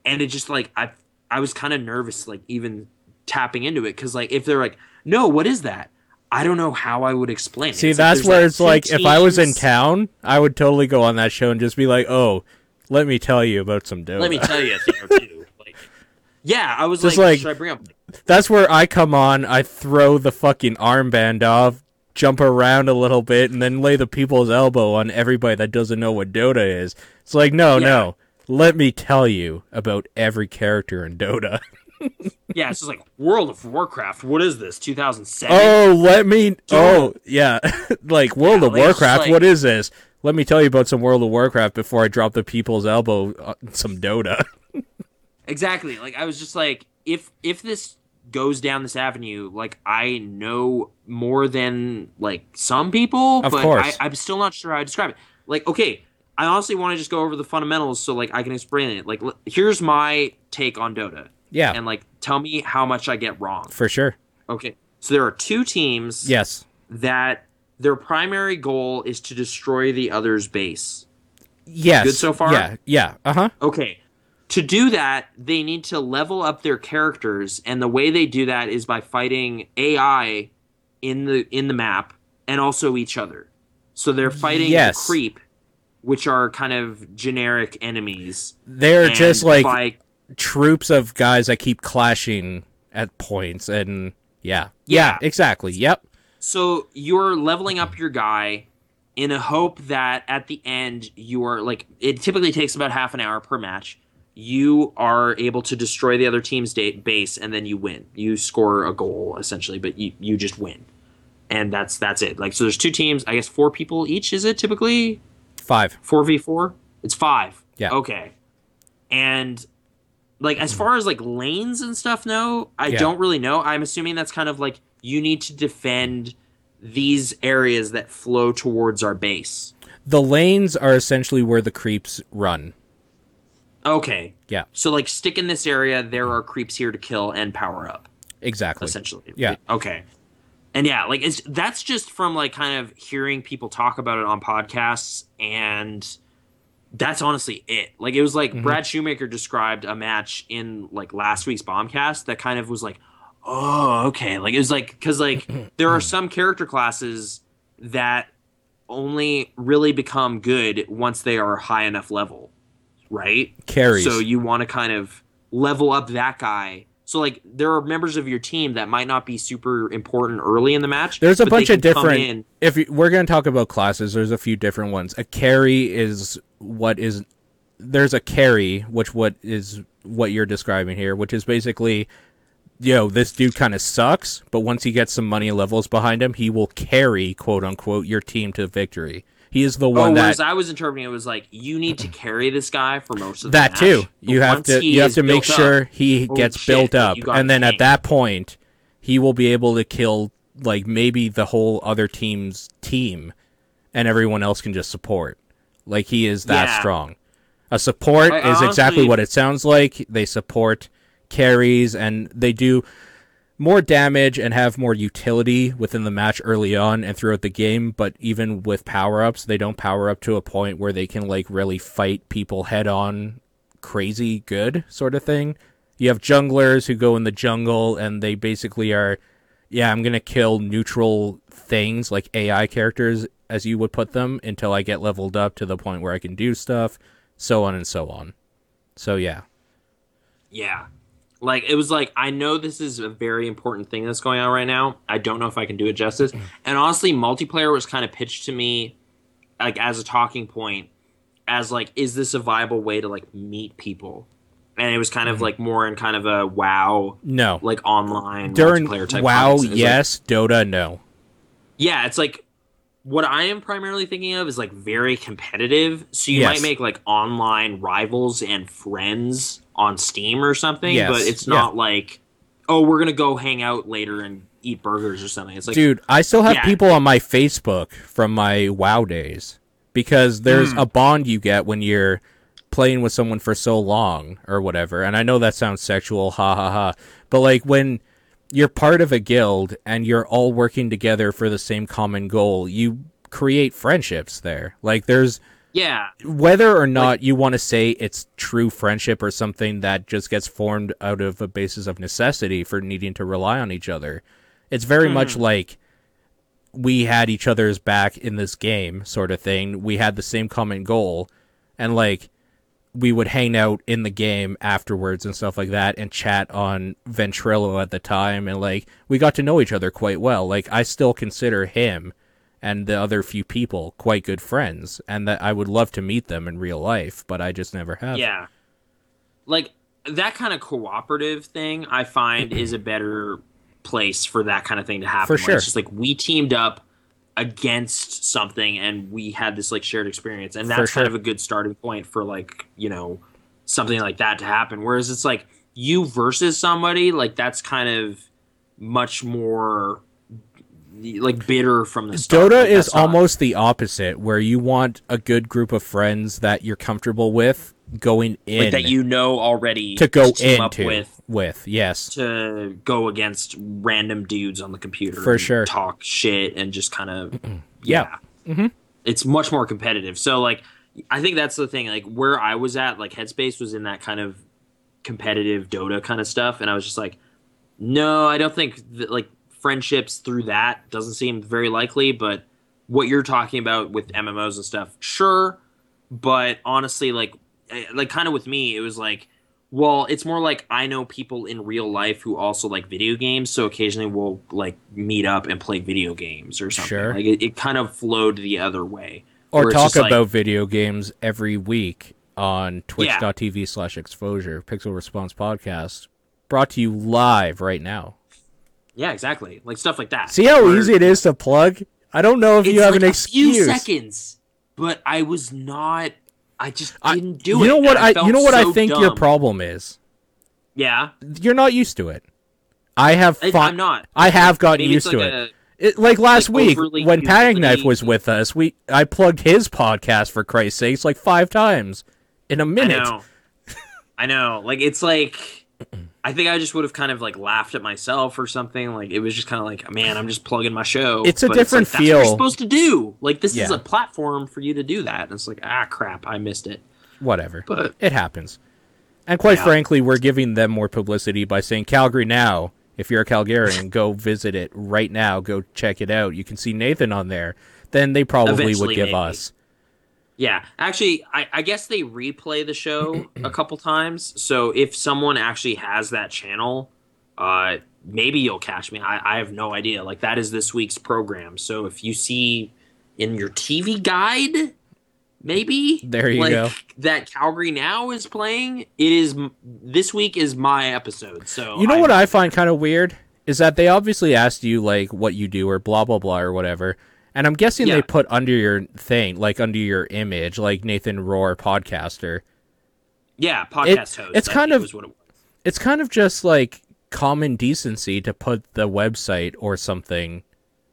And it just like I I was kind of nervous like even tapping into it cuz like if they're like, "No, what is that?" I don't know how I would explain it. See, It's that's there's, where it's two like, if I was in town, I would totally go on that show and just be like, "Oh, let me tell you about some Dota." Let me tell you a thing or two. Like, yeah, I was Just like, like- should I bring up That's where I come on. I throw the fucking armband off, jump around a little bit, and then lay the people's elbow on everybody that doesn't know what Dota is. It's like, no, Yeah. no. Let me tell you about every character in Dota. Yeah, it's just like World of Warcraft. What is this? 2007? Oh, let me. Oh, yeah. like World Yeah, of like, it's just Warcraft. like- what is this? Let me tell you about some World of Warcraft before I drop the people's elbow on some Dota. Exactly. Like I was just like, if if this goes down this avenue, like I know more than like some people, Of but course. I, I'm still not sure how to describe it. Like, okay, I honestly want to just go over the fundamentals so like I can explain it. Like, here's my take on Dota, yeah, and like tell me how much I get wrong. for sure. Okay, so there are two teams Yes. that their primary goal is to destroy the other's base. Yes. Good so far? Yeah. Yeah. Uh huh. Okay. To do that, they need to level up their characters, and the way they do that is by fighting AI in the in the map and also each other. So they're fighting Yes. the creep, which are kind of generic enemies. They're just like by- troops of guys that keep clashing at points, and yeah. Yeah. Exactly. Yep. so you're leveling up your guy in a hope that at the end you are like it typically takes about half an hour per match you are able to destroy the other team's base and then you win. You score a goal essentially but you, you just win. And that's that's it. Like so there's two teams i guess four people each is it typically? Five. 4v4 it's five? Yeah. okay. And like as mm-hmm. far as like lanes and stuff no i Yeah. don't really know. I'm assuming that's kind of like you need to defend these areas that flow towards our base. The lanes are essentially where the creeps run. Okay Yeah. so like stick in this area there are creeps here to kill and power up Exactly. essentially Yeah. okay and yeah like it's that's just from like kind of hearing people talk about it on podcasts and that's honestly it like it was like Mm-hmm. brad shoemaker described a match in like last week's bombcast that kind of was like oh okay like it was like because like there are some character classes that only really become good once they are high enough level right Carries. so you want to kind of level up that guy. So like there are members of your team that might not be super important early in the match. There's a bunch of different. If you, we're going to talk about classes, there's a few different ones. A carry is what is. There's a carry, which what is what you're describing here, which is basically, yo, this dude kind of sucks, but once he gets some money levels behind him, he will carry quote unquote your team to victory. He is the Oh, one whereas that I was interpreting it was like you need to carry this guy for most of the that too. You have to you have to make built up- sure he gets shit, built up, and then at that point, he will be able to kill like maybe the whole other team's team, and everyone else can just support. Like he is that Yeah. strong. A support I- is exactly what it sounds like. They support carries, and they do. More damage and have more utility within the match early on and throughout the game, but even with power ups, they don't power up to a point where they can like really fight people head on crazy good sort of thing. You have junglers who go in the jungle and they basically are yeah, I'm going to kill neutral things like AI characters as you would put them until I get leveled up to the point where I can do stuff, so on and so on. So yeah. Yeah. Like it was like I know this is a very important thing that's going on right now. I don't know if I can do it justice. Mm. And honestly, multiplayer was kind of pitched to me like as a talking point as like is this a viable way to like meet people? And it was kind of mm-hmm. like more in kind of a wow No. like online During multiplayer type WoW. It's like- yes, Dota no. yeah, it's like what I am primarily thinking of is like very competitive. So you Yes. might make like online rivals and friends on Steam or something, Yes, but it's yeah. not like, oh, we're gonna go hang out later and eat burgers or something. It's like, Dude, I still have yeah. people on my Facebook from my WoW days because there's Hmm. a bond you get when you're playing with someone for so long or whatever. And I know that sounds sexual, ha ha ha. But like when you're part of a guild and you're all working together for the same common goal, you create friendships there. Like there's yeah, whether or not you want to say it's true friendship or something that just gets formed out of a basis of necessity for needing to rely on each other, it's very mm-hmm. much like we had each other's back in this game, sort of thing. We had the same common goal, and like we would hang out in the game afterwards and stuff like that and chat on Ventrilo at the time and like we got to know each other quite well. Like I still consider him and the other few people quite good friends and that I would love to meet them in real life, but I just never have. yeah, like that kind of cooperative thing. I find is a better place for that kind of thing to happen. For sure. it's just like we teamed up against something and we had this like shared experience and that's kind of a good starting point for like you know something like that to happen whereas it's like you versus somebody like that's kind of much more like bitter from the start. Dota Like, is not- almost the opposite, where you want a good group of friends that you're comfortable with going in like that you know already to go up into with with. Yes, to go against random dudes on the computer For sure. talk shit and just kind of Yeah. yeah, Mhm. it's much more competitive so like i think that's the thing like where i was at like headspace was in that kind of competitive dota kind of stuff and i was just like no i don't think that like friendships through that doesn't seem very likely but what you're talking about with mmos and stuff sure. But honestly like eh, like kind of with me it was like well it's more like i know people in real life who also like video games so occasionally we'll like meet up and play video games or something. Sure. like it, it kind of flowed the other way or talk just like- about video games every week on twitch.tv slash exposure pixel response podcast brought to you live right now yeah exactly. Like stuff like that. See how Where easy it is to plug? I don't know if you have like an a excuse. few seconds but i was not i just didn't do you it know what i, felt you know what so i think your problem is? Yeah? You're not used to it. I have I, i'm not. I have gotten Maybe used to like it. a- It, like last like week when Panic Knife was with us, we I plugged his podcast for Christ's sakes like five times in a minute. I know. I know. Like it's like I think I just would have kind of like laughed at myself or something. Like it was just kind of like, man, I'm just plugging my show. It's a But different like, That's what you're feel. supposed to do. Like this is a platform for you to do that. And it's like, ah, crap, I missed it. Whatever, But it happens. And quite Yeah. frankly, we're giving them more publicity by saying Calgary now. If you're a Calgarian, go visit it right now. Go check it out. You can see Nathan on there. Then they probably would give maybe. us. Yeah, actually, I, I guess they replay the show a couple times. So if someone actually has that channel, uh, maybe you'll catch me. I, I have no idea. Like that is this week's program. So if you see in your TV guide, maybe There you like, go. That Calgary now is playing. It is this week is my episode. So You know I- what I find kind of weird is that they obviously asked you like what you do or blah blah blah or whatever, and I'm guessing Yeah. they put under your thing like under your image like Nathan Rohr podcaster. Yeah, podcast host. it's I kind of- what it was. It's kind of just like common decency to put the website or something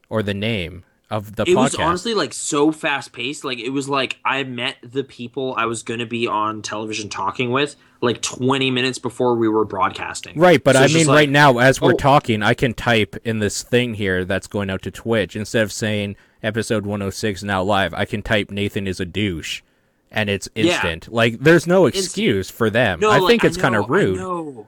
or the name of the it podcast. was honestly like so fast paced. Like it was like I met the people I was going to be on television talking with like 20 minutes before we were broadcasting. Right, but So I mean, like, right now, as we're oh. talking, I can type in this thing here that's going out to Twitch instead of saying episode 106 now live. I can type Nathan is a douche, and it's Yeah. instant. Like, there's no excuse for them. No, I like, think it's kind of rude.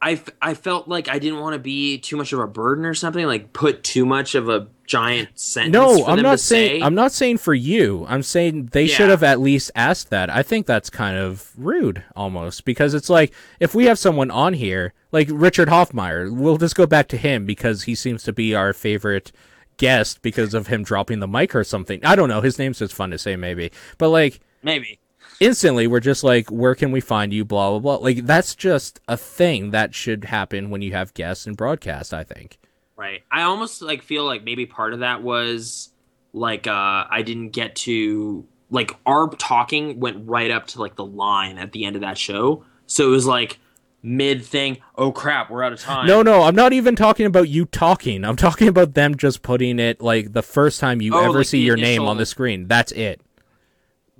I. I, f- I felt like I didn't want to be too much of a burden or something. Like put too much of a giant sentence. No, I'm not saying say. I'm not saying for you. I'm saying they should have at least asked that. I think that's kind of rude almost because it's like if we have someone on here like Richard Hofmeier, we'll just go back to him because he seems to be our favorite guest because of him dropping the mic or something. I don't know. His name's just fun to say maybe. But like Maybe. Instantly we're just like where can we find you blah blah blah. Like that's just a thing that should happen when you have guests and broadcast, I think. Right. I almost like feel like maybe part of that was like uh I didn't get to like our talking went right up to like the line at the end of that show. So it was like mid thing, oh crap, we're out of time. No, no, I'm not even talking about you talking. I'm talking about them just putting it like the first time you Oh, ever like see your name on the screen. That's it.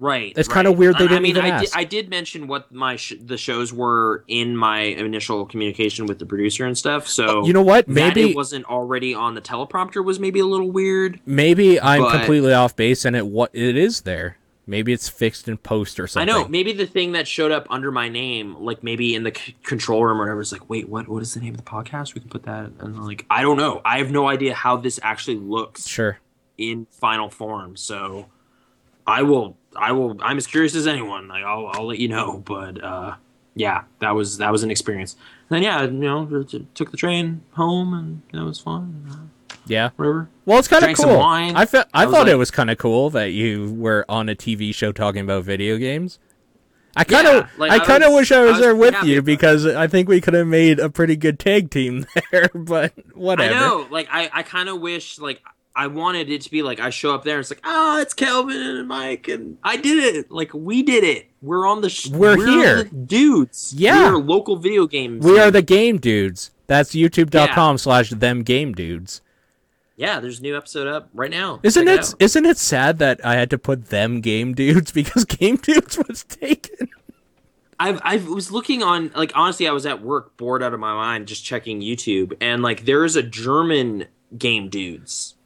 Right. It's right. kinda weird they I- I didn't mean, even I did. I did mention what my sh- the shows were in my initial communication with the producer and stuff. So uh, You know what? Maybe it wasn't already on the teleprompter was maybe a little weird. maybe I'm but- completely off base and it what it is there. Maybe it's fixed in post or something. I know. Maybe the thing that showed up under my name, like maybe in the c- control room or whatever, is like, wait, what? What is the name of the podcast? We can put that. And like, I don't know. I have no idea how this actually looks Sure. in final form. So, I will. I will. I'm as curious as anyone. Like, I'll. I'll let you know. But uh, yeah, that was that was an experience. And then yeah, you know, took the train home and that was fun. Yeah. whatever. Well, it's kind of cool. I fe- I I was thought it was kind of cool that you were on a TV show talking about video games. I kind of, Yeah, like, I I kind of wish I I was was there with you because I think we could have made a pretty good tag team there. But whatever. I know. Like I, I kind of wish like I wanted it to be like I show up there and it's like oh it's Kelvin and Mike and I did it. Like we did it. We're on the. Sh- We're here. the dudes. Yeah. we're local video games. We are the game dudes. That's youtube.com slash them game dudes. Yeah, there's a new episode up right now. Isn't Check it, isn't it sad that I had to put them game dudes because game dudes was taken? I've I was looking on like honestly I was at work bored out of my mind just checking YouTube and like there is a German game dudes.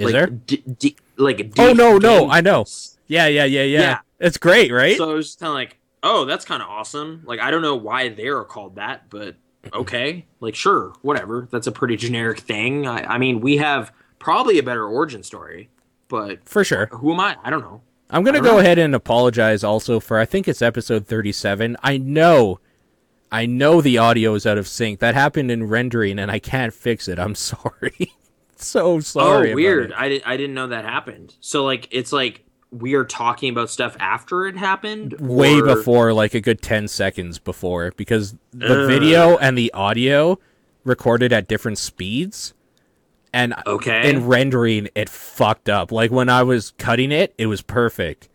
Is like, there? D- D- like D- Oh, no, no, I know. Yeah, yeah, yeah, yeah. Yeah. It's great, right? So I was just kind of like, oh, that's kind of awesome. Like, I don't know why they're called that, but okay. Like, sure, whatever. That's a pretty generic thing. I, I mean, we have probably a better origin story, but For sure. who am I? I don't know. I'm going to go know. ahead and apologize also for I think it's episode 37. I know I know the audio is out of sync. That happened in rendering and I can't fix it. I'm sorry. so sorry. oh, weird. I, di- I didn't know that happened. So, like, it's like we are talking about stuff after it happened? Way or- before like a good 10 seconds before because the Ugh. video and the audio recorded at different speeds and Okay. in rendering it fucked up. Like when I was cutting it, it was perfect.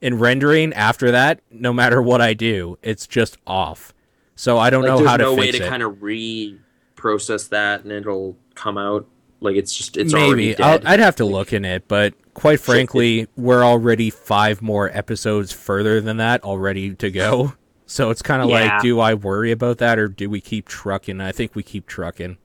In rendering after that, no matter what I do, it's just off. So I don't like, know how to no way to it. kind of re-process that and it'll come out. Like, it's just, it's Maybe dead. I'd have to look in it, but quite frankly, we're already five more episodes further than that already to go. So it's kind of Yeah. like, do I worry about that or do we keep trucking? I think we keep trucking.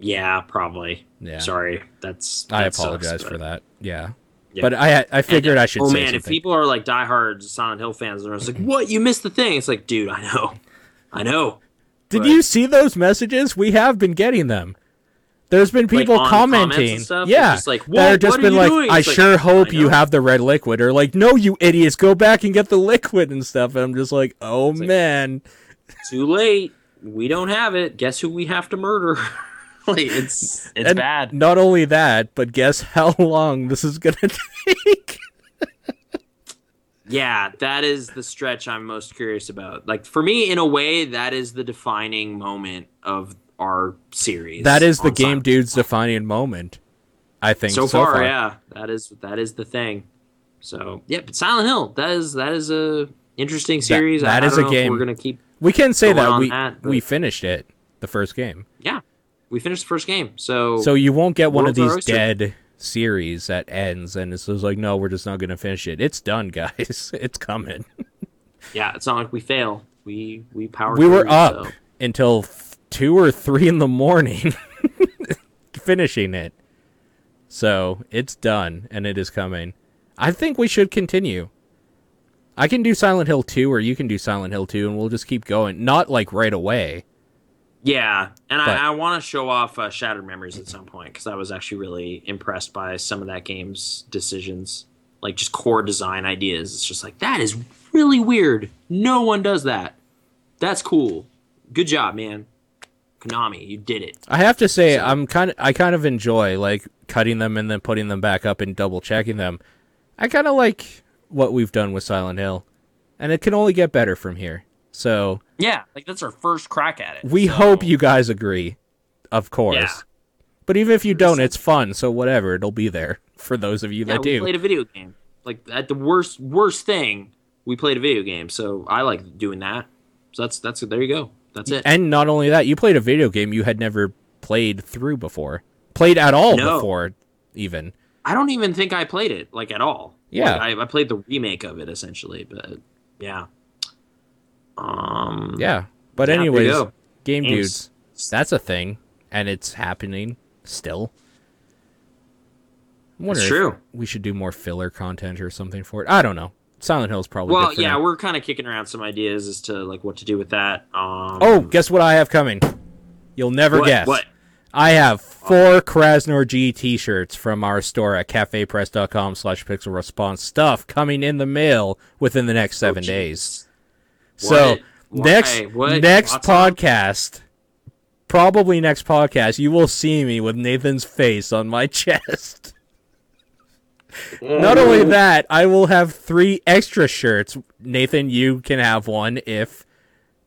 Yeah, probably. Yeah. Sorry, that's. I that sucks, apologize but- for that. Yeah. Yeah. But I I figured I should Oh man, something. if people are like diehard Silent Hill fans, they're just like, "What? You missed the thing?" It's like, dude, I know, I know. Did but- you see those messages? We have been getting them. There's been people and commenting, stuff? yeah, It's just like, that "What- are just been like, doing?" "I It's like, sure hope I you have the red liquid," or like, "No, you idiots, go back and get the liquid and stuff." And I'm just like, "Oh like- man, Too late. We don't have it. Guess who we have to murder? like it's it's And bad. Not only that, but guess how long this is gonna take? Yeah, that is the stretch I'm most curious about. Like for me, in a way, that is the defining moment of our series. that is the game dude's defining moment. I think so, so, far, yeah that is that is the thing so yeah but silent hill that is that is a interesting series that I, is I a know game. we're gonna keep We can say that we that, we finished it the first game, yeah we finished the first game so so you won't get one of these dead series that ends and it's just like no we're just not going to finish it it's done guys it's coming Yeah, it's not like we fail. We we power. we were through, up so. until 2 or 3 in the morning finishing it so it's done and it is coming i think we should continue i can do silent hill 2 or you can do silent hill 2 and we'll just keep going not like right away Yeah, and But- I, I want to show off uh, Shattered Memories at some point because I was actually really impressed by some of that game's decisions, like just core design ideas. It's just like that is really weird. No one does that. That's cool. Good job, man. Konami, you did it. I have to say, I'm kind of, I kind of enjoy like cutting them and then putting them back up and double checking them. I kind of like what we've done with Silent Hill, and it can only get better from here. So Yeah, like that's our first crack at it. we So- hope you guys agree, of course. Yeah. But even if you don't, it's fun. So whatever, it'll be there for those of you Yeah, that we do. played a video game. Like at the worst worst thing, we played a video game. So I like doing that. So that's that's there you go. That's it. and not only that, you played a video game you had never played through before, played at all No. before, even. I don't even think I played it like at all. Yeah. Like, I, I played the remake of it essentially, but yeah. Um. Yeah. But Yeah, anyways, game Games. dudes. That's a thing, and it's happening still. I'm wondering true. we should do more filler content or something for it. I don't know. Silent Hill's probably Well, yeah, now. we're kind of kicking around some ideas as to like what to do with that. Um, Oh, guess what I have coming? You'll never what, guess. What? I have four Kraznor G t-shirts from our store at cafepress.com slash pixel response stuff coming in the mail within the next seven Oh, days. So? Why? next What? next Lots of- podcast, probably next podcast, you will see me with Nathan's face on my chest. Not only that, I will have three extra shirts. Nathan, you can have one if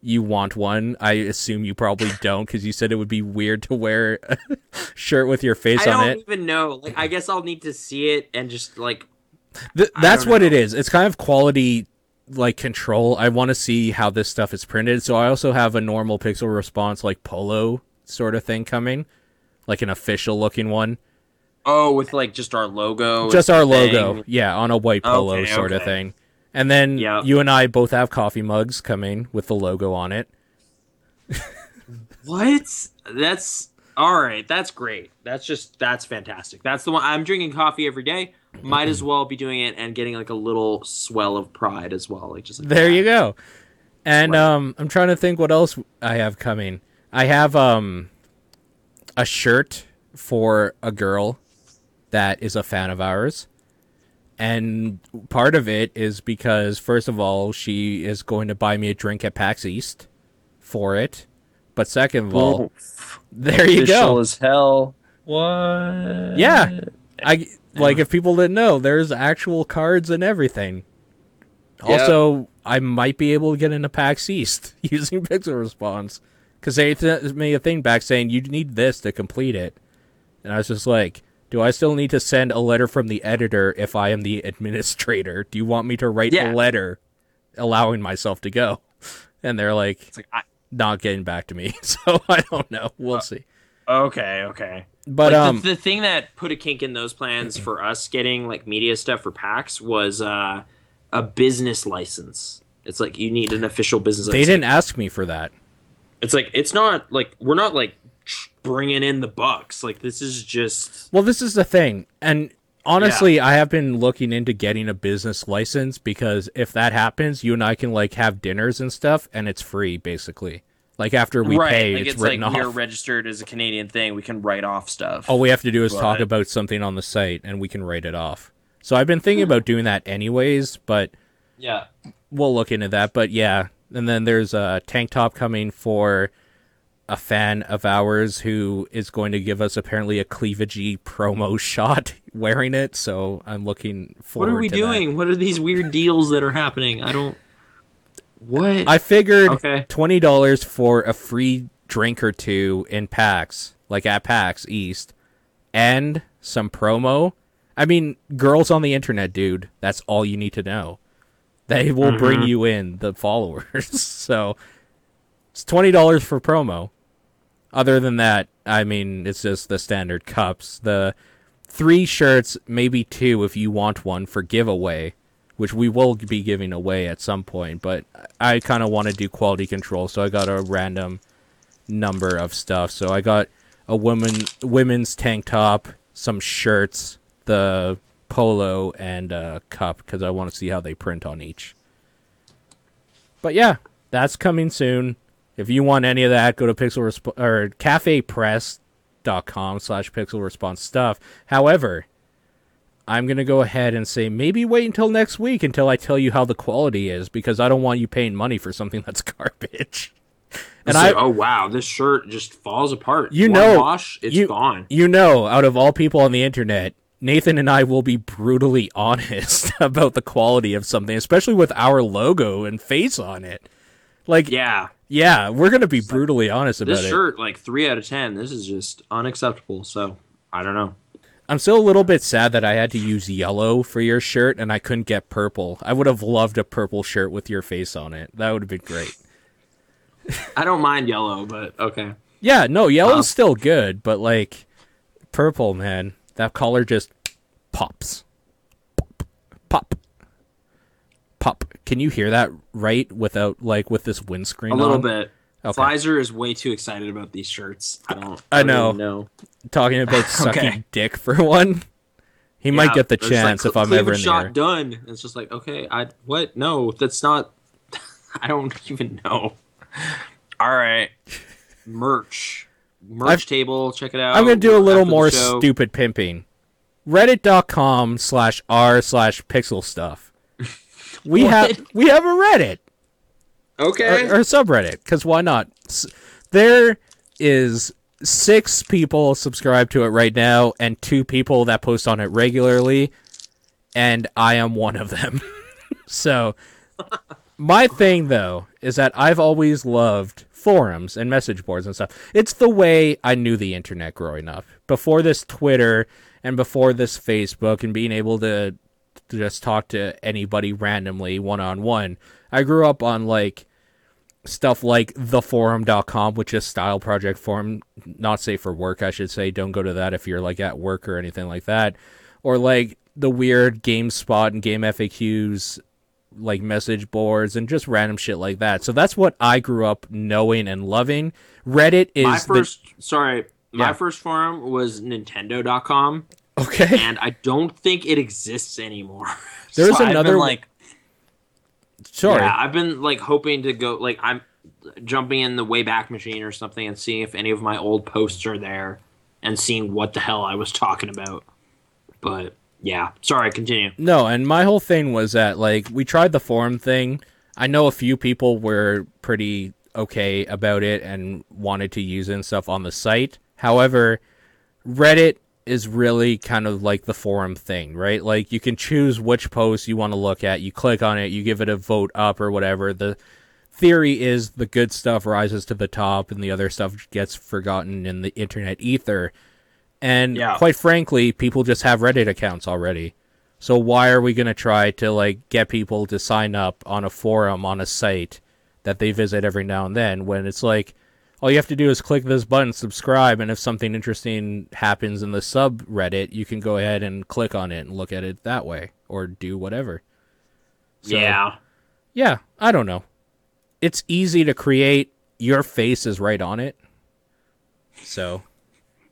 you want one. I assume you probably don't because you said it would be weird to wear a shirt with your face I on don't it. even know. Like, I guess I'll need to see it and just like. Th- I that's what know. it is. It's kind of quality like control. I want to see how this stuff is printed. So I also have a normal pixel response like polo sort of thing coming, like an official looking one. Oh, with like just our logo. Just our thing. logo. Yeah, on a white polo Okay, sort of thing. And then Yeah. you and I both have coffee mugs coming with the logo on it. What? That's all right. That's great. That's just that's fantastic. That's the one. I'm drinking coffee every day. Might as well be doing it and getting like a little swell of pride as well. Like just like There that. you go. And um I'm trying to think what else I have coming. I have um a shirt for a girl that is a fan of ours. And part of it is because first of all, she is going to buy me a drink at PAX East for it. But second of all, there you Official go. as hell. What? Yeah. I like if people didn't know, there's actual cards and everything. Also, I might be able to get into PAX East using Pixel Response because they sent me a thing back saying you need this to complete it, and I was just like, "Do I still need to send a letter from the editor if I am the administrator? Do you want me to write Yeah. a letter allowing myself to go?" And they're like, It's like I, not getting back to me, so I don't know. We'll see. okay, okay. But like um, the, the thing that put a kink in those plans for us getting like media stuff for PAX was uh, a business license. It's like you need an official business. they license. didn't ask me for that. It's like it's not like we're not like bringing in the bucks. Like this is just Well, this is the thing. And honestly, I have been looking into getting a business license because if that happens, you and I can like have dinners and stuff and it's free basically. Like after we right. pay, like it's, it's, like off. we're registered as a Canadian thing. We can write off stuff. All we have to do is talk about something on the site and we can write it off. So I've been thinking hmm. about doing that anyways, but yeah. we'll look into that. But yeah, and then there's a tank top coming for a fan of ours who is going to give us apparently a cleavagey promo shot wearing it. So I'm looking forward. What are we to that. doing? What are these weird deals that are happening? I don't. What? I figured Okay. twenty dollars for a free drink or two in PAX, like at PAX East, and some promo. I mean, girls on the internet, dude. That's all you need to know. They will bring mm-hmm. you in the followers. so it's twenty dollars for promo. Other than that, I mean, it's just the standard cups. The three shirts, maybe two if you want one for giveaway, which we will be giving away at some point. But I kind of want to do quality control, so I got a random number of stuff. So I got a woman women's tank top, some shirts, the polo, and a cup because I want to see how they print on each. But yeah, that's coming soon. If you want any of that, go to Pixel Resp- or cafepress.com slash pixel response stuff. However, I'm going to go ahead and say maybe wait until next week until I tell you how the quality is because I don't want you paying money for something that's garbage. And I, oh wow, this shirt just falls apart. You One know, wash, it's you, gone. You know, out of all people on the internet, Nathan and I will be brutally honest about the quality of something, especially with our logo and face on it. Like, Yeah, yeah, we're gonna be brutally honest about this it. shirt, like three out of ten. This is just unacceptable. So I don't know. I'm still a little bit sad that I had to use yellow for your shirt and I couldn't get purple. I would have loved a purple shirt with your face on it. That would have been great. I don't mind yellow, but okay. Yeah, no, yellow's Wow. Um, still good, but like purple, man, that color just pops. Pop. Pop. Can you hear that right without like with this windscreen A little on? bit. Okay. Pfizer is way too excited about these shirts. I don't. I don't know. know. Talking about sucking Okay. dick for one. He might get the it's like, chance if I'm ever in the shot done. It's just like okay, I what? No, that's not. I don't even know. All right, merch, merch I've- table. Check it out. I'm gonna do a little more stupid pimping. Reddit.com slash r slash pixel stuff. We What? have we have a Reddit. Okay. or, or subreddit because why not there is six people subscribed to it right now and two people that post on it regularly and i am one of them so my thing though is that i've always loved forums and message boards and stuff it's the way i knew the internet growing up before this twitter and before this facebook and being able to to just talk to anybody randomly one on one. I grew up on like stuff like theforum.com, which is style project forum, not safe for work, I should say. Don't go to that if you're like at work or anything like that. Or like the weird GameSpot and Game FAQs like message boards and just random shit like that. So that's what I grew up knowing and loving. Reddit is my the- first, sorry, my Yeah. first forum was Nintendo.com, okay. and I don't think it exists anymore. There's So another- like Sorry. Yeah, I've been like hoping to go like I'm jumping in the Wayback Machine or something and seeing if any of my old posts are there and seeing what the hell I was talking about. But yeah, sorry, continue. No, and my whole thing was that like we tried the forum thing. I know a few people were pretty okay about it and wanted to use it and stuff on the site. However, Reddit is really kind of like the forum thing, right? Like you can choose which post you want to look at, you click on it, you give it a vote up or whatever. The theory is the good stuff rises to the top and the other stuff gets forgotten in the internet ether. And Yeah. quite frankly, people just have Reddit accounts already. So why are we going to try to like get people to sign up on a forum on a site that they visit every now and then when it's like all you have to do is click this button, subscribe, and if something interesting happens in the subreddit, you can go ahead and click on it and look at it that way or do whatever. So, yeah. Yeah, I don't know. It's easy to create. Your face is right on it. So,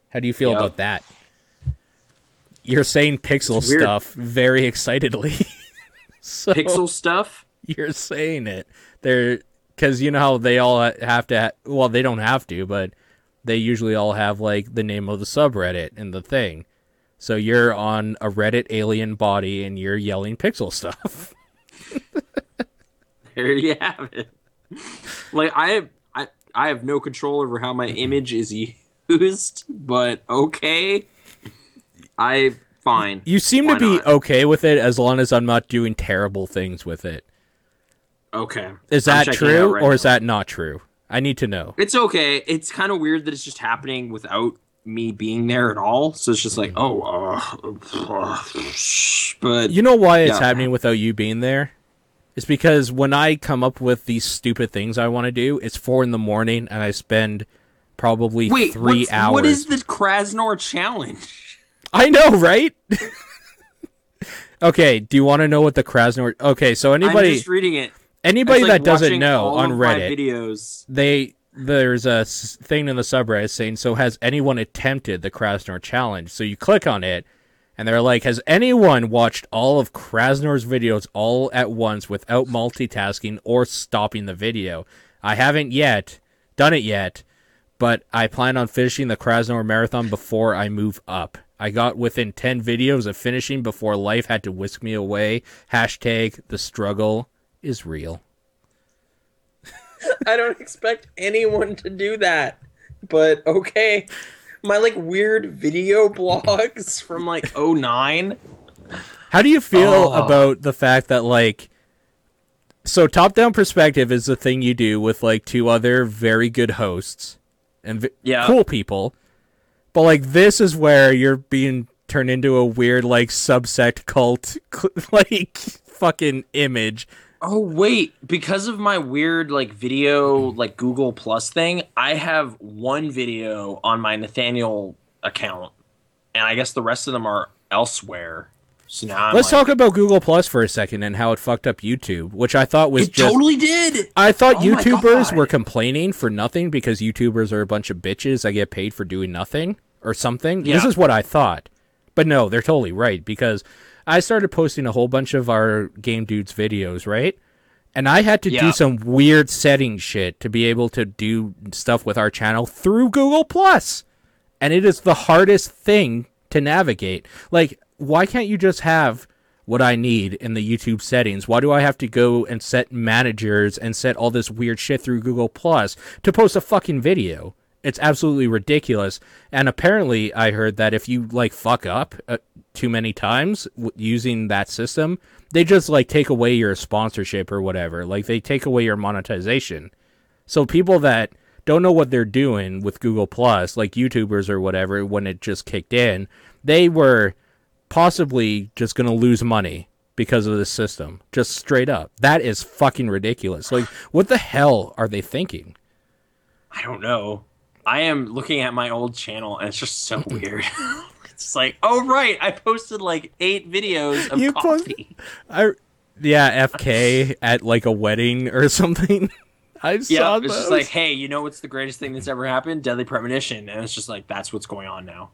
how do you feel Yep. about that? You're saying pixel stuff very excitedly. so Pixel stuff? you're saying it. They're because you know how they all have to. Ha- well, they don't have to, but they usually all have like the name of the subreddit and the thing. So you're on a Reddit alien body and you're yelling pixel stuff. There you have it. Like I I I have no control over how my image is used, but okay. I fine. You seem Why to be not? okay with it as long as I'm not doing terrible things with it. Okay. Is that true right or is that not true? I need to know. It's okay. It's kind of weird that it's just happening without me being there at all. So it's just like, oh, uh, but You know why it's Yeah. happening without you being there? It's because when I come up with these stupid things I want to do, it's four in the morning and I spend probably wait, three hours. what is the Kraznor challenge? I know, right? okay, do you want to know what the Kraznor? Okay, so I'm anybody just reading it. Anybody like that doesn't know on Reddit, videos. they there's a thing in the subreddit saying, "So has anyone attempted the Kraznor challenge?" So you click on it, and they're like, "Has anyone watched all of Kraznor's videos all at once without multitasking or stopping the video?" I haven't yet done it yet, but I plan on finishing the Kraznor marathon before I move up. I got within 10 videos of finishing before life had to whisk me away. Hashtag the struggle is real. I don't expect anyone to do that, but okay. My like weird video blogs from like 09. How do you feel Oh. about the fact that like so top down perspective is the thing you do with like two other very good hosts and v- Yeah. cool people. But like this is where you're being turned into a weird like subsect cult like fucking image. Oh wait, because of my weird like video like Google Plus thing, I have one video on my Nathaniel account, and I guess the rest of them are elsewhere. So now I'm Let's like, talk about Google Plus for a second and how it fucked up YouTube, which I thought was It just totally did. I thought Oh YouTubers were complaining for nothing because YouTubers are a bunch of bitches that get paid for doing nothing or something. This is what I thought. But no, they're totally right because I started posting a whole bunch of our game dudes videos, right? And I had to do some weird setting shit to be able to do stuff with our channel through Google Plus. And it is the hardest thing to navigate. Like, why can't you just have what I need in the YouTube settings? Why do I have to go and set managers and set all this weird shit through Google Plus to post a fucking video? It's absolutely ridiculous. And apparently, I heard that if you like fuck up uh, too many times w- using that system, they just like take away your sponsorship or whatever. Like they take away your monetization. So people that don't know what they're doing with Google Plus, like YouTubers or whatever, when it just kicked in, they were possibly just going to lose money because of this system. Just straight up. That is fucking ridiculous. Like, what the hell are they thinking? I don't know. I am looking at my old channel, and it's just so weird. it's like, oh right, I posted like eight videos of You coffee. I, yeah, FK at like a wedding or something. I Yeah, saw it's those. just like, hey, you know what's the greatest thing that's ever happened? Deadly premonition, and it's just like that's what's going on now.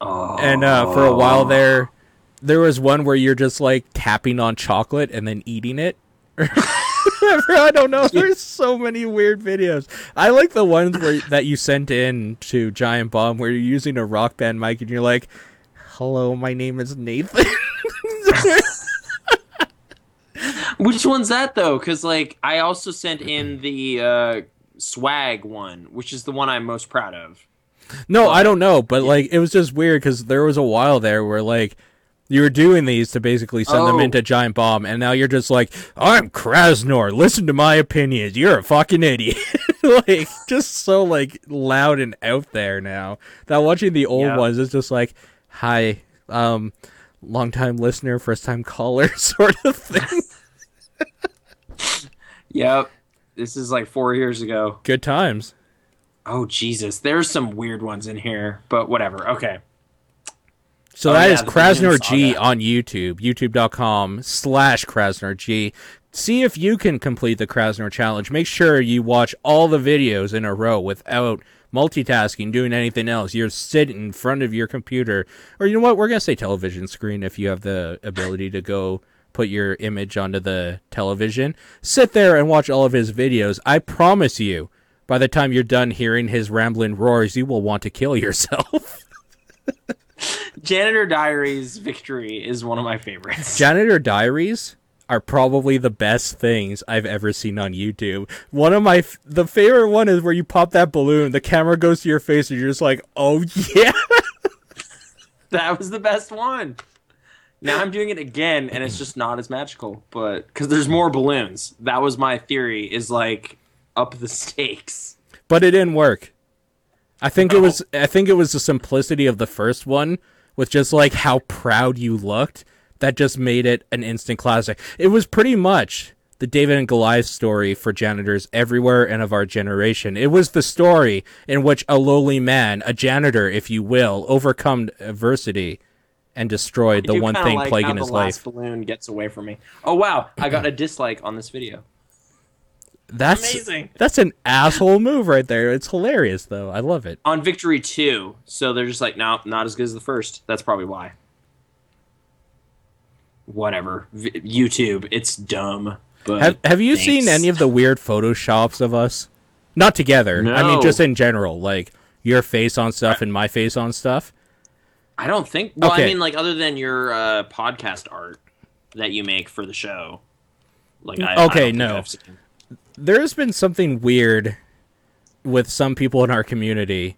Oh, and uh, for a while there, there was one where you're just like tapping on chocolate and then eating it. I don't know. There's so many weird videos. I like the ones where that you sent in to Giant Bomb where you're using a rock band mic and you're like, "Hello, my name is Nathan." which one's that though? Because like I also sent in the uh, swag one, which is the one I'm most proud of. no, I don't know, but like it was just weird because there was a while there where like. You were doing these to basically send them Oh. into Giant Bomb, and now you're just like, I'm Kraznor. Listen to my opinions. You're a fucking idiot. like, just so like loud and out there now. That watching the old Yeah. ones is just like, hi, um, long time listener, first time caller, sort of thing. Yep, this is like four years ago. Good times. Oh Jesus, there's some weird ones in here, but whatever. Okay. So Oh, that yeah, is Kraznor G on YouTube, youtube.com slash Kraznor G. See if you can complete the Kraznor challenge. Make sure you watch all the videos in a row without multitasking, doing anything else. You're sitting in front of your computer, or you know what? We're going to say television screen if you have the ability to go put your image onto the television. Sit there and watch all of his videos. I promise you, by the time you're done hearing his rambling roars, you will want to kill yourself. Janitor Diaries Victory is one of my favorites. Janitor Diaries are probably the best things I've ever seen on YouTube. One of my f- the favorite one is where you pop that balloon, the camera goes to your face, and you're just like, "Oh yeah!" that was the best one. Now I'm doing it again, and it's just not as magical. But because there's more balloons, that was my theory. Is like up the stakes. But it didn't work. I think it was. I think it was the simplicity of the first one, with just like how proud you looked, that just made it an instant classic. It was pretty much the David and Goliath story for janitors everywhere and of our generation. It was the story in which a lowly man, a janitor, if you will, overcome adversity and destroyed I the one thing like plaguing his life. balloon gets away from me. Oh wow, I got a dislike on this video. That's Amazing. That's an asshole move right there. It's hilarious though. I love it. On Victory 2, so they're just like, no, not as good as the first. That's probably why. Whatever. V- YouTube, it's dumb. But Have Have you thanks. seen any of the weird photoshops of us? Not together. I mean, just in general, like your face on stuff and my face on stuff. I don't think. Well, Okay. I mean, like other than your uh, podcast art that you make for the show. Like, I, I don't Okay, think no. Seen- There's been something weird with some people in our community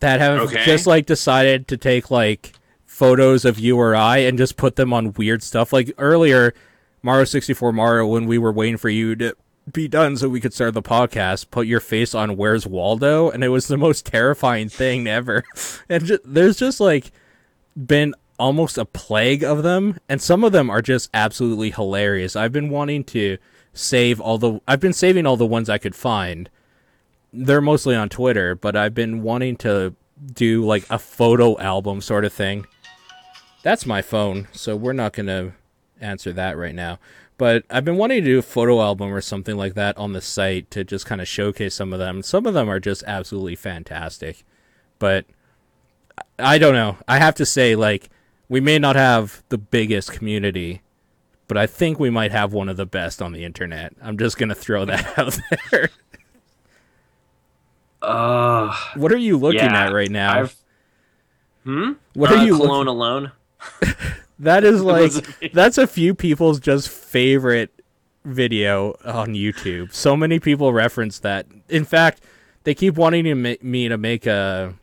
that have Okay. just like decided to take like photos of you or I and just put them on weird stuff. Like earlier, Mario 64 Mario, when we were waiting for you to be done so we could start the podcast, put your face on Where's Waldo, and it was the most terrifying thing ever. And ju- there's just like been almost a plague of them, and some of them are just absolutely hilarious. I've been wanting to save all the I've been saving all the ones I could find. They're mostly on Twitter, but I've been wanting to do like a photo album sort of thing. That's my phone, so we're not going to answer that right now. But I've been wanting to do a photo album or something like that on the site to just kind of showcase some of them. Some of them are just absolutely fantastic. But I don't know. I have to say, like, we may not have the biggest community, but I think we might have one of the best on the internet. I'm just going to throw that out there. Uh, what are you looking yeah, at right now? I've, hmm? what Uh, are you looking Cologne Alone? That is like that's a few people's just favorite video on YouTube. So many people reference that. In fact, they keep wanting to ma- me to make a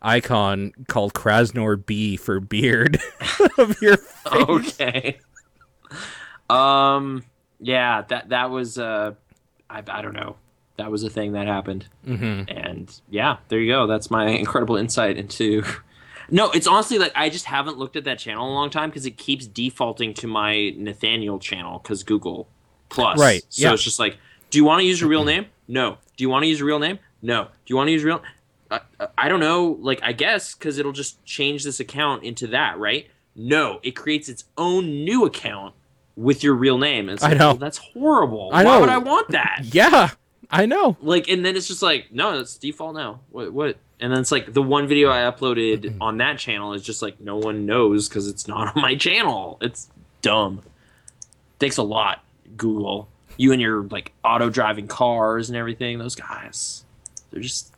icon called Kraznor B for beard of your face. okay. Um. Yeah. That that was. Uh. I I don't know. That was a thing that happened. Mhm. And yeah, there you go. That's my incredible insight into. No, it's honestly like I just haven't looked at that channel in a long time because it keeps defaulting to my Nathaniel channel because Google Plus. Right, So yeah. it's just like, do you want to use your real name? No. Do you want to use your real name? No. Do you want to use real? I, I don't know. Like I guess because it'll just change this account into that, right? No, it creates its own new account with your real name. And it's I know. well, that's horrible. I Why know. would I want that? Yeah, I know. like and then it's just like no it's default now what what and then it's like the one video i uploaded on that channel is just like no one knows because it's not on my channel it's dumb thanks a lot google you and your like auto driving cars and everything those guys they're just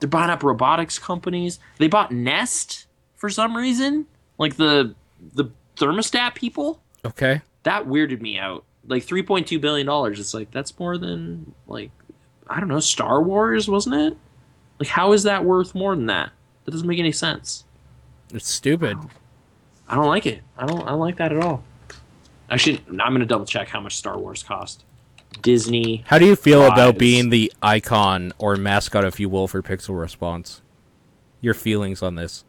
they're buying up robotics companies they bought nest for some reason like the the thermostat people Okay. That weirded me out. Like three point two billion dollars. It's like that's more than like I don't know Star Wars, wasn't it? Like how is that worth more than that? That doesn't make any sense. It's stupid. I don't like it. I don't. I don't like that at all. Actually, I'm gonna double check how much Star Wars cost. Disney. How do you feel about being the icon or mascot, if you will, for Pixel Response? Your feelings on this?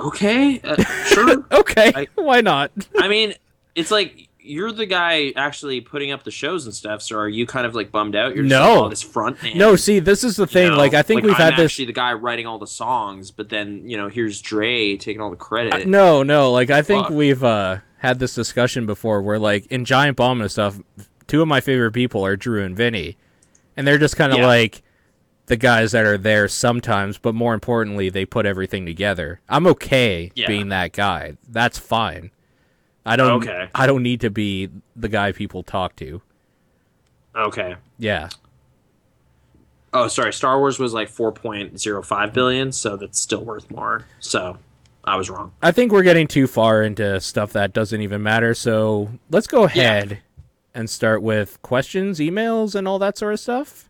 Okay, uh, sure. Okay, I- why not? I mean, it's like you're the guy actually putting up the shows and stuff. So are you kind of like bummed out? You're just No. like, oh, this front man. No, see, this is the you thing. know? like, I think we've I'm had this. actually the guy writing all the songs, but then you know here's Dre taking all the credit. Uh, no, no. Like I think Fuck. we've uh, had this discussion before, where like in Giant Bomb and stuff, two of my favorite people are Drew and Vinny, and they're just kind of Yeah. like the guys that are there sometimes, but more importantly, they put everything together. I'm okay Yeah. being that guy. That's fine. I don't. Okay. I don't need to be the guy people talk to. Okay. Yeah. Oh, sorry. Star Wars was like 4.05 billion, so that's still worth more. So I was wrong. I think we're getting too far into stuff that doesn't even matter. So let's go ahead and start with questions, emails, and all that sort of stuff.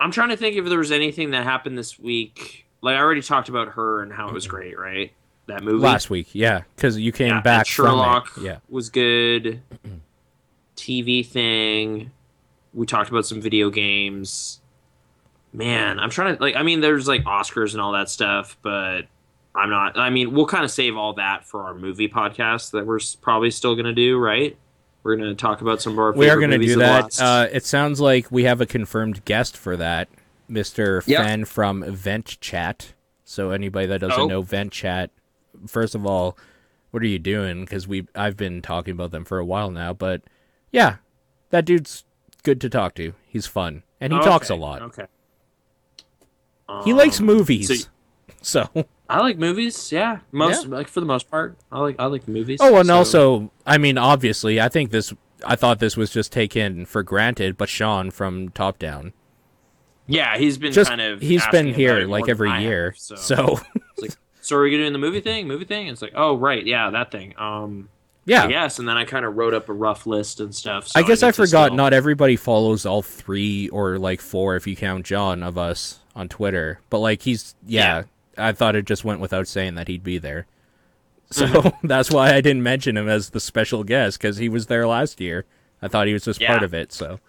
I'm trying to think if there was anything that happened this week. Like I already talked about her and how it was mm-hmm. great, right? That movie Last week, yeah, because you came Yeah, back Sherlock from it. Yeah, was good. TV thing. We talked about some video games. Man, I'm trying to like. I mean, there's like Oscars and all that stuff, but I'm not. I mean, we'll kind of save all that for our movie podcast that we're probably still gonna do, right? We're gonna talk about some of our. We are going to do that. Uh, it sounds like we have a confirmed guest for that, Mister Yep. Fen from Vent Chat. So anybody that doesn't Oh. know Vent Chat, first of all, what are you doing? Because we I've been talking about them for a while now, but yeah, that dude's good to talk to. He's fun and he talks a lot. Okay. He likes Um, movies, so- so I like movies. Yeah, most like for the most part, I like I like movies. Oh, and so- also, I mean, obviously, I think this. I thought this was just taken for granted, but Sean from Top Down, yeah, he's been just kind of he's been here like every I have, year. so, so like, so are we doing the movie thing? Movie thing? It's like, oh right, yeah, that thing. Um, yeah, Yes, and then I kind of wrote up a rough list and stuff. So I guess I, to forgot. still- Not everybody follows all three or like four, if you count John of us on Twitter. But like he's yeah, I thought it just went without saying that he'd be there. So Mm-hmm. that's why I didn't mention him as the special guest because he was there last year. I thought he was just part of it. So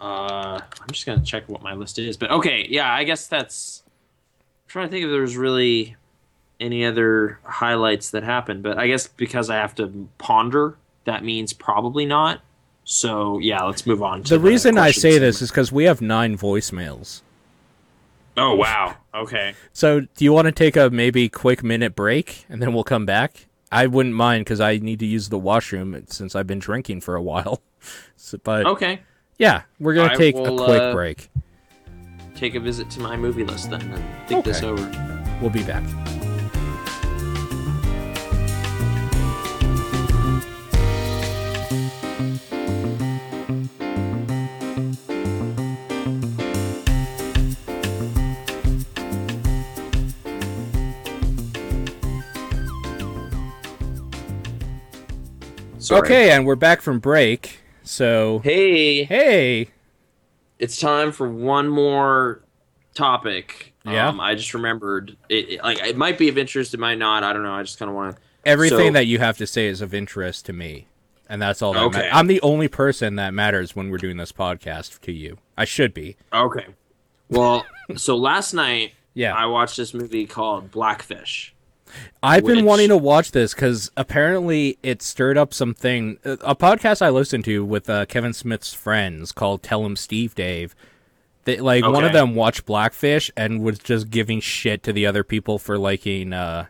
Uh, I'm just gonna check what my list is, but okay, yeah, I guess that's. I'm trying to think if there was really any other highlights that happened, but I guess because I have to ponder, that means probably not. So yeah, let's move on. To the reason I say this is because we have nine voicemails. Oh wow. Okay. So, do you want to take a maybe quick minute break and then we'll come back? I wouldn't mind because I need to use the washroom since I've been drinking for a while. So, but Okay. yeah, we're gonna I take a quick uh, break. Take a visit to my movie list then and think this over. We'll be back. Sorry. Okay, and we're back from break. So, Hey, hey, it's time for one more topic. Yeah? Um, I just remembered it, it- Like it might be of interest, it might not. I don't know. I just kind of want to. everything So- that you have to say is of interest to me, and that's all that Okay. matters. I'm the only person that matters when we're doing this podcast to you. I should be. Okay. Well, so last night Yeah. I watched this movie called Blackfish. I've been wanting to watch this because apparently it stirred up something. A podcast I listened to with uh, Kevin Smith's friends called "Tell Him Steve Dave." They, like one of them watched Blackfish and was just giving shit to the other people for liking uh,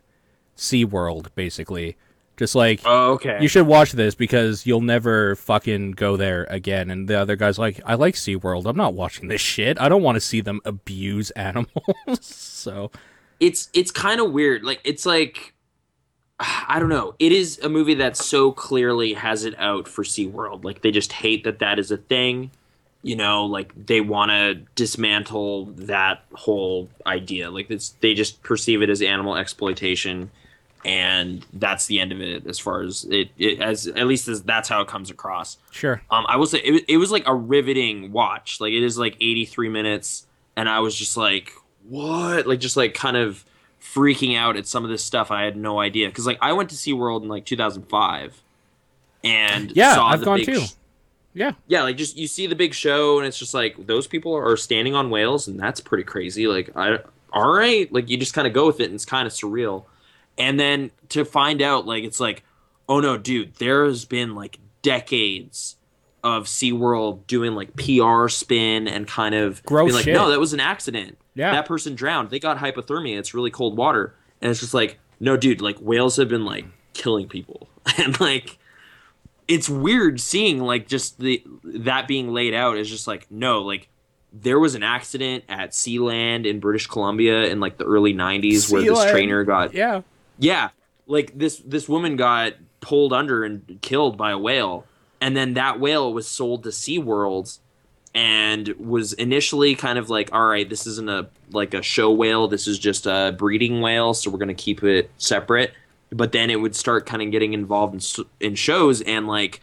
SeaWorld, basically. Just like Oh, okay. you should watch this because you'll never fucking go there again. And the other guy's like, I like SeaWorld. I'm not watching this shit. I don't want to see them abuse animals. so it's it's kind of weird. Like it's like I don't know. It is a movie that so clearly has it out for SeaWorld. Like they just hate that that is a thing. You know, like they want to dismantle that whole idea. Like it's they just perceive it as animal exploitation and that's the end of it as far as it, it as at least as that's how it comes across. sure. Um, I will say it, it was like a riveting watch. Like it is like 83 minutes, and I was just like, what? Like just like kind of freaking out at some of this stuff. I had no idea because like I went to SeaWorld in like 2005, and Yeah, saw I've the gone too. sh- Yeah. yeah, like just you see the big show, and it's just like those people are standing on whales, and that's pretty crazy. Like I, all right, like you just kind of go with it, and it's kind of surreal. And then to find out, like it's like, oh no, dude, there has been like decades of SeaWorld doing like PR spin and kind of Gross being like, shit. no, that was an accident. Yeah. that person drowned. They got hypothermia. It's really cold water, and it's just like, no, dude, like whales have been like killing people, and like it's weird seeing like just the that being laid out is just like no like there was an accident at Sealand in British Columbia in like the early 90s where this trainer got Yeah. yeah like this this woman got pulled under and killed by a whale and then that whale was sold to SeaWorld and was initially kind of like all right this isn't a like a show whale this is just a breeding whale so we're going to keep it separate. But then it would start kind of getting involved in, in shows and like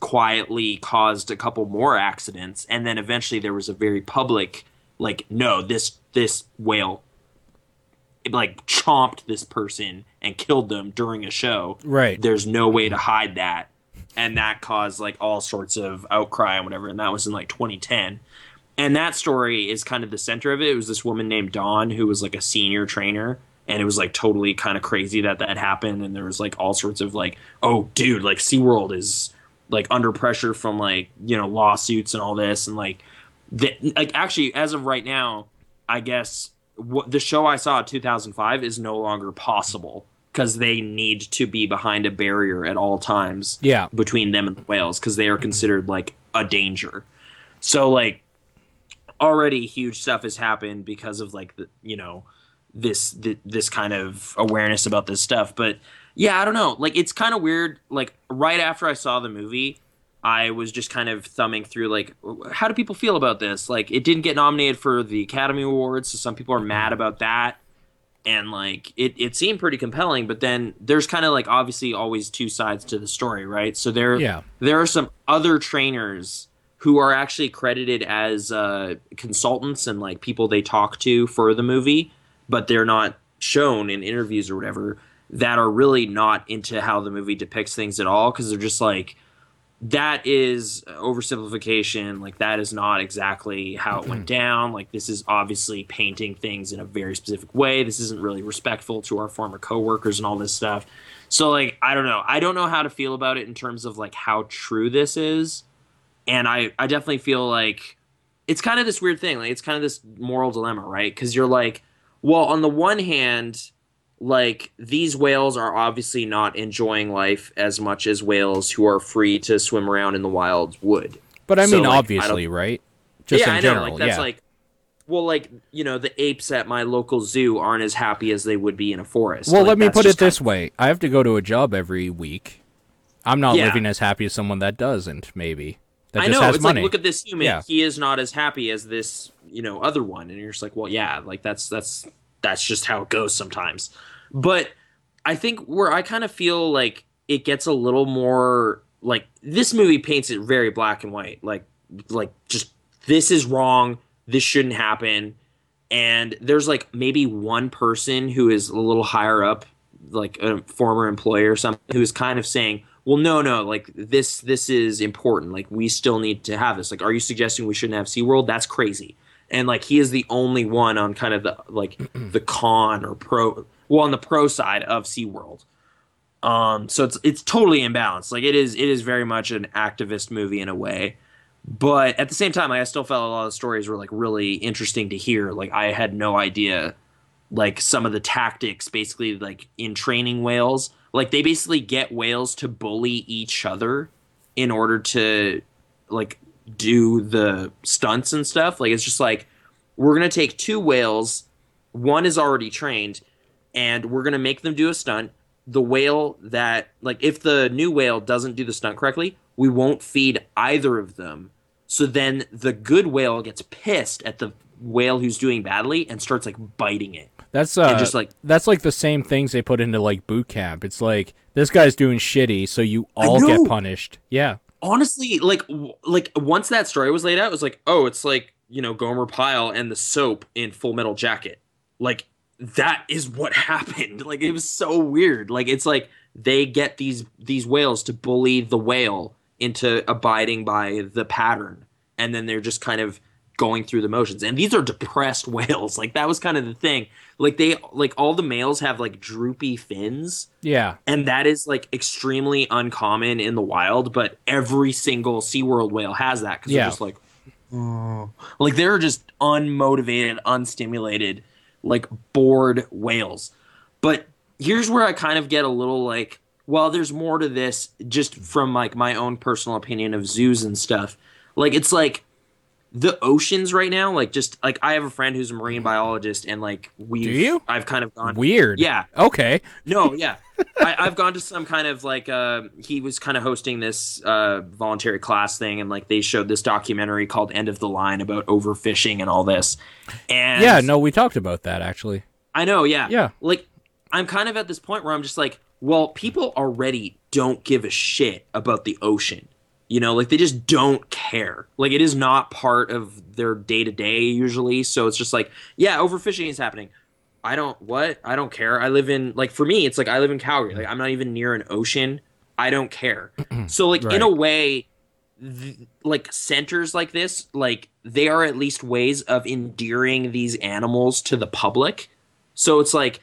quietly caused a couple more accidents and then eventually there was a very public like no this this whale it, like chomped this person and killed them during a show. Right. there's no way to hide that and that caused like all sorts of outcry and whatever and that was in like 2010 and that story is kind of the center of it. It was this woman named dawn who was like a senior trainer and it was like totally kind of crazy that that happened and there was like all sorts of like oh dude like SeaWorld is like under pressure from like you know lawsuits and all this and like the, like actually as of right now i guess what the show i saw in 2005 is no longer possible because they need to be behind a barrier at all times Yeah. between them and the whales because they are considered like a danger. So like already huge stuff has happened because of like the you know this th- this kind of awareness about this stuff. But yeah i don't know. Like it's kind of weird. Like right after i saw the movie i was just kind of thumbing through like how do people feel about this? Like it didn't get nominated for the academy awards so some people are mad about that and like it, it seemed pretty compelling but then there's kind of like obviously always two sides to the story right so there Yeah. there are some other trainers who are actually credited as uh, consultants and like people they talk to for the movie but they're not shown in interviews or whatever that are really not into how the movie depicts things at all because they're just like that is oversimplification. Like that is not exactly how it went mm-hmm. down. Like this is obviously painting things in a very specific way. This isn't really respectful to our former coworkers and all this stuff. So like i don't know. I don't know how to feel about it in terms of like how true this is. And i i definitely feel like it's kind of this weird thing. Like it's kind of this moral dilemma right? Because you're like well on the one hand like these whales are obviously not enjoying life as much as whales who are free to swim around in the wild would But I So, mean, like, obviously, don't- right? Just yeah in i general, know like that's yeah. like well like you know the apes at my local zoo aren't as happy as they would be in a forest well, Like, let me put it this way: I have to go to a job every week. I'm not Yeah. living as happy as someone that doesn't. Maybe that I just know has it's money. like look at this human. Yeah. He is not as happy as this, you know, other one, and you're just like, well, yeah, like that's that's that's just how it goes sometimes. But I think where I kind of feel like it gets a little more like this movie paints it very black and white, like like just this is wrong, this shouldn't happen, and there's like maybe one person who is a little higher up, like a former employee or something, who is kind of saying, well no no like this this is important. Like we still need to have this. Like are you suggesting we shouldn't have SeaWorld? That's crazy and like he is the only one on kind of the like the con or pro well on the pro side of SeaWorld. Um so it's it's totally imbalanced. Like it is it is very much an activist movie in a way. But at the same time I still felt a lot of the stories were like really interesting to hear. Like I had no idea like some of the tactics basically like in training whales. Like they basically get whales to bully each other in order to like do the stunts and stuff. Like it's just like we're gonna take two whales. One is already trained and we're gonna make them do a stunt. The whale that like if the new whale doesn't do the stunt correctly we won't feed either of them. So then the good whale gets pissed at the whale who's doing badly and starts like biting it. That's uh, just, like- that's like the same things they put into like boot camp. It's like this guy's doing shitty, so you all get punished. Yeah, honestly like like once that story was laid out it was like oh it's like you know gomer pyle and the soap in full metal jacket. Like that is what happened. Like it was so weird. Like it's like they get these these whales to bully the whale into abiding by the pattern. And then they're just kind of going through the motions and these are depressed whales like that was kind of the thing like they like all the males have like droopy fins yeah. and that is like extremely uncommon in the wild but every single SeaWorld whale has that because Yeah. they're just like "Oh." like they're just unmotivated unstimulated like bored whales but here's where i kind of get a little like well there's more to this just from like my own personal opinion of zoos and stuff like it's like the oceans right now like just like i have a friend who's a marine biologist and like we Do you? i've kind of gone Weird. yeah Okay. no, yeah. I, I've gone to some kind of like uh, he was kind of hosting this uh, voluntary class thing, and like they showed this documentary called "End of the Line" about overfishing and all this. And Yeah. No, we talked about that actually. I know, yeah, Yeah. Like I'm kind of at this point where I'm just like, well, people already don't give a shit about the ocean. You know, like they just don't care. Like it is not part of their day to day usually. So it's just like, yeah, overfishing is happening. I don't what? I don't care. I live in like for me, it's like I live in Calgary. Like I'm not even near an ocean. I don't care. so like in a way, th- like centers like this, like they are at least ways of endearing these animals to the public. So it's like,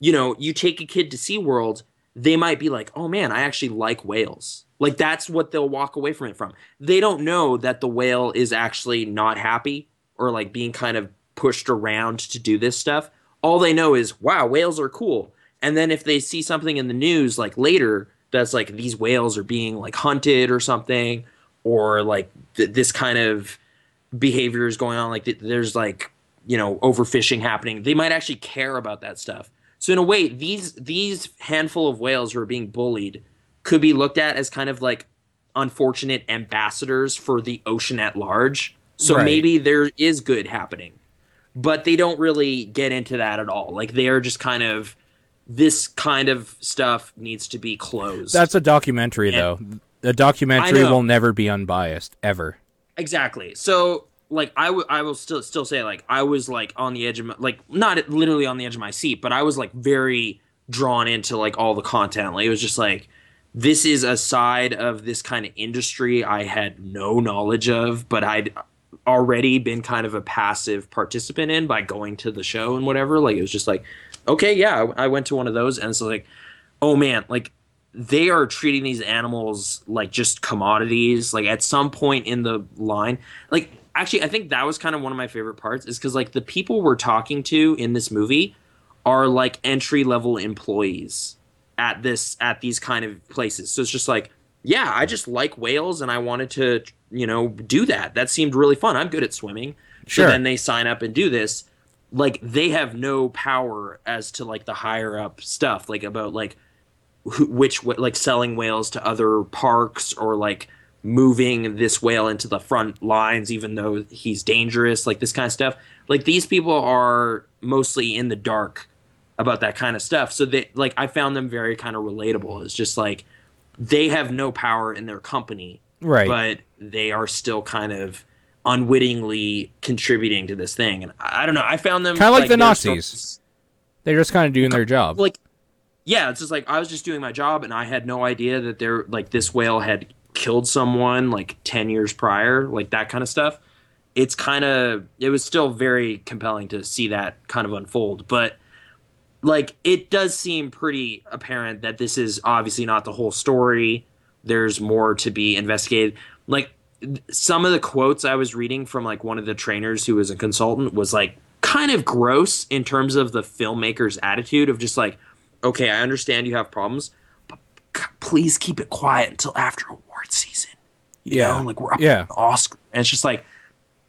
you know, you take a kid to SeaWorld, they might be like, oh man, I actually like whales. Like that's what they'll walk away from it from. They don't know that the whale is actually not happy or like being kind of pushed around to do this stuff. All they know is, wow, whales are cool. And then if they see something in the news like later that's like these whales are being like hunted or something, or like th- this kind of behavior is going on, like th- there's like you know overfishing happening, they might actually care about that stuff. So in a way, these these handful of whales who are being bullied could be looked at as kind of like unfortunate ambassadors for the ocean at large. So Right. maybe there is good happening. But they don't really get into that at all. Like they are just kind of this kind of stuff needs to be closed. That's a documentary, though. A documentary will never be unbiased, ever. Exactly. So like I w- I will still still say like I was like on the edge of my, like not literally on the edge of my seat, but I was like very drawn into like all the content. Like it was just like this is a side of this kind of industry I had no knowledge of, but I'd already been kind of a passive participant in by going to the show and whatever. Like it was just like, okay, yeah, I went to one of those and it's like, oh man, like they are treating these animals like just commodities. Like at some point in the line, like actually, I think that was kind of one of my favorite parts is because like the people we're talking to in this movie are like entry level employees at this at these kind of places. So it's just like, yeah, I just like whales and I wanted to, you know, do that. That seemed really fun. I'm good at swimming. Sure. So then they sign up and do this. Like they have no power as to like the higher up stuff, like about like who, which wh- like selling whales to other parks or like moving this whale into the front lines even though he's dangerous like this kind of stuff like these people are mostly in the dark about that kind of stuff so they like i found them very kind of relatable it's just like they have no power in their company Right. but they are still kind of unwittingly contributing to this thing and i, I don't know i found them Kinda like the Nazis. stories- They're just kind of doing their job. like yeah it's just like i was just doing my job and i had no idea that there like this whale had killed someone like 10 years prior like that kind of stuff it's kind of it was still very compelling to see that kind of unfold but like it does seem pretty apparent that this is obviously not the whole story there's more to be investigated like some of the quotes i was reading from like one of the trainers who was a consultant was like kind of gross in terms of the filmmaker's attitude of just like okay i understand you have problems but c- please keep it quiet until after award season you Yeah. know like we're up Yeah. yeah. oscar and it's just like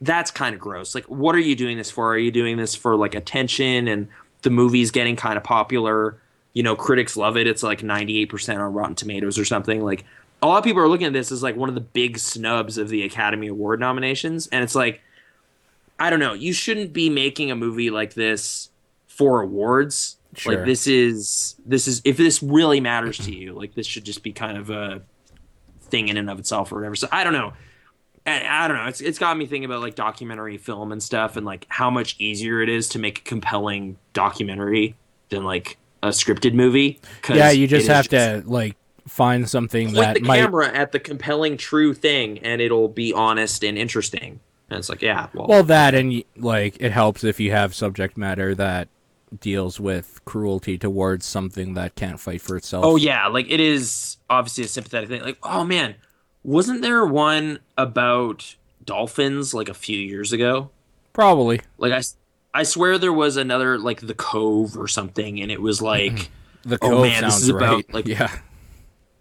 that's kind of gross. Like, what are you doing this for? Are you doing this for like attention and the movie's getting kind of popular? You know, critics love it. It's like 98% on Rotten Tomatoes or something. Like, a lot of people are looking at this as like one of the big snubs of the Academy Award nominations. And it's like, I don't know. You shouldn't be making a movie like this for awards. Sure. Like, this is, this is, if this really matters to you, like, this should just be kind of a thing in and of itself or whatever. So, I don't know. And I don't know. It's it's got me thinking about like documentary film and stuff, and like how much easier it is to make a compelling documentary than like a scripted movie. yeah, you just have to like find something that the might. camera at the compelling, true thing, and it'll be honest and interesting. And it's like, yeah, well, Well, that and like it helps if you have subject matter that deals with cruelty towards something that can't fight for itself. oh yeah, like it is obviously a sympathetic thing. Like, oh man, wasn't there one about dolphins like a few years ago? probably. Like I, I swear there was another like the Cove or something, and it was mm-hmm. like. The Cove Oh, cove man, this is about, right. like- yeah,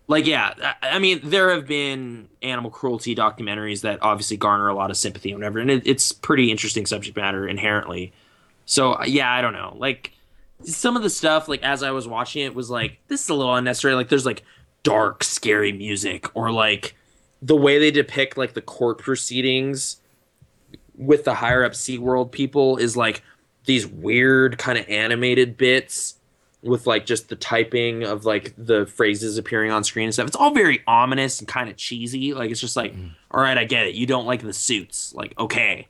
like yeah I, I mean there have been animal cruelty documentaries that obviously garner a lot of sympathy and whatever and it, it's pretty interesting subject matter inherently so uh, yeah i don't know like some of the stuff like as i was watching it was like this is a little unnecessary like there's like dark scary music or like the way they depict like the court proceedings with the higher up SeaWorld people is like these weird kind of animated bits with like just the typing of like the phrases appearing on screen and stuff. It's all very ominous and kind of cheesy. Like it's just like, mm. all right, I get it. You don't like the suits. Like, okay.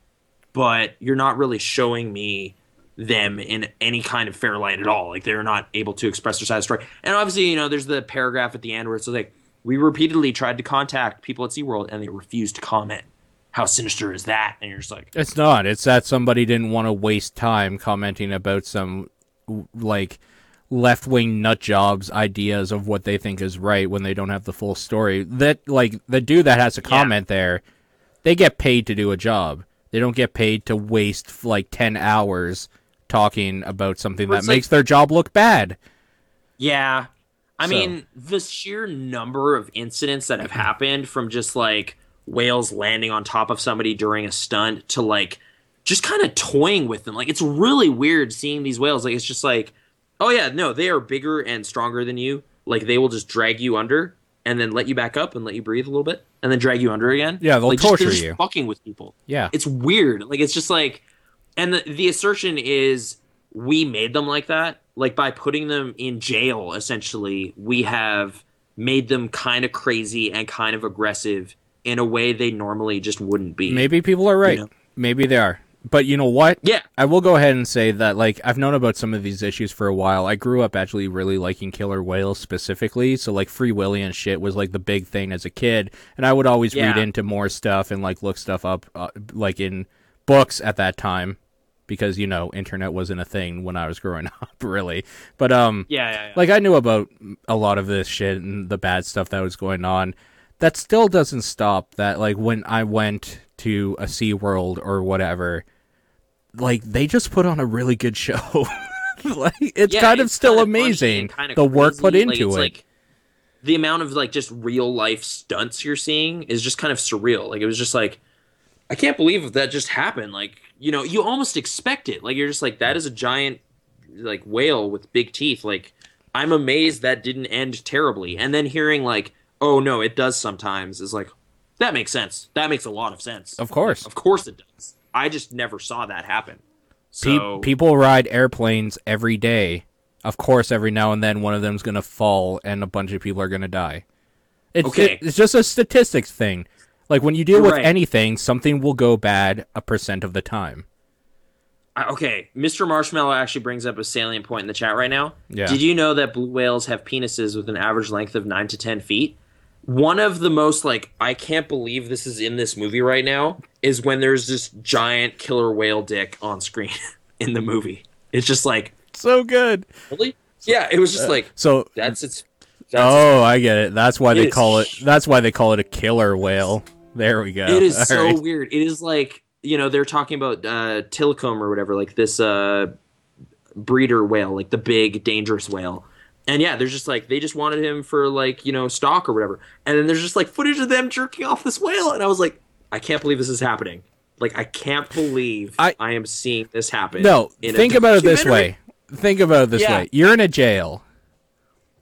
But you're not really showing me them in any kind of fair light at all. Like they're not able to express their side of the story. And obviously, you know, there's the paragraph at the end where it's like, we repeatedly tried to contact people at SeaWorld and they refused to comment. How sinister is that? And you're just like, it's not. It's that somebody didn't want to waste time commenting about some like left wing nut jobs ideas of what they think is right when they don't have the full story. That like the dude that has a comment there, they get paid to do a job. They don't get paid to waste like ten hours talking about something that like- makes their job look bad. Yeah. I So- mean, the sheer number of incidents that have happened from just like whales landing on top of somebody during a stunt to like just kind of toying with them. Like it's really weird seeing these whales. Like it's just like, oh yeah, no, they are bigger and stronger than you. Like they will just drag you under and then let you back up and let you breathe a little bit and then drag you under again. Yeah, they'll like, torture just you. Fucking with people Yeah. it's weird. Like it's just like, and the the assertion is we made them like that. Like by putting them in jail, essentially, we have made them kind of crazy and kind of aggressive in a way they normally just wouldn't be. Maybe people are right. know? Maybe they are. But you know what? Yeah. I will go ahead and say that like I've known about some of these issues for a while. I grew up actually really liking killer whales specifically, so like Free Willy and shit was like the big thing as a kid, and I would always read into more stuff and like look stuff up uh, like in books at that time because you know internet wasn't a thing when I was growing up really. But um Yeah, yeah, yeah. like I knew about a lot of this shit and the bad stuff that was going on. That still doesn't stop that like when I went to a Sea World or whatever, like they just put on a really good show. like it's Yeah, kind of it's still kinda amazing and kinda the work crazy. put Like, into it's it. Like, the amount of like just real life stunts you're seeing is just kind of surreal. Like it was just like I can't believe that just happened. Like, you know, you almost expect it. Like you're just like that is a giant like whale with big teeth. Like I'm amazed that didn't end terribly. And then hearing like, "Oh no, it does sometimes." is like that makes sense. That makes a lot of sense. Of course. Of course it does. I just never saw that happen. Pe- So people ride airplanes every day. Of course, every now and then one of them's gonna fall and a bunch of people are gonna die. It's Okay. it- it's just a statistics thing. Like when you deal You're with right. anything, something will go bad a percent of the time. Okay, Mr. Marshmallow actually brings up a salient point in the chat right now. Yeah. Did you know that blue whales have penises with an average length of nine to ten feet? One of the most like I can't believe this is in this movie right now is when there's this giant killer whale dick on screen in the movie. It's just like So good. really, yeah. It was just uh, like So that's its. That's oh, I get it. That's why It they call it. That's why they call it a killer whale. There we go. It is All so right. weird. It is like you know they're talking about uh, or whatever, like this uh, breeder whale, like the big dangerous whale. And yeah, there's just like they just wanted him for like you know stock or whatever. And then there's just like footage of them jerking off this whale, and I was like, I can't believe this is happening. Like I can't believe I- I, am seeing this happen. No, think about it this way. Think about it this Yeah. way. You're in a jail.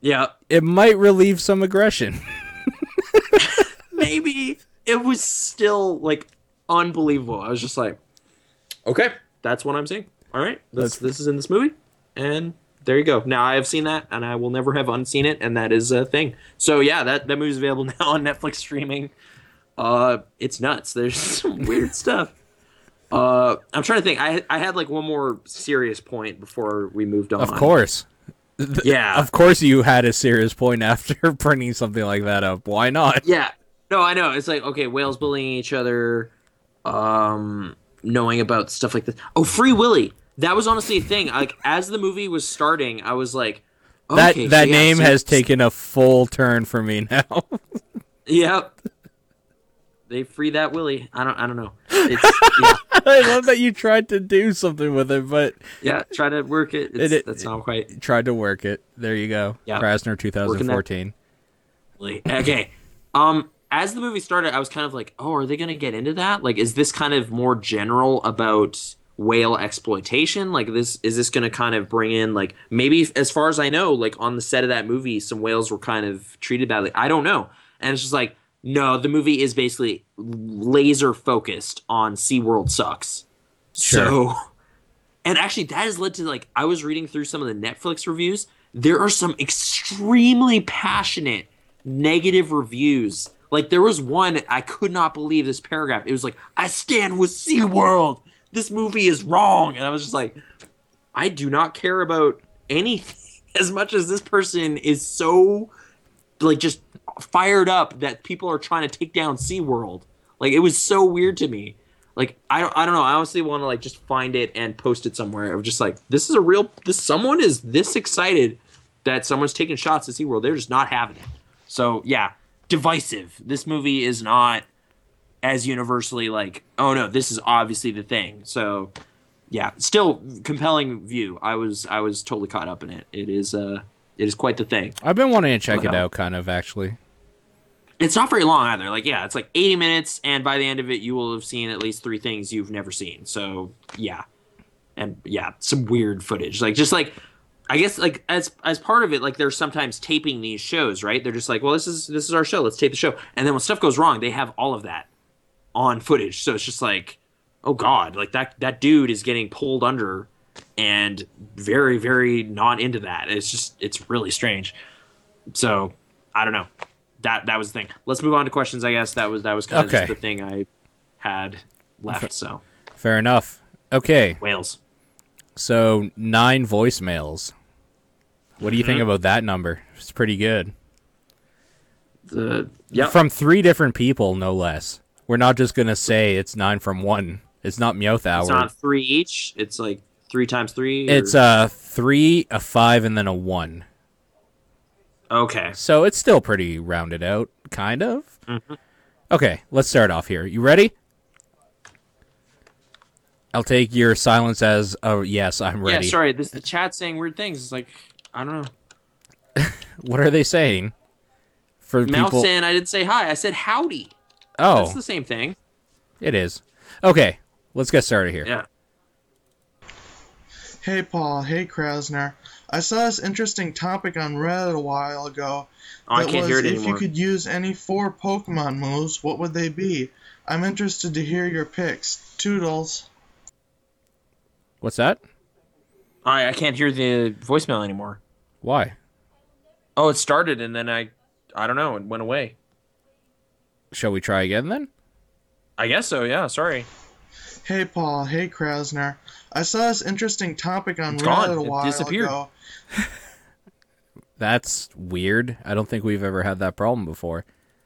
Yeah, It might relieve some aggression. maybe it was still like unbelievable. I was just like, okay, that's what I'm seeing. All right, this That's- this is in this movie, and there you go. Now I have seen that, and I will never have unseen it, and that is a thing. So yeah, that that movie's available now on Netflix streaming. Uh, it's nuts. There's some weird stuff. Uh, I'm trying to think. I I had like one more serious point before we moved on. Of course. Yeah. Of course you had a serious point after bringing something like that up. Why not? Yeah. No, I know. It's like okay, whales bullying each other, um, knowing about stuff like this. Oh, Free Willy. That was honestly a thing. Like as the movie was starting, I was like, That okay, that so yeah, name so- has taken a full turn for me now. Yep. They free that Willy. I don't. I don't know. It's, yeah, I love that you tried to do something with it, but yeah. Try to work it. It's, It- that's not quite. tried to work it. There you go. Yeah. Kraznor 2014. Really. Okay. Um, as the movie started, I was kind of like, oh, are they going to get into that? Like, is this kind of more general about whale exploitation? Like, this is this going to kind of bring in like maybe as far as I know, like on the set of that movie, some whales were kind of treated badly. I don't know, and it's just like. No, the movie is basically laser focused on SeaWorld sucks. Sure. So and actually that has led to like I was reading through some of the Netflix reviews. There are some extremely passionate negative reviews. Like there was one I could not believe this paragraph. It was like, I stand with SeaWorld. This movie is wrong. And I was just like, I do not care about anything as much as this person is so like just fired up that people are trying to take down SeaWorld. Like it was so weird to me. like I don't I don't know. I honestly want to like just find it and post it somewhere. Of just like this is a real this someone is this excited that someone's taking shots at SeaWorld. They're just not having it. So yeah, divisive. This movie is not as universally like oh no this is obviously the thing. So yeah, still compelling view. I was I was totally caught up in it. It is uh it is quite the thing. I've been wanting to check it out, kind of actually. It's not very long either. Like, yeah, it's like 80 minutes, and by the end of it, you will have seen at least three things you've never seen. So, yeah, and yeah, some weird footage. Like, just like, I guess like as as part of it, like they're sometimes taping these shows, right? They're just like, well, this is this is our show. Let's tape the show, and then when stuff goes wrong, they have all of that on footage. So it's just like, oh god, like that that dude is getting pulled under, and very very not into that. It's just it's really strange. So I don't know. That that was the thing. Let's move on to questions. I guess that was that was kind of Okay. the thing I had left. So Fair enough. Okay, Wales. So nine voicemails. What do you Mm-hmm. think about that number? It's pretty good. The yeah. From three different people, no less. We're not just gonna say it's nine from one. It's not Meowth Hour. It's not three each. It's like three times three. It's a three, a five, and then a one. okay. So it's still pretty rounded out, kind of. Mm-hmm. Okay, let's start off here. You ready? I'll take your silence as a yes. I'm ready. Yeah. ready. Sorry. This the chat saying weird things. It's like I don't know. What are they saying? For Mouth people. saying I didn't say hi. I said howdy. oh, That's the same thing. it is. Okay, let's get started here. Yeah. Hey Paul, hey Kraznor. I saw this interesting topic on Reddit a while ago. Oh, I that can't was hear it if anymore. you could use any four Pokemon moves, what would they be? I'm interested to hear your picks. Toodles. What's that? I I can't hear the voicemail anymore. Why? Oh, it started and then I I don't know. It went away. Shall we try again then? I guess so. Yeah. Sorry. Hey Paul, hey Kraznor. I saw this interesting topic on It's Reddit gone. a It while disappeared. ago. That's weird. I don't think we've ever had that problem before.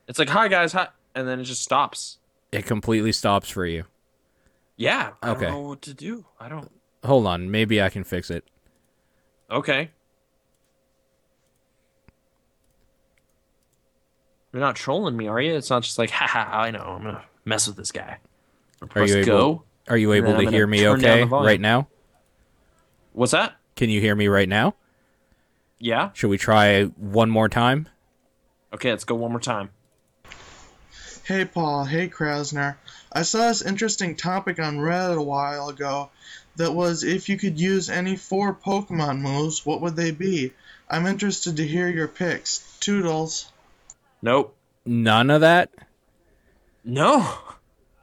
It's like hi guys, hi, and then it just stops. It completely stops for you. Yeah. I Okay. don't know what to do. I don't. Hold on, maybe I can fix it. Okay. You're not trolling me, are you? It's not just like, haha, I know, I'm gonna mess with this guy. Are you able? go. Are you able then I'm to hear me okay right now? What's that? Can you hear me right now? Yeah. Should we try one more time? Okay, let's go one more time. Hey Paul, hey Kraznor. I saw this interesting topic on Reddit a while ago that was if you could use any four Pokemon moves, what would they be? I'm interested to hear your picks. Toodles. Nope. None of that? No.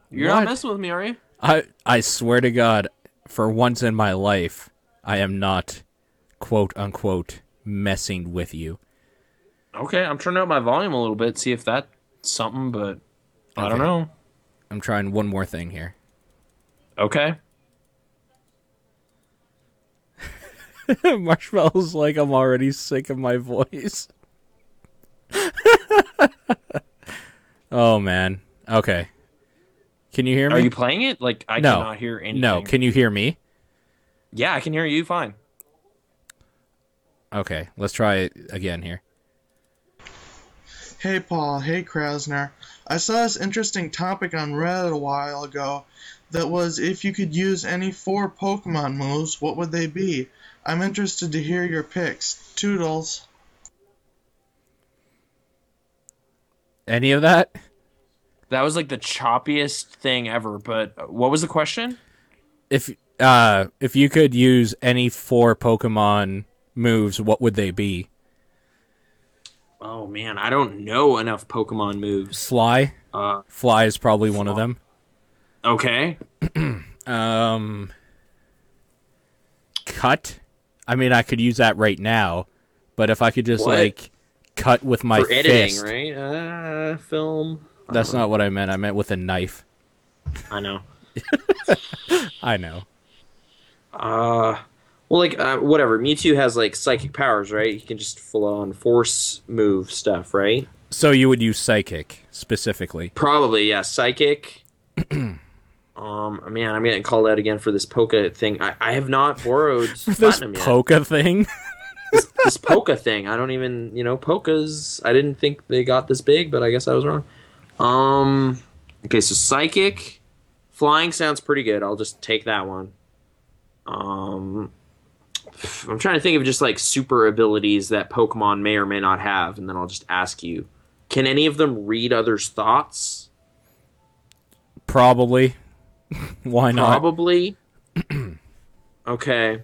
You're What? not messing with me, are you? I I swear to God, for once in my life, I am not quote unquote messing with you. Okay, I'm turning up my volume a little bit, see if that's something, but I don't know. I'm trying one more thing here. Okay. Marshmallow's like I'm already sick of my voice. oh man. Okay. Can you hear me? Are you playing it? Like I no. cannot hear anything. No, can you hear me? Yeah, I can hear you fine. Okay, let's try it again here. Hey Paul, hey Kraznor. I saw this interesting topic on Reddit a while ago that was if you could use any four Pokemon moves, what would they be? I'm interested to hear your picks. Toodles. Any of that? That was like the choppiest thing ever, but uh, what was the question? If uh if you could use any four Pokemon moves, what would they be? Oh man, I don't know enough Pokemon moves. Fly? Uh, Fly is probably one of them. okay. Um cut? I mean I could use that right now, but if I could just What? like cut with my For editing, fist. right? Uh, film. That's not what I meant. I meant with a knife. I know. I know. Uh, well, like uh, whatever. Mewtwo has like psychic powers, right? He can just full on force move stuff, right? So you would use psychic specifically. Probably, yeah. Psychic. Um, man, I'm getting called out again for this Poka thing. I, I have not borrowed this yet. Thing. this Poka thing. I don't even, you know, Pokas. I didn't think they got this big, but I guess I was wrong. Um, okay, so Psychic, Flying sounds pretty good. I'll just take that one. Um, I'm trying to think of just like super abilities that Pokemon may or may not have, and then I'll just ask you: Can any of them read others' thoughts? Probably. Why not? Probably. okay.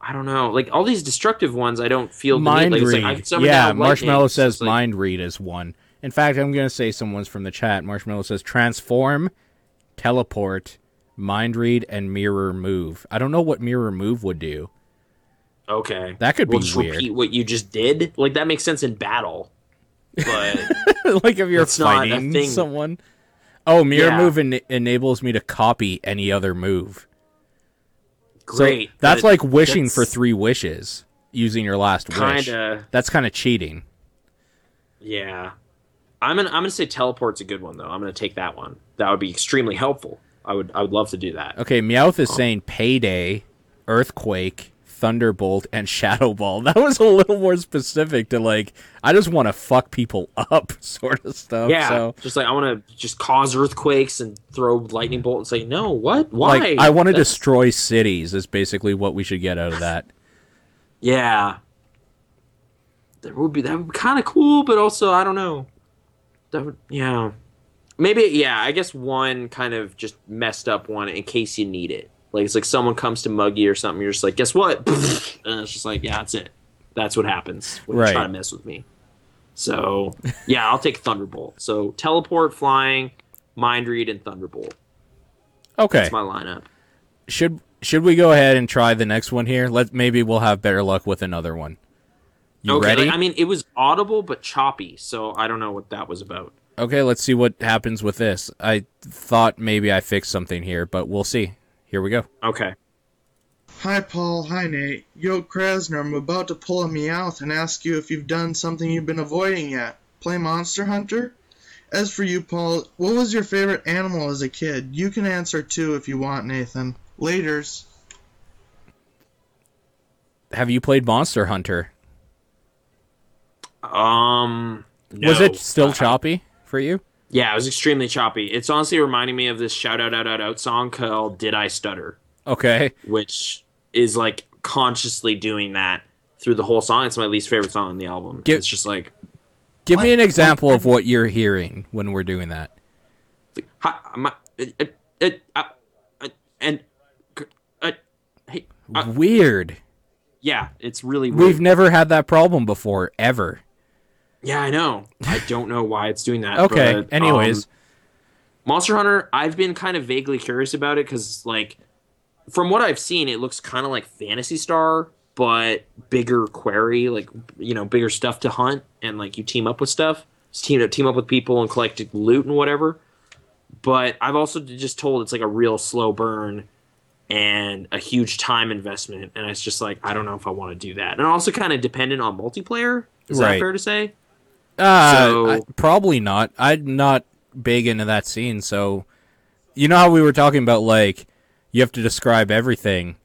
I don't know. Like all these destructive ones, I don't feel the need. Mind Like, read. like, yeah, Marshmallow says like- mind read is one. In fact, I'm going to say someone's from the chat. Marshmallow says transform, teleport, mind read, and mirror move. I don't know what mirror move would do. Okay. That could We'll be just weird. repeat what you just did. Like that makes sense in battle, but like if you're That's not a fighting thing. someone. Oh, mirror Yeah. move en- enables me to copy any other move. great. So that's like wishing for three wishes using your last wish. Kinda. That's kind of cheating. Yeah. I'm gonna I'm gonna say teleport's a good one though. I'm gonna take that one. That would be extremely helpful. I would I would love to do that. Okay, Meowth is um, saying payday, earthquake, thunderbolt, and shadow ball. That was a little more specific to like I just want to fuck people up sort of stuff. Yeah, So just like I want to just cause earthquakes and throw lightning bolt and say no. What? Why? like I want to That's- destroy cities is basically what we should get out of that. Yeah. That would be that would be kind of cool, but also I don't know. That would yeah. Maybe yeah. I guess one kind of just messed up one in case you need it. Like it's like someone comes to mug you or something. You're just like, guess what? And it's just like, yeah, that's it. That's what happens when Right. you try to mess with me. So yeah, I'll take Thunderbolt. So teleport, flying, mind read, and Thunderbolt. Okay. That's my lineup. should should we go ahead and try the next one here? Let maybe we'll have better luck with another one. You okay, ready? like, I mean, it was audible but choppy, so I don't know what that was about. okay, let's see what happens with this. I thought maybe I fixed something here, but we'll see. Here we go. Okay. Hi, Paul. Hi, Nate. Yo, Kraznor, I'm about to pull a Meowth and ask you if you've done something you've been avoiding yet. Play Monster Hunter? As for you, Paul, what was your favorite animal as a kid? You can answer too if you want, Nathan. Laters. Have you played Monster Hunter? Um, Was it still choppy for you? Yeah, it was extremely choppy. It's honestly reminding me of this shout out out out out song called "Did I Stutter," Okay. which is like consciously doing that through the whole song. It's my least favorite song on the album. Give- it's just like, Give me an example of what you're hearing when we're doing that. like hi, my, it, it, it, uh, uh, and uh, hey, uh, Weird. yeah, it's really weird. We've never had that problem before, ever. Yeah, I know. I don't know why it's doing that. Okay. but, Anyways, um, Monster Hunter, I've been kind of vaguely curious about it because, like, from what I've seen, it looks kind of like Phantasy Star, but bigger query, like you know, bigger stuff to hunt, and like you team up with stuff, just team up, team up with people and collect loot and whatever. But I've also just told it's like a real slow burn and a huge time investment, and it's just like I don't know if I want to do that, and also kind of dependent on multiplayer. Is Right. that fair to say? Uh, so- I- probably not. I'm not big into that scene, so you know how we were talking about like you have to describe everything.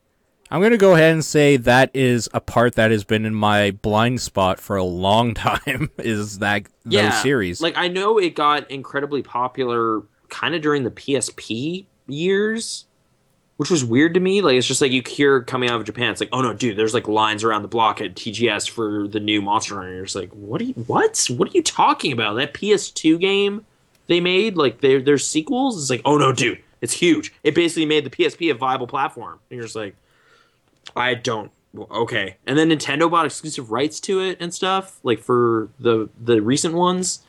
I'm gonna go ahead and say that is a part that has been in my blind spot for a long time. Is that those series? Like I know it got incredibly popular kind of during the PSP years, which was weird to me. Like it's just like you hear coming out of Japan, it's like, oh no, dude, there's like lines around the block at TGS for the new Monster Hunter. You're just like, what are you what? What are you talking about? That PS2 game they made, like their there's sequels? It's like, oh no, dude, it's huge. It basically made the PSP a viable platform. And you're just like, I don't okay. And then Nintendo bought exclusive rights to it and stuff, like for the the recent ones.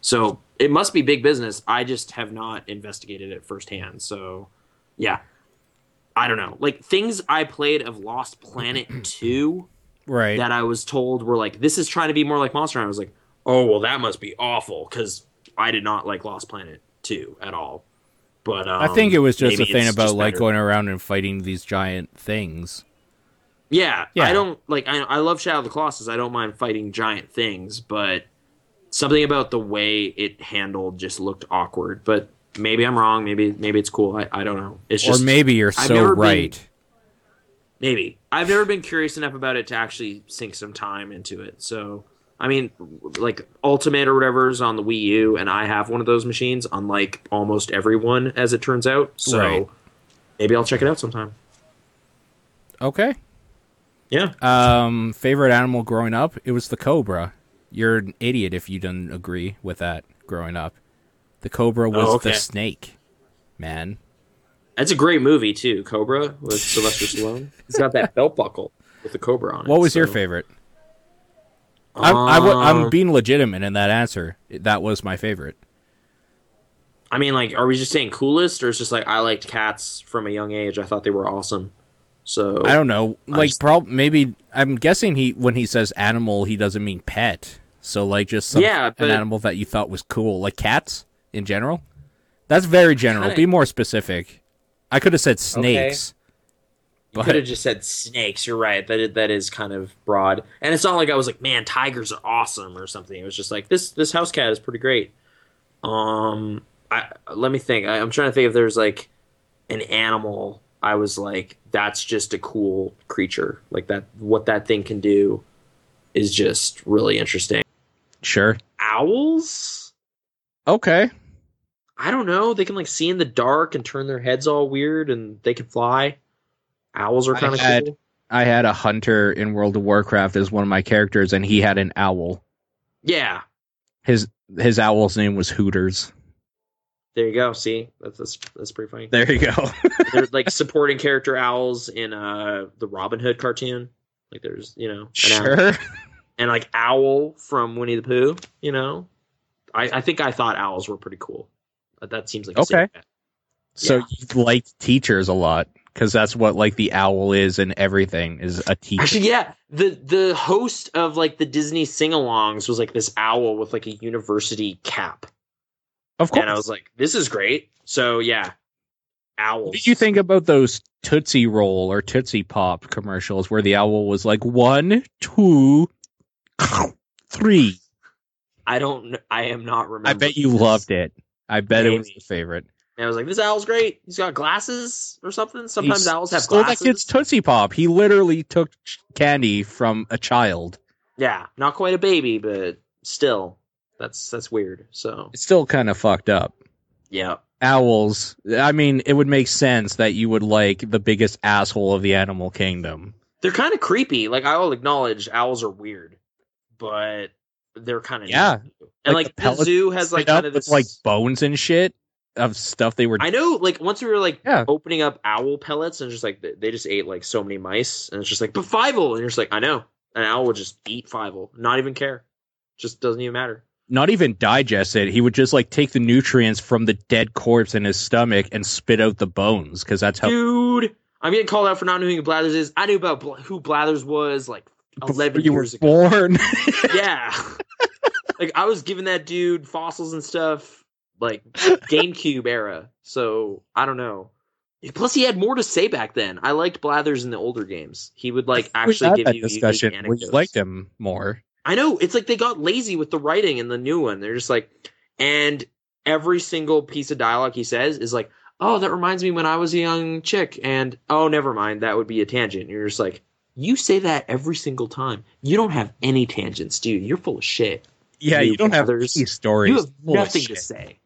So it must be big business. I just have not investigated it firsthand. So yeah. I don't know. Like things I played of Lost Planet 2 right. that I was told were like this is trying to be more like Monster Hunter. I was like, "Oh, well that must be awful cuz I did not like Lost Planet 2 at all." But um, I think it was just a thing about just like better. going around and fighting these giant things. Yeah, Yeah. I don't like. I, I love Shadow of the Colossus. I don't mind fighting giant things, but something about the way it handled just looked awkward. But maybe I'm wrong. Maybe maybe it's cool. I, I don't know. It's just or maybe you're I've so never been- right. maybe I've never been curious enough about it to actually sink some time into it. So I mean, like Ultimate or whatever is on the Wii U, and I have one of those machines. Unlike almost everyone, as it turns out. So Right. maybe I'll check it out sometime. Okay. Yeah. Um, favorite animal growing up? It was the cobra. You're an idiot if you don't agree with that. Growing up, the cobra was Oh, okay. the snake. Man, That's a great movie too, Cobra with Sylvester Stallone. He's got that belt buckle with the cobra on it. what was your so- favorite? I'm, I w- I'm Um, being legitimate in that answer. That was my favorite. I mean, like, are we just saying coolest, or it's just like I liked cats from a young age? I thought they were awesome. So I don't know. Like, just- prob- maybe I'm guessing he when he says animal, he doesn't mean pet. So like just some, Yeah, but- an animal that you thought was cool, like cats in general. That's very general. Kinda- Be more specific. I could have said snakes. You could have just said snakes. You're right. That is, that is kind of broad, and it's not like I was like, man, tigers are awesome or something. It was just like this this house cat is pretty great. Um, I let me think. I, I'm trying to think if there's like an animal. I was like, that's just a cool creature. Like that, what that thing can do is just really interesting. Sure. Owls. Okay. I don't know. They can like see in the dark and turn their heads all weird, and they can fly. Owls are kind of cool. I had a hunter in World of Warcraft as one of my characters, and he had an owl. Yeah, His his owl's name was Hooters. there you go. See, that's that's, that's pretty funny. There you go. They're like supporting character owls in uh the Robin Hood cartoon. Like there's you know an owl. sure. and like owl from Winnie the Pooh. You know, I I think I thought owls were pretty cool. But that seems like a Okay. safe. So Yeah. you liked teachers a lot because that's what like the owl is and everything is a teacher. Actually, yeah, the the host of like the Disney sing-alongs was like this owl with like a university cap, of course. and I was like, this is great. So yeah, owls. What did you think about those Tootsie Roll or Tootsie Pop commercials where the owl was like one, two, three? I don't. I am not I bet you this. loved it. I bet it was the favorite. And I was like, this owl's great. He's got glasses or something. Sometimes owls have stole glasses. that kid's Tootsie Pop. He literally took candy from a child. Yeah, not quite a baby, but still, that's that's weird. So It's still kind of fucked up. yeah, Owls. I mean, it would make sense that you would like the biggest asshole of the animal kingdom. they're kind of creepy. Like I will acknowledge, owls are weird, but they're kind of Yeah. And Like like, the the, zoo has like kind of this like bones and shit of stuff they were. I know, like once we were like Yeah. opening up owl pellets, and just like they- just ate like so many mice, and it's just like, but Fievel, and you're just like, I know, an owl would just eat Fievel, not even care, just doesn't even matter. not even digest it. He would just like take the nutrients from the dead corpse in his stomach and spit out the bones because that's how. Dude, I'm getting called out for not knowing who Blathers is. I knew about Bl- who Blathers was like 11 you were years ago. born. Yeah. like I was giving that dude fossils and stuff like GameCube era. So I don't know. Plus, he had more to say back then. I liked Blathers in the older games. He would like actually give that you discussion anecdotes. liked him more. I know it's like they got lazy with the writing in the new one. They're just like, and every single piece of dialogue he says is like, "Oh, that reminds me when I was a young chick," and "Oh, never mind, that would be a tangent." And you're just like, you say that every single time. You don't have any tangents, dude. You're full of shit. Yeah, You you don't have brothers. any stories. You have nothing to say.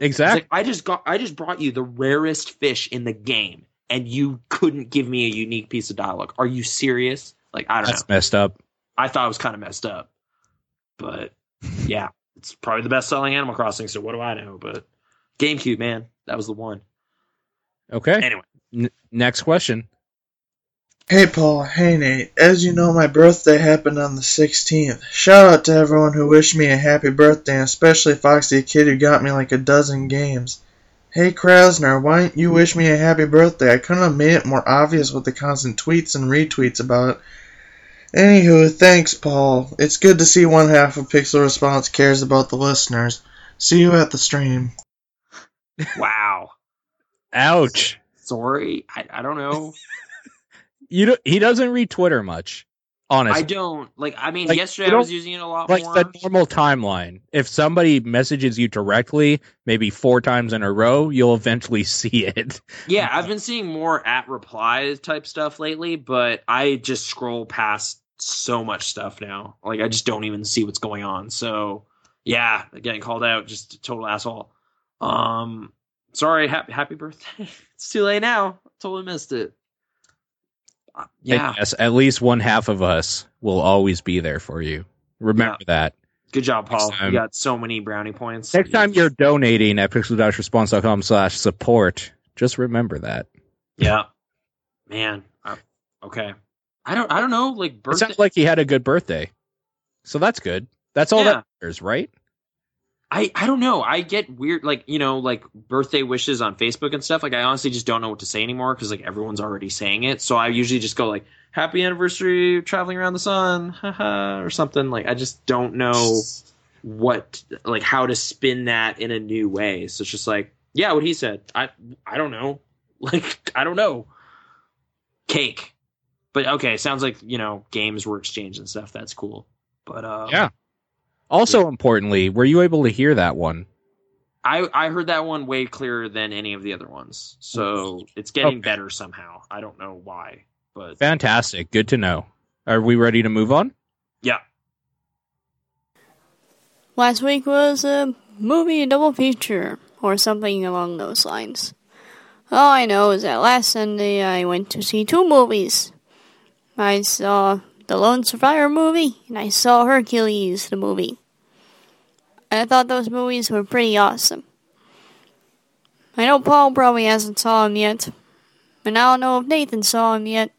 Exactly. like I just got, I just brought you the rarest fish in the game, and you couldn't give me a unique piece of dialogue. Are you serious? Like I don't know. That's messed up. I thought it was kind of messed up. But yeah, it's probably the best selling Animal Crossing, so what do I know? But GameCube, man, that was the one. Okay. Anyway, N- next question. Hey Paul, hey Nate. As you know, my birthday happened on the 16th. Shout out to everyone who wished me a happy birthday, and especially Foxy, a kid who got me like a dozen games. Hey Kraznor, why didn't you wish me a happy birthday? I couldn't have made it more obvious with the constant tweets and retweets about it. Anywho, thanks, Paul. It's good to see one half of Pixel Response cares about the listeners. See you at the stream. wow. Ouch. Sorry, I, I don't know. You do, he doesn't read Twitter much. Honestly. I don't like. I mean, Like, yesterday I was using it a lot like more. the normal timeline. If somebody messages you directly, maybe four times in a row, you'll eventually see it. Yeah, I've been seeing more at replies type stuff lately, but I just scroll past so much stuff now. Like I just don't even see what's going on. So yeah, getting called out, just a total asshole. Um, sorry, happy happy birthday. it's too late now. Totally missed it. Yeah, yes, at least one half of us will always be there for you. Remember that. good job, Paul. time- You got so many brownie points. Next time you're donating at pixel-response.com slash support, just remember that. yeah, man. Uh, okay, I don't. I don't know. Like It sounds like he had a good birthday. So that's good. That's all Yeah. that matters, right? I, I don't know. I get weird, like, you know, like birthday wishes on Facebook and stuff. Like, I honestly just don't know what to say anymore because, like, everyone's already saying it. So I usually just go, like, happy anniversary traveling around the sun, haha, or something. Like, I just don't know what, like, how to spin that in a new way. So it's just like, yeah, what he said. I, I don't know. Like, I don't know. Cake. But okay, sounds like, you know, games were exchanged and stuff. That's cool. But, uh, Yeah. Also, importantly, were you able to hear that one? I I heard that one way clearer than any of the other ones. So it's getting Okay. better somehow. I don't know why, but Fantastic. Good to know. Are we ready to move on? yeah. Last week was a movie double feature, or something along those lines. All I know is that last Sunday I went to see two movies. I saw the Lone Survivor movie, and I saw Hercules, the movie. I thought those movies were pretty awesome. I know Paul probably hasn't saw them yet, and I don't know if Nathan saw them yet.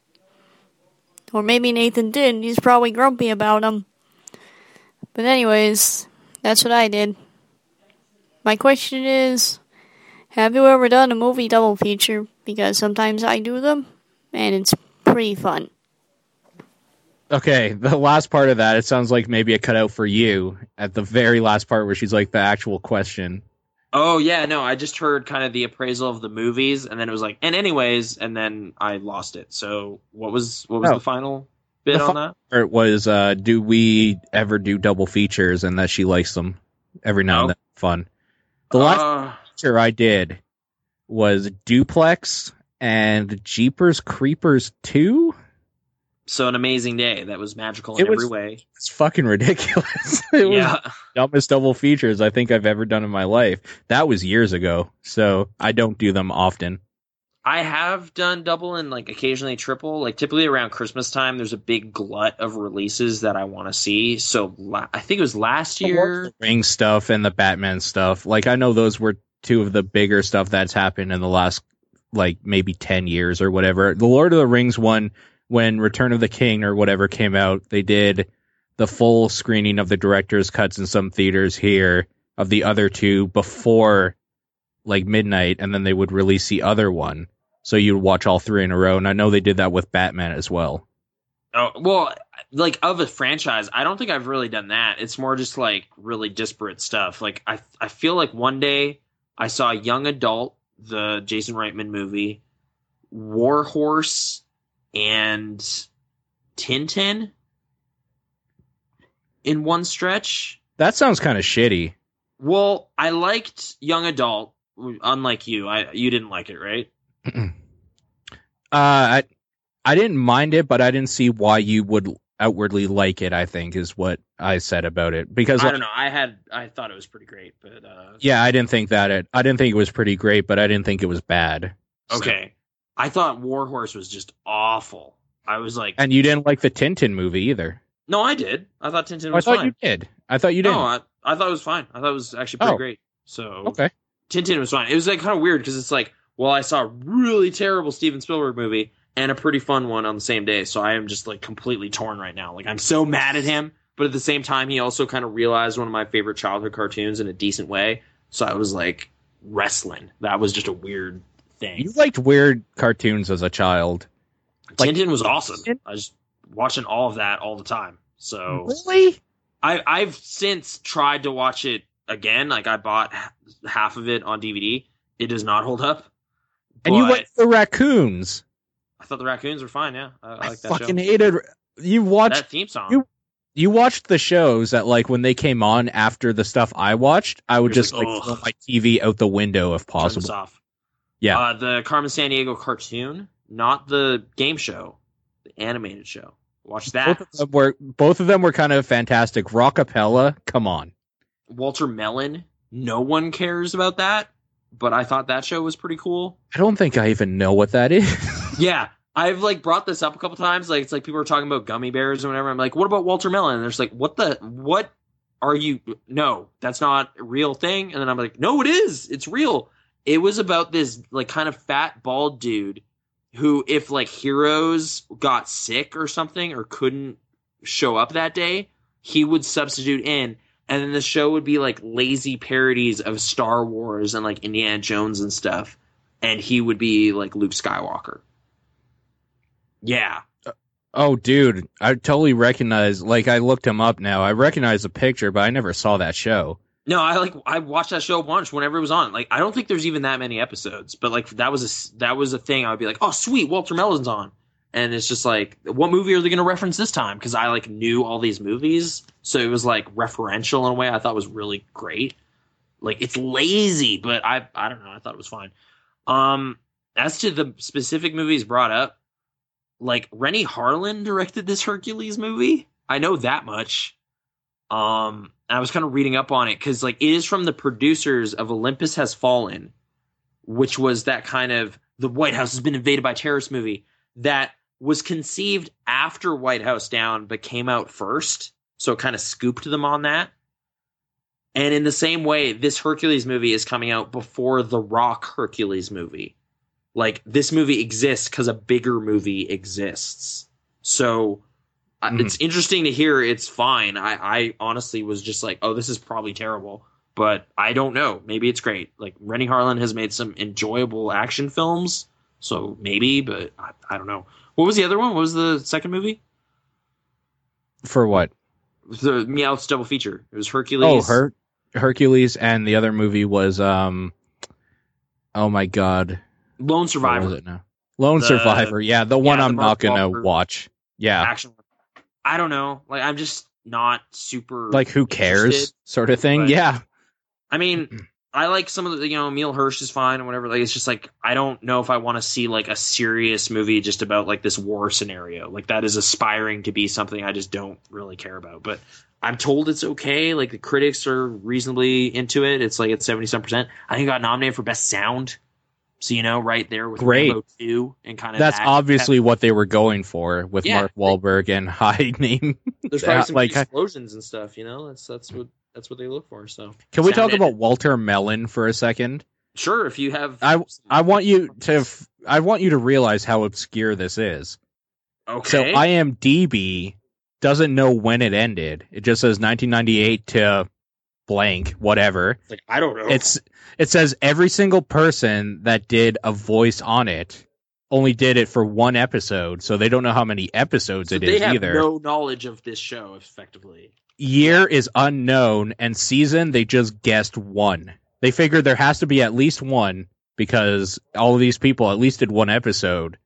Or maybe Nathan did, and he's probably grumpy about them. But anyways, that's what I did. My question is Have you ever done a movie double feature? Because sometimes I do them, and it's pretty fun. Okay, the last part of that, it sounds like maybe a cutout for you at the very last part where she's like the actual question. Oh yeah, no, I just heard kind of the appraisal of the movies, and then it was like, and anyways, and then I lost it. So what was what was Oh. the final bit The on that? Or it was, uh, do we ever do double features and that she likes them every now and then? Fun. The last Uh, feature I did was Duplex and Jeepers Creepers 2. So an amazing day that was magical in It was- every way. It's fucking ridiculous. it was Yeah, the dumbest double features I think I've ever done in my life. That was years ago, so I don't do them often. I have done double and like occasionally triple. Like typically around Christmas time, there's a big glut of releases that I want to see. So la- I think it was last year. The Ring stuff and the Batman stuff. Like I know those were two of the bigger stuff that's happened in the last like maybe 10 years or whatever. The Lord of the Rings one when Return of the King or whatever came out, they did the full screening of the director's cuts in some theaters here of the other two before like midnight and then they would release the other one. So you'd watch all three in a row and I know they did that with Batman as well. Oh well, like of a franchise, I don't think I've really done that. It's more just like really disparate stuff. Like I, I feel like one day I saw Young Adult, the Jason Reitman movie, War Horse, and Tintin in one stretch. That sounds kind of shitty. Well, I liked Young Adult. Unlike you, I you didn't like it, right? Uh, I I didn't mind it, but I didn't see why you would outwardly like it. I think is what I said about it because I don't know. I had I thought it was pretty great, but uh, yeah, I didn't think that it. I didn't think it was pretty great, but I didn't think it was bad. Okay. I thought Warhorse was just awful. I was like, and you didn't like the Tintin movie either. no, I did. I thought Tintin Oh, I thought fine. you did. I thought you did. no, I, I thought it was fine. I thought it was actually pretty Oh. great. So okay. Tintin was fine. It was like kind of weird because it's like, well, I saw a really terrible Steven Spielberg movie and a pretty fun one on the same day. So I am just like completely torn right now. Like I'm so mad at him, but at the same time, he also kind of realized one of my favorite childhood cartoons in a decent way. So I was like wrestling. That was just a weird thing. You liked weird cartoons as a child. like- Tintin was awesome. I was watching all of that all the time. So Really? I I've since tried to watch it again. Like I bought half of it on DVD. It does not hold up. And you liked the raccoons. I thought the raccoons were fine. Yeah, I, I like that fucking show. hated you watched that theme song. you- you watched the shows that like when they came on after the stuff I watched, I would You're just like, like throw my TV out the window if possible. Yeah. Uh, the Carmen Sandiego cartoon, not the game show, the animated show. Watch that. Both of them were both of them were kind of fantastic. Rockapella, come on. Walter Melon. No one cares about that, but I thought that show was pretty cool. I don't think I even know what that is. Yeah, I've like brought this up a couple times. Like it's like people are talking about gummy bears or whatever. I'm like, what about Walter Melon? And there's like, what the what are you? No, that's not a real thing. And then I'm like, no, it is. It's real. It was about this like kind of fat bald dude who, if like heroes got sick or something or couldn't show up that day, he would substitute in. And then the show would be like lazy parodies of Star Wars and like Indiana Jones and stuff. And he would be like Luke Skywalker. Yeah. Uh, oh dude, I totally recognize like I looked him up now. I recognize the picture, but I never saw that show. No, I like I watched that show a bunch whenever it was on. Like I don't think there's even that many episodes, but like that was a that was a thing. I would be like, oh sweet, Walter Melon's on, and it's just like, what movie are they going to reference this time? Because I like knew all these movies, so it was like referential in a way I thought was really great. Like it's lazy, but I I don't know. I thought it was fine. Um, as to the specific movies brought up, like Renny Harlin directed this Hercules movie. I know that much. Um, I was kind of reading up on it because like it is from the producers of Olympus Has Fallen, which was that kind of the White House has been invaded by terrorist movie that was conceived after White House Down but came out first, so it kind of scooped them on that. And in the same way, this Hercules movie is coming out before the Rock Hercules movie. Like this movie exists because a bigger movie exists. So I Mhm. it's interesting to hear it's fine. I, I honestly was just like, oh, this is probably terrible, but I don't know. Maybe it's great. Like Renny Harlin has made some enjoyable action films, so maybe, but I, I don't know. What was the other one? What was the second movie? For what? The Meowth's double feature. It was Hercules. Oh, Her- Hercules, and the other movie was um. Oh my god, Lone what Survivor. was it now? Lone The- Survivor. Yeah, the one the I'm not gonna Wahlberg watch. Yeah, Action. I don't know. Like I'm just not super like who cares, sort of thing. but- Yeah, I mean, mm-hmm. I like some of the, you know, Emile Hirsch is fine and whatever. Like, it's just like, I don't know if I want to see like a serious movie just about like this war scenario. Like, that is aspiring to be something I just don't really care about. But I'm told it's okay. Like, the critics are reasonably into it. It's like, it's 77%. I think it got nominated for Best Sound. So, you know, right there with Great. Rambo 2 and kind of that's that- obviously what they were going for with Yeah. Mark Wahlberg and high name. There's probably some like, explosions and stuff, you know? That's, that's what, that's what they look for. So, Can we Sound talk about Walter Melon for a second? sure, if you have, I I want you to f- I want you to realize how obscure this is. okay. So IMDb doesn't know when it ended. It just says 1998 to blank, whatever. like, I don't know. It's it says every single person that did a voice on it only did it for one episode, so they don't know how many episodes so it they is have either. no knowledge of this show, effectively. Year is unknown, and season they just guessed one. They figured there has to be at least one because all of these people at least did one episode.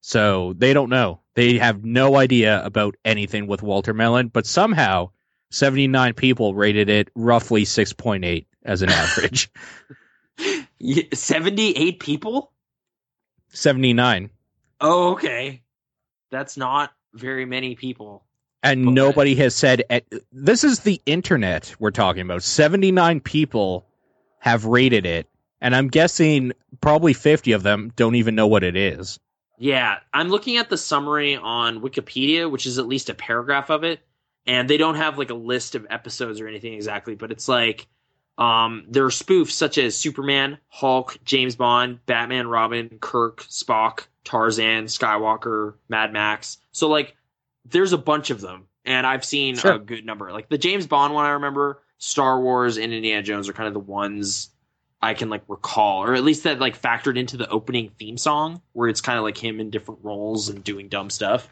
So they don't know. They have no idea about anything with Walter Melon, but somehow 79 people rated it roughly 6.8 as an average. 78 people? 79. Oh, okay. That's not very many people. And But- nobody has said this is the internet we're talking about. 79 people have rated it, and I'm guessing probably 50 of them don't even know what it is. Yeah, I'm looking at the summary on Wikipedia, which is at least a paragraph of it, and they don't have like a list of episodes or anything exactly, but it's like um there are spoofs such as Superman, Hulk, James Bond, Batman, Robin, Kirk, Spock, Tarzan, Skywalker, Mad Max. So like there's a bunch of them, and I've seen Sure. a good number. Like the James Bond one I remember, Star Wars and Indiana Jones are kind of the ones I can like recall, or at least that like factored into the opening theme song, where it's kind of like him in different roles and doing dumb stuff.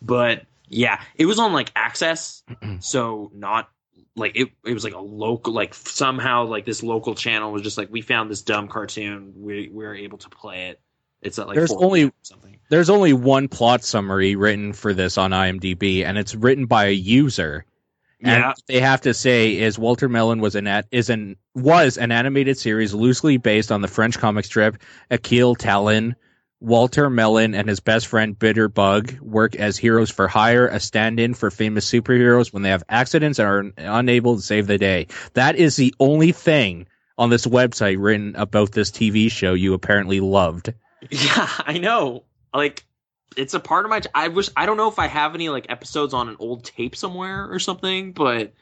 But yeah, it was on like Access, so not like it. It was like a local, like somehow like this local channel was just like we found this dumb cartoon, we we were able to play it, It's at like There's only- something. There's only one plot summary written for this on IMDb, and it's written by a user. And Yeah. what they have to say is Walter Melon was an at, is an was an animated series loosely based on the French comic strip Achille Talon. Walter Melon and his best friend Bitterbug work as heroes for hire, a stand-in for famous superheroes when they have accidents and are unable to save the day. That is the only thing on this website written about this TV show you apparently loved. Yeah, I know. Like, it's a part of my. I wish I don't know if I have any like episodes on an old tape somewhere or something, but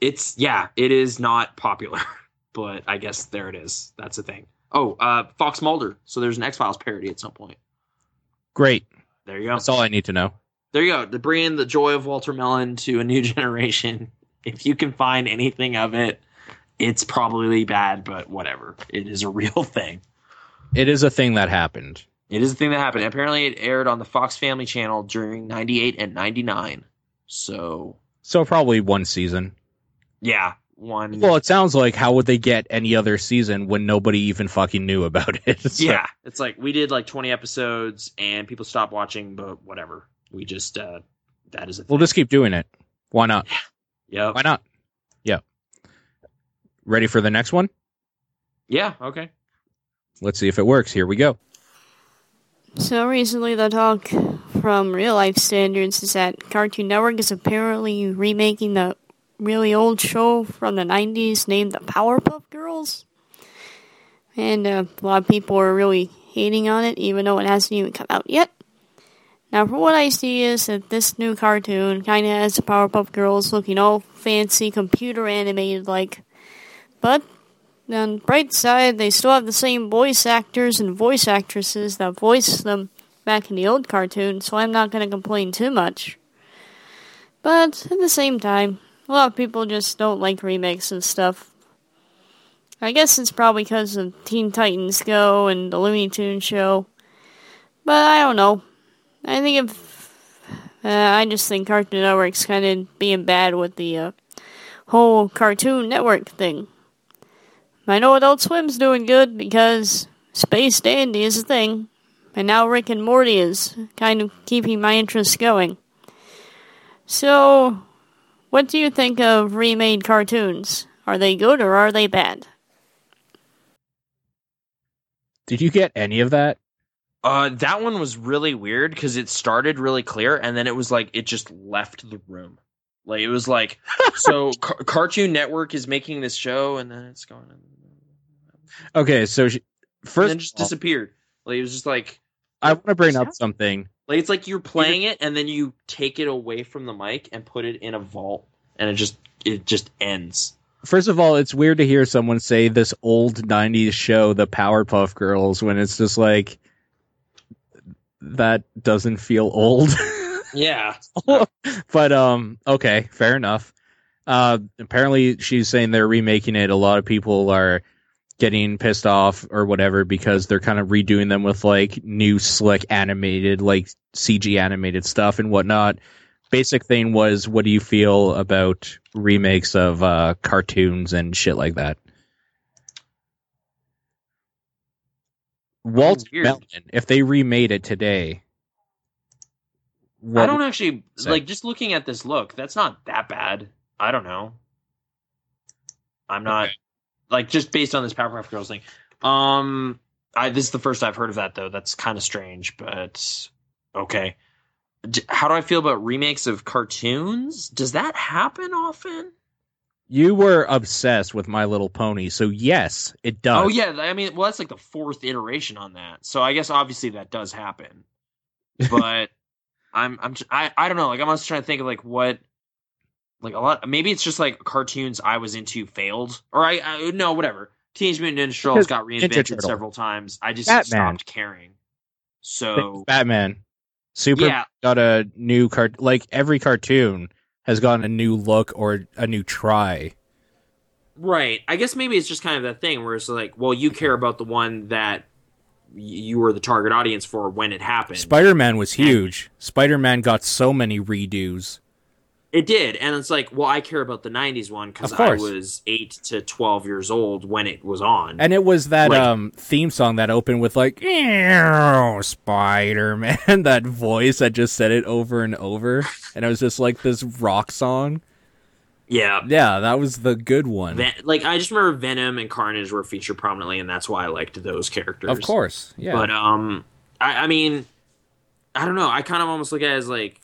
it's yeah, it is not popular. But I guess there it is. That's the thing. Oh, uh, Fox Mulder. So there's an X Files parody at some point. Great. There you go. That's all I need to know. There you go. To bring in the joy of Walter Melon to a new generation. If you can find anything of it, it's probably bad, but whatever. It is a real thing. It is a thing that happened. It is a thing that happened. Apparently, it aired on the Fox Family Channel during '98 and '99. So, So probably one season. yeah, one. Well, it sounds like how would they get any other season when nobody even fucking knew about it? So- yeah, it's like we did like 20 episodes and people stopped watching, but whatever. We just uh that is a thing. We'll just keep doing it. Why not? Yep. Why not? Yeah. Ready for the next one? Yeah. Okay. Let's see if it works. Here we go. So recently, the talk from real life standards is that Cartoon Network is apparently remaking the really old show from the 90s named The Powerpuff Girls. And uh, a lot of people are really hating on it, even though it hasn't even come out yet. Now, from what I see, is that this new cartoon kind of has the Powerpuff Girls looking all fancy, computer animated like. But on the bright side, they still have the same voice actors and voice actresses that voiced them back in the old cartoon, so I'm not going to complain too much. But at the same time, a lot of people just don't like remakes and stuff. I guess it's probably because of Teen Titans Go and the Looney Tunes show. But I don't know. I think if. Uh, I just think Cartoon Network's kind of being bad with the uh, whole Cartoon Network thing. I know Adult Swim's doing good because Space Dandy is a thing, and now Rick and Morty is kind of keeping my interest going. So, what do you think of remade cartoons? Are they good or are they bad? Did you get any of that? Uh, that one was really weird because it started really clear and then it was like it just left the room. Like it was like so Car- Cartoon Network is making this show and then it's going Okay, so she, and first, then just all, disappeared. Like it was just like I want to bring up something. Like it's like you're playing it and then you take it away from the mic and put it in a vault and it just it just ends. First of all, it's weird to hear someone say this old '90s show, The Powerpuff Girls, when it's just like that doesn't feel old. Yeah. but um, okay, fair enough. Uh, apparently she's saying they're remaking it. A lot of people are getting pissed off or whatever because they're kind of redoing them with like new slick animated, like CG animated stuff and whatnot. Basic thing was, what do you feel about remakes of uh, cartoons and shit like that? Walt. Melon, if they remade it today, I don't actually like just looking at this look. That's not that bad. I don't know. I'm not Okay. Like just based on this Powerpuff Girls thing. Um, I this is the first I've heard of that though. That's kind of strange, but okay. D- How do I feel about remakes of cartoons? Does that happen often? You were obsessed with My Little Pony, so yes, it does. Oh yeah, I mean, well, that's like the fourth iteration on that. So I guess obviously that does happen. But I'm I'm I I don't know. Like I'm just trying to think of like what like a lot. Maybe it's just like cartoons I was into failed, or I, I no whatever. Teenage Mutant Ninja Turtles got reinvented several times. I just Batman. stopped caring. So Batman, Super yeah, got a new cart. Like every cartoon has gotten a new look or a new try. right. I guess maybe it's just kind of that thing where it's like, well, you care about the one that you were the target audience for when it happened. Spider Man was huge. Spider Man got so many redos. It did, and it's like, well, I care about the '90s one because I was eight to twelve years old when it was on. And it was that Like- um theme song that opened with like Spider Man, that voice that just said it over and over, and it was just like this rock song. yeah, Yeah, that was the good one. Ven- like I just remember Venom and Carnage were featured prominently, and that's why I liked those characters. of course, yeah. But um, I, I mean, I don't know. I kind of almost look at it as like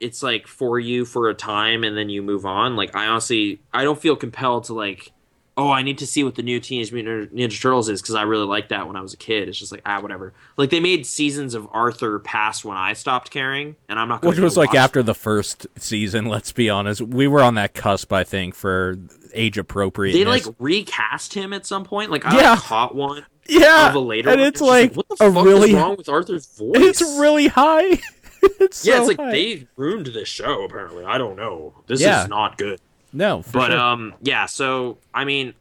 it's like for you for a time, and then you move on. Like I honestly, I don't feel compelled to like, oh, I need to see what the new Teenage Mutant Ninja Turtles is because I really liked that when I was a kid. It's just like ah, whatever. Like they made seasons of Arthur past when I stopped caring, and I'm not. Which was like after the first season. Let's be honest, we were on that cusp, I think, for age appropriate. They like recast him at some point. Like I Yeah. like, caught one yeah, of a later and one. it's just like, what the fuck really, is wrong with Arthur's voice? it's really high. it's yeah. so it's like high. they ruined this show. Apparently, I don't know. This Yeah. is not good. no, But sure. um, yeah. So I mean,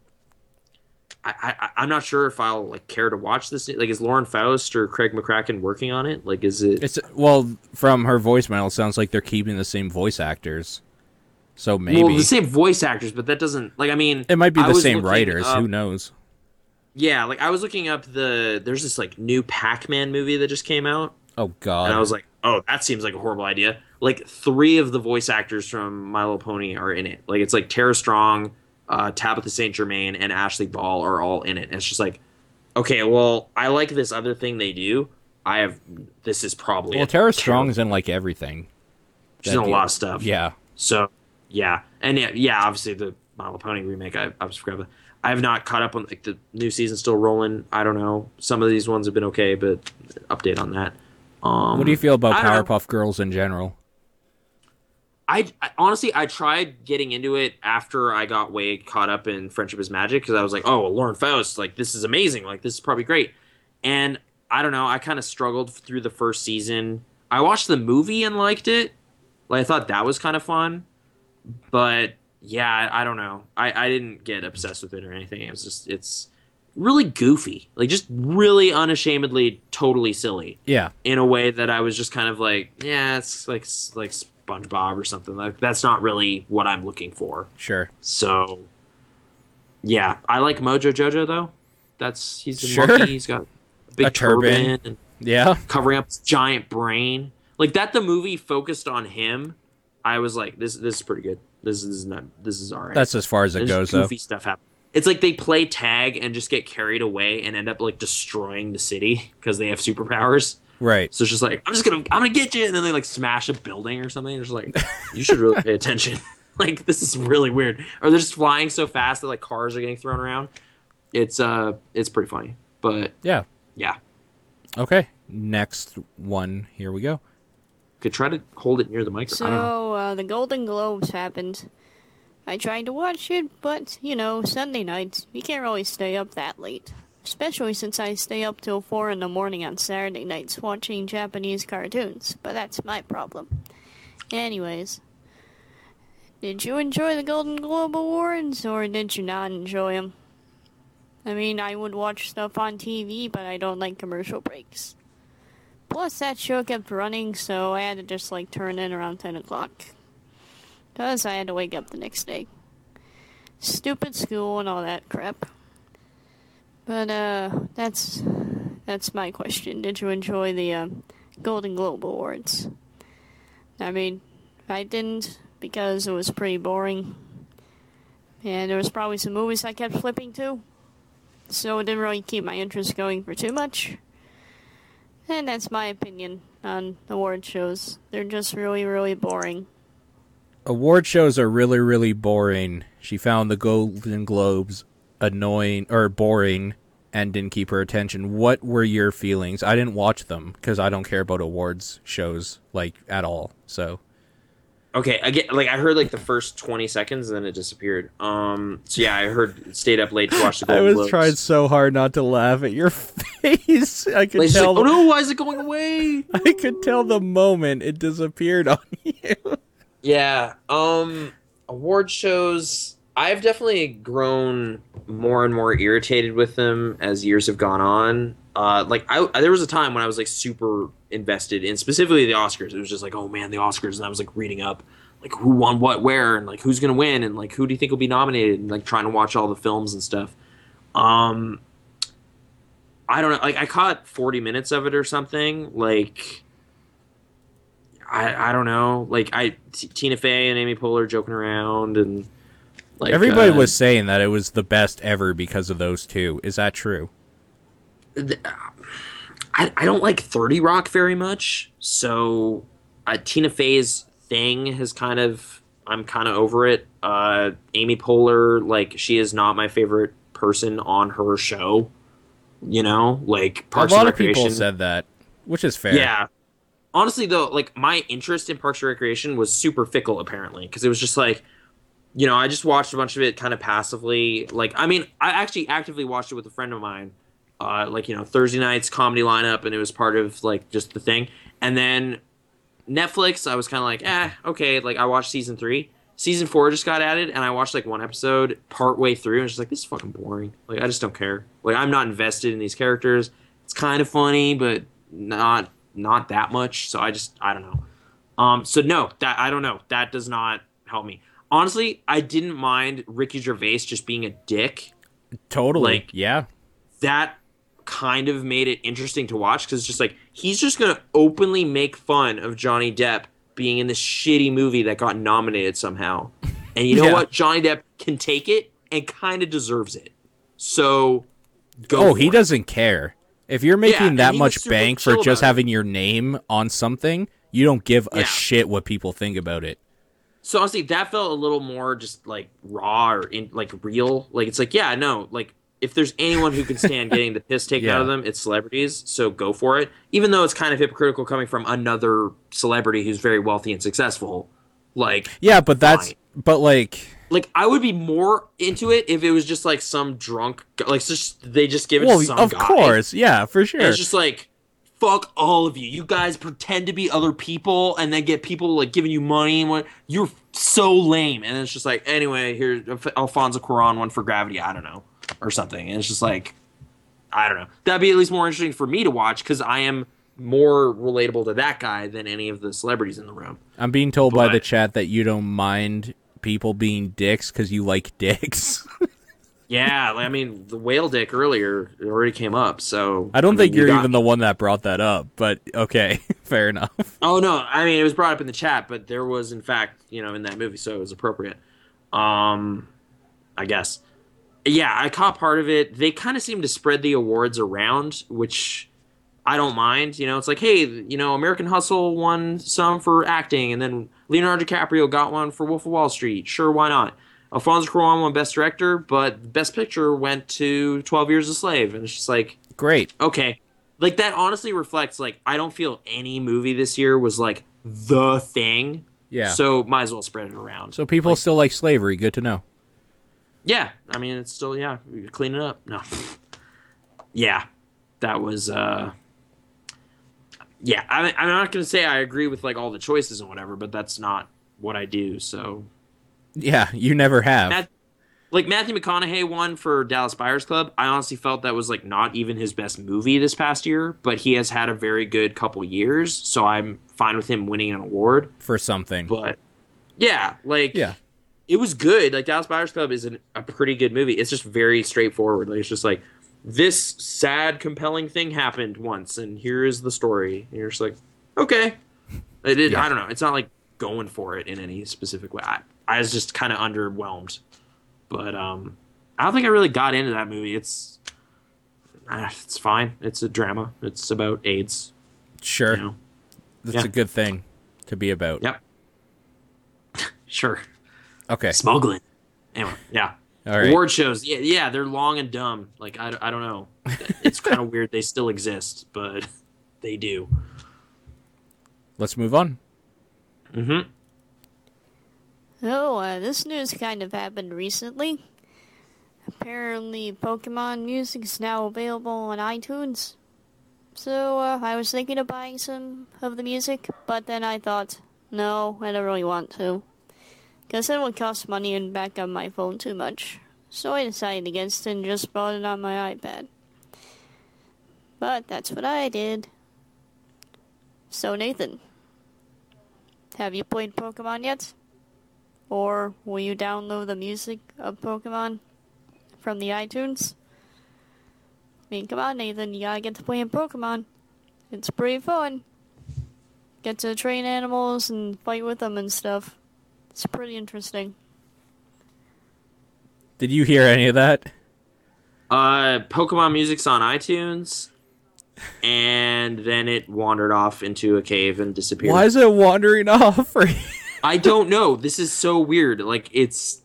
I, I I'm not sure if I'll like care to watch this. Like, is Lauren Faust or Craig McCracken working on it? Like, is it? It's well from her voicemail. It sounds like they're keeping the same voice actors. So maybe well the same voice actors, but that doesn't like. I mean, it might be the same writers. up- Who knows? Yeah, like I was looking up the. There's this like new Pac-Man movie that just came out. Oh God! and I was like, "Oh, that seems like a horrible idea." Like three of the voice actors from My Little Pony are in it. Like it's like Tara Strong, uh, Tabitha St. Germain, and Ashley Ball are all in it. And it's just like, okay, well, I like this other thing they do. I have this is probably well, Tara Strong's in like everything. She's in a lot of stuff. Yeah, So yeah, and yeah, yeah. Obviously, the My Little Pony remake. I, I was forgot. I have not caught up on like the new season still rolling. I don't know. Some of these ones have been okay, but update on that. Um, what do you feel about know. Powerpuff Girls in general? I, I- honestly I tried getting into it after I got way caught up in Friendship is Magic because I was like, oh, well, Lauren Faust, like this is amazing, like this is probably great, and I don't know, I kind of struggled through the first season. I watched the movie and liked it, like I thought that was kind of fun, but yeah, I, I don't know, I I didn't get obsessed with it or anything. It was just it's really goofy, like just really unashamedly totally silly Yeah, in a way that I was just kind of like, yeah, it's like like SpongeBob or something. Like that's not really what I'm looking for. sure. So, yeah, I like Mojo Jojo though. That's he's a Sure. monkey. He's got a big A turban. turban and Yeah, covering up his giant brain. Like that, the movie focused on him. I was like, this this is pretty good. This is not. This is alright. that's as far as it There's goes, though. stuff happen. It's like they play tag and just get carried away and end up like destroying the city because they have superpowers. Right. So it's just like I'm just gonna I'm gonna get you, and then they like smash a building or something. It's just like you should really pay attention. like this is really weird. Or they're just flying so fast that like cars are getting thrown around. It's uh it's pretty funny, but Yeah. yeah, Okay. Next one. Here we go. could try to hold it near the mic. I don't know. So, uh, the Golden Globes happened. I tried to watch it, but, you know, Sunday nights, you can't really stay up that late. Especially since I stay up till 4 in the morning on Saturday nights watching Japanese cartoons, but that's my problem. Anyways, did you enjoy the Golden Globe Awards, or did you not enjoy them? I mean, I would watch stuff on TV, but I don't like commercial breaks. Plus, that show kept running, so I had to just like turn in around 10 o'clock. Because I had to wake up the next day. Stupid school and all that crap. But, uh, that's. That's my question. Did you enjoy the uh, Golden Globe Awards? I mean, I didn't because it was pretty boring. And there was probably some movies I kept flipping to. So it didn't really keep my interest going for too much. And that's my opinion on award shows. They're just really, really boring. Award shows are really, really boring. She found the Golden Globes annoying or boring and didn't keep her attention. What were your feelings? I didn't watch them because I don't care about awards shows like at all. So Okay, I get like I heard like the first twenty seconds and then it disappeared. Um, so yeah, I heard stayed up late to watch the. I was Globes. trying so hard not to laugh at your face. I could Like, tell. like, oh no, why is it going away? I could tell the moment it disappeared on you. Yeah. Um award shows I've definitely grown more and more irritated with them as years have gone on. Uh like I there was a time when I was like super invested in specifically the Oscars. It was just like, "Oh man, the Oscars." And I was like reading up like who won what where and like who's gonna win and like who do you think will be nominated and like trying to watch all the films and stuff. Um, I don't know. Like I caught forty minutes of it or something. Like I I don't know. Like I T- Tina Fey and Amy Poehler joking around and like Everybody uh, was saying that it was the best ever because of those two. Is that true? I, I don't like 30 Rock very much. So uh, Tina Fey's thing has kind of I'm kind of over it. Uh, Amy Poehler, like she is not my favorite person on her show. You know, like Parks a lot of people said that, which is fair. Yeah. Honestly, though, like my interest in Parks and Recreation was super fickle, apparently, because it was just like, you know, I just watched a bunch of it kind of passively. Like, I mean, I actually actively watched it with a friend of mine, uh, like you know, Thursday nights comedy lineup, and it was part of like just the thing. And then Netflix, I was kind of like, eh, okay. Like I watched season three. Season four just got added, and I watched like one episode part way through, and it's just like this is fucking boring. Like I just don't care. Like I'm not invested in these characters. It's kind of funny, but not not that much. So I just I don't know. Um, so no, that I don't know. That does not help me. Honestly, I didn't mind Ricky Gervais just being a dick. Totally. Like- yeah. That kind of made it interesting to watch because it's just like he's just gonna openly make fun of Johnny Depp being in this shitty movie that got nominated somehow. And you know Yeah. what? Johnny Depp can take it and kind of deserves it. So go. Oh, he it. doesn't care. If you're making and that much bank for just about it. having your name on something, you don't give a shit what people think about it. So honestly, that felt a little more just like raw or in, like real. Like it's like, yeah, no, like if there's anyone who can stand getting the piss taken out of them, it's celebrities. So go for it. Even though it's kind of hypocritical coming from another celebrity who's very wealthy and successful. Like, Yeah, but that's but like like I would be more into it if it was just like some drunk, like just they just give it well, to some of guy. course, yeah, for sure. And it's just like, fuck all of you. You guys pretend to be other people and then get people like giving you money and what you're so lame. And it's just like, anyway, here Alfonso Cuarón one for Gravity, I don't know, or something. And it's just like, I don't know. That'd be at least more interesting for me to watch because I am more relatable to that guy than any of the celebrities in the room. I'm being told by the chat that you don't mind people being dicks because you like dicks. Yeah, I mean, the whale dick earlier already came up, so I don't mean, think you you're got even the one that brought that up, but okay, fair enough. Oh no, I mean it was brought up in the chat, but there was in fact, you know, in that movie, so it was appropriate. Um I guess. Yeah, I caught part of it. They kind of seem to spread the awards around, which I don't mind. You know, it's like, hey, you know, American Hustle won some for acting, and then Leonardo DiCaprio got one for Wolf of Wall Street. Sure, why not? Alfonso Cuarón won Best Director, but Best Picture went to Twelve Years a Slave, and it's just like, Great. okay like that honestly reflects like i don't feel any movie this year was like the thing Yeah. so might as well spread it around So people still like slavery. Good to know. yeah i mean it's still yeah clean it up no yeah that was uh yeah I, I'm not gonna say i agree with like all the choices and whatever but that's not what i do so Yeah, you never have. Matt, like Matthew McConaughey won for Dallas Buyers Club. I honestly felt that was like not even his best movie this past year, but he has had a very good couple years, so I'm fine with him winning an award. for something. But yeah, like yeah. it was good. Like Dallas Buyers Club is an, a pretty good movie. It's just very straightforward. Like it's just like this sad, compelling thing happened once, and here is the story. And you're just like, okay. It, it, Yeah. I don't know. It's not like going for it in any specific way. I, I was just kind of underwhelmed, but um, I don't think I really got into that movie. It's uh, it's fine. It's a drama. It's about AIDS. Sure. You know. That's yeah. a good thing to be about. Yep. Sure. Okay. Smuggling. Anyway, yeah. All right. Award shows, yeah, yeah, they're long and dumb. Like I, I don't know. It's kind of weird they still exist, but they do. Let's move on. Mm-hmm. Oh, uh, this news kind of happened recently. Apparently, Pokemon music is now available on iTunes. So, uh, I was thinking of buying some of the music, but then I thought, no, I don't really want to. Because it would cost money and back up my phone too much. So I decided against it and just bought it on my iPad. But that's what I did. So, Nathan, have you played Pokemon yet? Or will you download the music of Pokemon from the iTunes? I mean, come on, Nathan, you gotta get to playing Pokemon. It's pretty fun. Get to train animals and fight with them and stuff. It's pretty interesting. Did you hear any of that? Uh, Pokemon music's on iTunes, and then it wandered off into a cave and disappeared. Why is it wandering off? I don't know. This is so weird. Like it's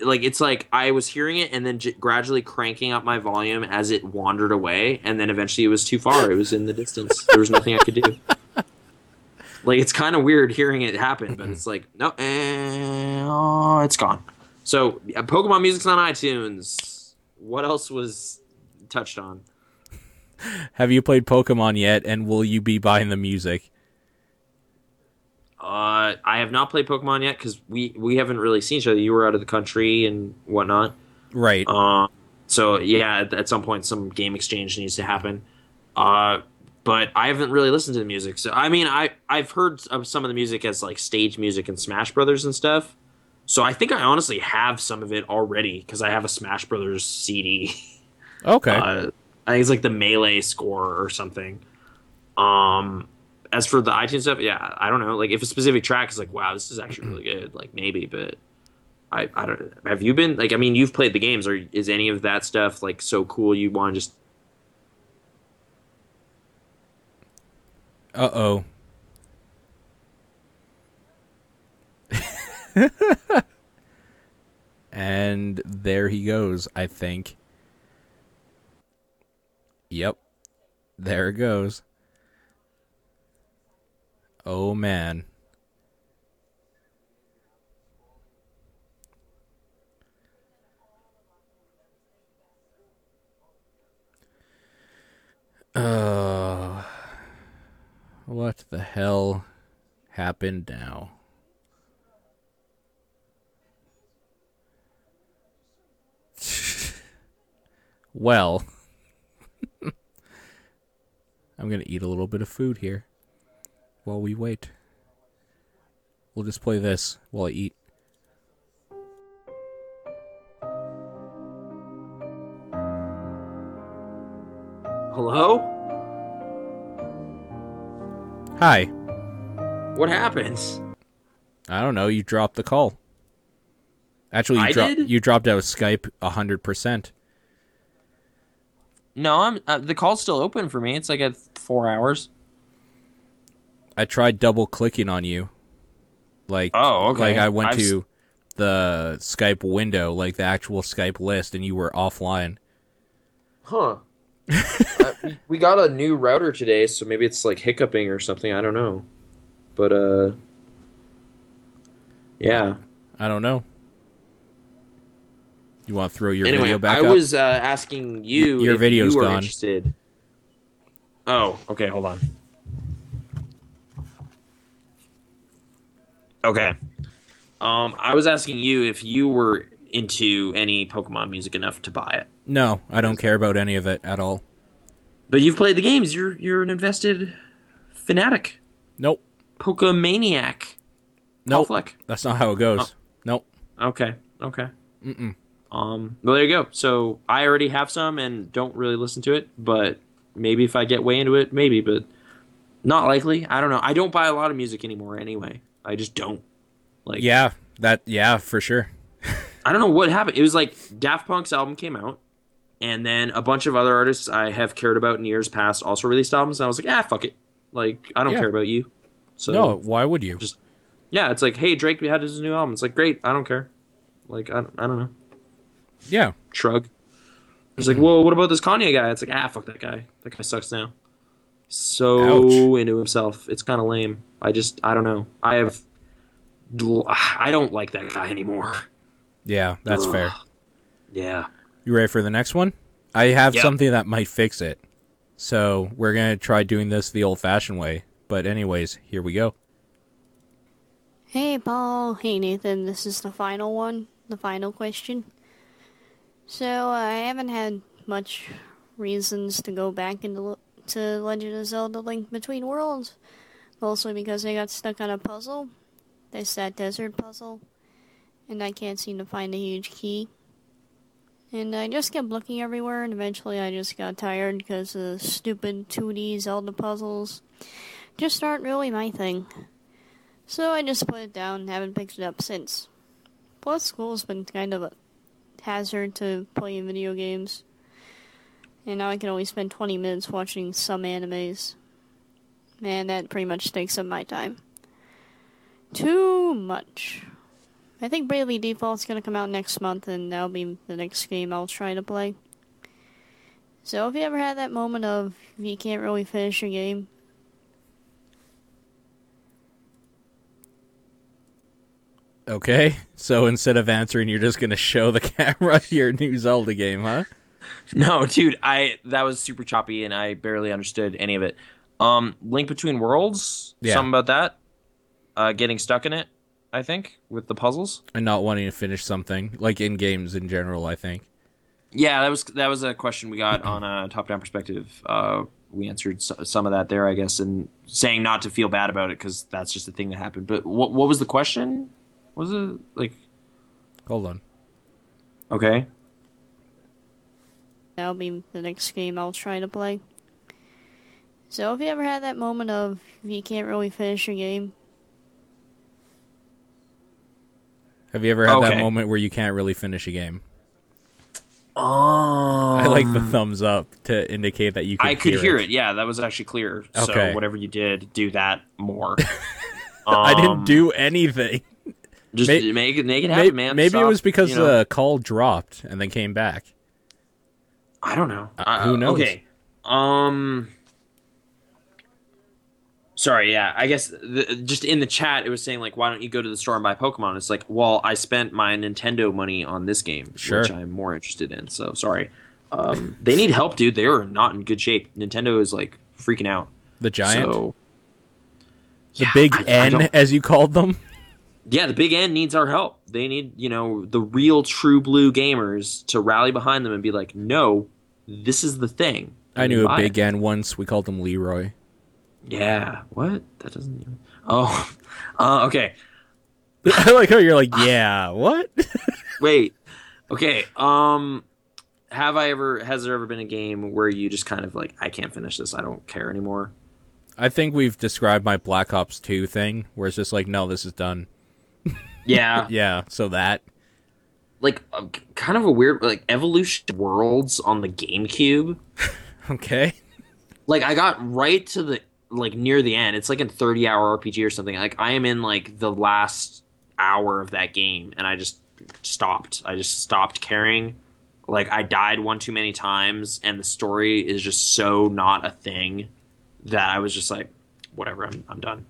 like it's like I was hearing it and then j- gradually cranking up my volume as it wandered away, and then eventually it was too far. It was in the distance. There was nothing I could do. Like it's kind of weird hearing it happen, but it's like no, eh, oh, it's gone. So yeah, Pokemon music's on iTunes. What else was touched on? Have you played Pokemon yet? And will you be buying the music? Uh, I have not played Pokemon yet because we we haven't really seen each other. You were out of the country and whatnot. Right. Uh, so yeah, at, at some point, some game exchange needs to happen. Uh, but I haven't really listened to the music. So I mean, I I've heard of some of the music as like stage music and Smash Brothers and stuff. So I think I honestly have some of it already because I have a Smash Brothers CD. okay. Uh, I think it's like the melee score or something. Um, as for the iTunes stuff, yeah, I don't know. Like if a specific track is like, wow, this is actually really good, like maybe, but I, I don't. Have you been like? I mean, you've played the games, or is any of that stuff like so cool you want to just? Uh oh. and there he goes, I think. Yep. There it goes. Oh man. Uh what the hell happened now? well, I'm going to eat a little bit of food here while we wait. We'll just play this while I eat. Hello, Hi. what happens? I don't know. You dropped the call. Actually, you, I dro- did? you dropped out of Skype 100%. No, I'm uh, the call's still open for me. It's like at four hours. I tried double clicking on you. Like Oh, okay. Like I went I've s- to the Skype window, like the actual Skype list, and you were offline. Huh. Uh, we- we got a new router today, so maybe it's like hiccuping or something. I don't know. But uh Yeah. I don't know. You want to throw your anyway, video back I up? was uh, asking you Your if video's you were gone. interested. Oh, okay, hold on. Okay. Um I was asking you if you were into any Pokemon music enough to buy it. No, I don't care about any of it at all. But you've played the games. You're you're an invested fanatic. Nope. Pokemaniac. Nope. Fleck. That's not how it goes. Nope. Okay. Okay. Mm-mm. Um. Well, there you go. So I already have some and don't really listen to it, but maybe if I get way into it, maybe, but not likely. I don't know. I don't buy a lot of music anymore anyway. I just don't. Like, Yeah, that. Yeah, for sure. I don't know what happened. It was like Daft Punk's album came out, and then a bunch of other artists I have cared about in years past also released albums, and I was like, ah, fuck it. Like, I don't Yeah. care about you. So no, why would you? just- yeah, it's like, hey, Drake we had his new album. It's like, great, I don't care. Like, I, I don't know. yeah. Shrug. It's like, well, what about this Kanye guy? It's like, ah, fuck that guy. That guy sucks now. So Ouch. into himself. It's kind of lame. I just, I don't know. I have, I don't like that guy anymore. Yeah, that's Ugh. fair. Yeah. You ready for the next one? I have Yep. something that might fix it. So we're gonna try doing this the old-fashioned way. But anyways, here we go. Hey, Paul. Hey, Nathan. This is the final one, the final question. So, uh, I haven't had much reasons to go back into L- to Legend of Zelda Link Between Worlds, mostly because I got stuck on a puzzle. There's that desert puzzle. and I can't seem to find a huge key. And I just kept looking everywhere, and eventually I just got tired because the stupid 2D Zelda puzzles just aren't really my thing. So I just put it down and haven't picked it up since. Plus, school's been kind of a hazard to playing video games. And now I can only spend 20 minutes watching some animes. And that pretty much takes up my time. Too much. I think Bravely Default's gonna come out next month, and that'll be the next game I'll try to play. So if you ever had that moment of you can't really finish a game, Okay, so instead of answering, you're just gonna show the camera your new Zelda game, huh? No, dude, I that was super choppy and I barely understood any of it. Um, Link Between Worlds, Yeah. something about that. Uh, getting stuck in it, I think, with the puzzles. And not wanting to finish something, like in games in general, I think. Yeah, that was that was a question we got on a top-down perspective. Uh, we answered s- some of that there, I guess, and saying not to feel bad about it because that's just a thing that happened. But what what was the question? Was it like Hold on. okay? that'll be the next game I'll try to play. So if you ever had that moment of you can't really finish a game, Have you ever had that moment where you can't really finish a game? Oh, I like the thumbs up to indicate that you could I could hear, hear it. it. Yeah, that was actually clear. Okay. So whatever you did, do that more. I Um, didn't do anything. Just May- make it make it happen, man. Maybe it was because you know. the call dropped and then came back. I don't know. Uh, who knows? Okay. Um. Sorry. Yeah. I guess the, just in the chat, it was saying like, "Why don't you go to the store and buy Pokemon?" It's like, well, I spent my Nintendo money on this game, Sure. which I'm more interested in. So sorry. Um, they need help, dude. They are not in good shape. Nintendo is like freaking out. The giant, So the Yeah, big I- I N, don't- as you called them. yeah, the big N needs our help. They need, you know, the real true blue gamers to rally behind them and be like, no, this is the thing. I knew a big it. N once. We called him Leroy. Yeah. What? That doesn't even. Oh. Uh, okay. I like how you're like, yeah, what? Wait. Okay. Um. Have I ever? Has there ever been a game where you just kind of like, I can't finish this. I don't care anymore. I think we've described my Black Ops 2 thing, where it's just like, no, this is done. Yeah. Yeah, so that. like uh, kind of a weird like evolution worlds on the GameCube. Okay. like I got right to the like near the end. It's like a 30 hour RPG or something. Like I am in like the last hour of that game and I just stopped. I just stopped caring. Like I died one too many times and the story is just so not a thing that I was just like whatever, I'm I'm done.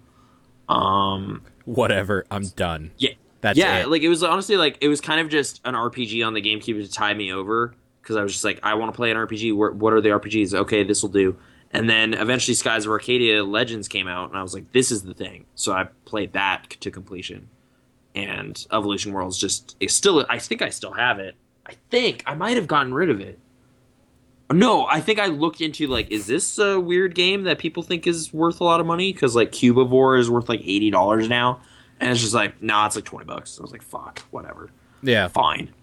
Um Whatever. I'm done. yeah. That's yeah, it. like it was honestly like it was kind of just an RPG on the GameCube to tie me over because I was just like, I want to play an RPG. What are the RPGs? Okay, this will do. And then eventually, Skies of Arcadia Legends came out, and I was like, this is the thing. So I played that to completion. And Evolution Worlds just is still. I think I still have it. I think I might have gotten rid of it. No, I think I looked into like, is this a weird game that people think is worth a lot of money? Because like Cubivore is worth like eighty dollars now, and it's just like, nah, it's like twenty bucks. I was like, fuck, whatever, yeah. fine.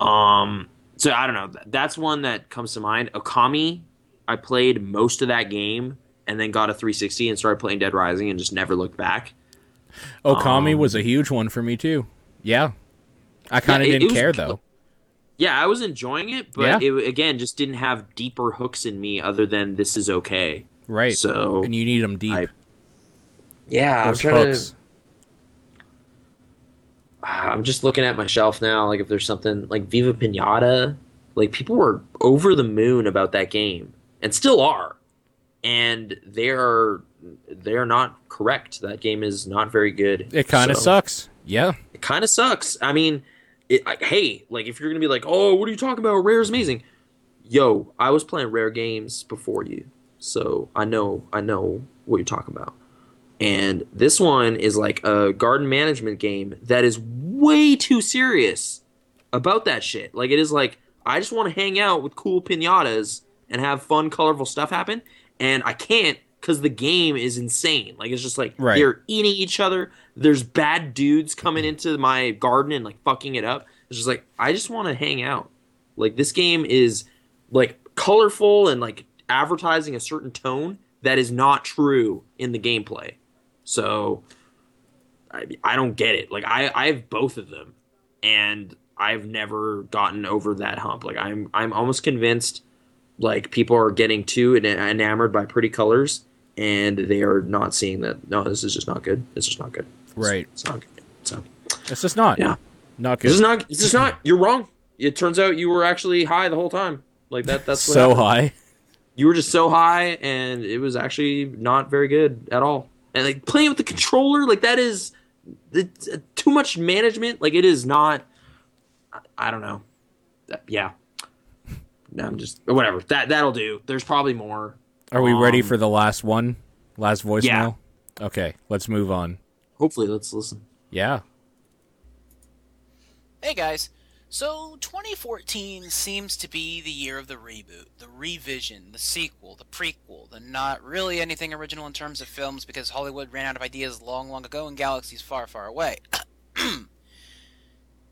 Um, so I don't know. That's one that comes to mind. Okami, I played most of that game, and then got a 360 and started playing Dead Rising, and just never looked back. Okami Um, was a huge one for me, too. Yeah. I kind of it- it didn't was care, cl- though. Yeah, I was enjoying it, but Yeah. it again just didn't have deeper hooks in me other than this is okay. Right. So and you need them deep. I- yeah, Those hooks. I'm just looking at my shelf now. Like if there's something like Viva Pinata, like people were over the moon about that game and still are, and they are they are not correct. That game is not very good. It kind of So, sucks. Yeah. It kind of sucks. I mean, it, I, hey, like if you're gonna be like, oh, what are you talking about? Rare is amazing. Yo, I was playing rare games before you, so I know I know what you're talking about. And this one is like a garden management game that is way too serious about that shit. Like it is like I just want to hang out with cool pinatas and have fun, colorful stuff happen, and I can't because the game is insane. Like it's just like Right. they're eating each other. There's bad dudes coming into my garden and like fucking it up. It's just like I just want to hang out. Like this game is like colorful and like advertising a certain tone that is not true in the gameplay. So I, I don't get it. Like I I have both of them and I've never gotten over that hump. Like I'm I'm almost convinced like people are getting too enamored by pretty colors and they are not seeing that no this is just not good. This is not good. Right. It's not good. So It's just not. Yeah. Not this good. is not this is not you're wrong. It turns out you were actually high the whole time. Like that that's what so happened. high. you were just so high and it was actually not very good at all and like playing with the controller like that is it's, uh, too much management like it is not i, I don't know yeah i'm just whatever that that'll do there's probably more Are we ready Um, for the last one? Last voicemail? Yeah. Okay, let's move on. hopefully let's listen Yeah. Hey guys. So 2014 seems to be the year of the reboot, the revision, the sequel, the prequel, the not really anything original in terms of films because Hollywood ran out of ideas long, long ago in galaxies far, far away.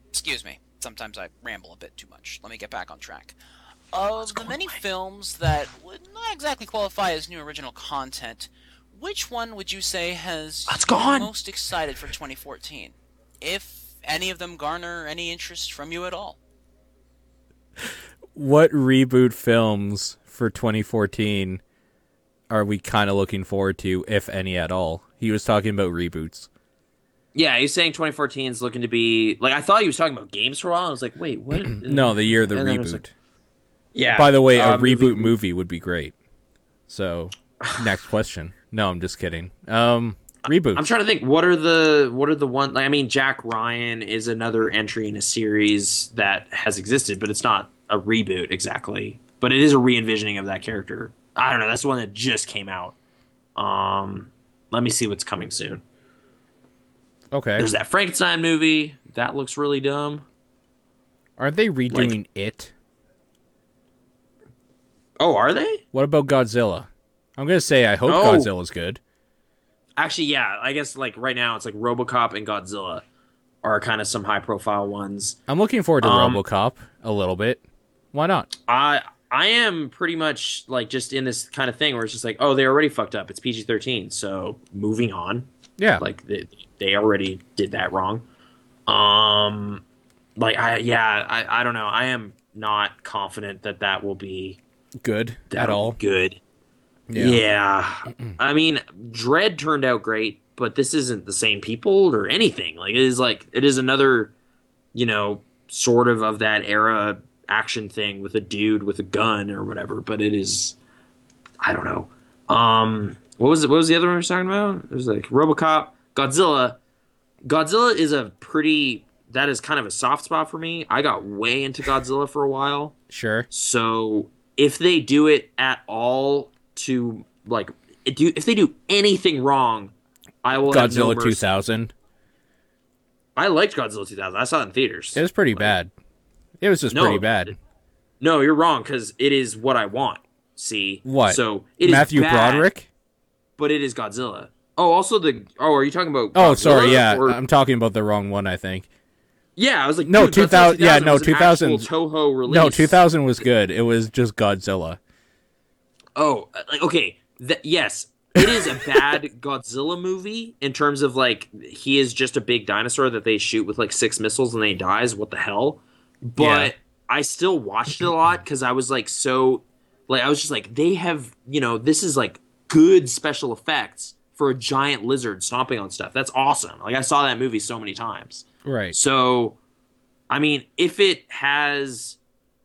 Excuse me. Sometimes I ramble a bit too much. Let me get back on track. Of the many films that would not exactly qualify as new original content, which one would you say has ah, Let's you go on. most excited for 2014? If any of them garner any interest from you at all. What reboot films for 2014 are we kind of looking forward to, if any at all? He was talking about reboots. yeah he's saying 2014 is looking to be like i thought he was talking about games for a while i was like wait what No, the year of the And then it was reboot. like- yeah By the way, a uh, reboot movie would be great. So, next question. No, I'm just kidding. Um, reboots. I'm trying to think. What are the what are the one? Like, I mean, Jack Ryan is another entry in a series that has existed, but it's not a reboot exactly. But it is a re-envisioning of that character. I don't know. That's the one that just came out. Um, let me see what's coming soon. okay. There's that Frankenstein movie that looks really dumb. Aren't they redoing it? Oh, are they? What about Godzilla? I'm gonna say I hope Oh. Godzilla's good. Actually, yeah. I guess like right now it's like RoboCop and Godzilla are kind of some high-profile ones. I'm looking forward to Um, RoboCop a little bit. Why not? I I am pretty much like just in this kind of thing where it's just like, oh, they already fucked up. It's PG thirteen, so moving on. Yeah. Like they, they already did that wrong. Um, like I yeah I I don't know. I am not confident that that will be good that at all. good. Yeah. I mean, Dread turned out great, but this isn't the same people or anything. Like it is like it is another, you know, sort of of that era action thing with a dude with a gun or whatever, but it is I don't know. Um what was it what was the other one we were talking about? It was like RoboCop, Godzilla. Godzilla is a pretty that is kind of a soft spot for me. I got way into Godzilla for a while. Sure. So if they do it at all to like do if they do anything wrong, I will no Godzilla 2000. I liked Godzilla 2000. I saw it in theaters. It was pretty bad. It was just No, pretty bad. No, you're wrong because it is what I want. See What? So it is Matthew bad, Broderick? but it is Godzilla. Oh, also the oh, are you talking about? Oh, sorry. Yeah, or- I'm talking about the wrong one. I think. Yeah. I was like, No, 2000 yeah, no, 2000 Toho release. No, 2000 was good. It was just Godzilla. Oh, like okay, th- yes, it is a bad Godzilla movie in terms of like he is just a big dinosaur that they shoot with like six missiles and then he dies. What the hell? But Yeah. I still watched it a lot because I was like so, like I was just like they have you know this is like good special effects for a giant lizard stomping on stuff. That's awesome. Like I saw that movie so many times. Right. So, I mean, if it has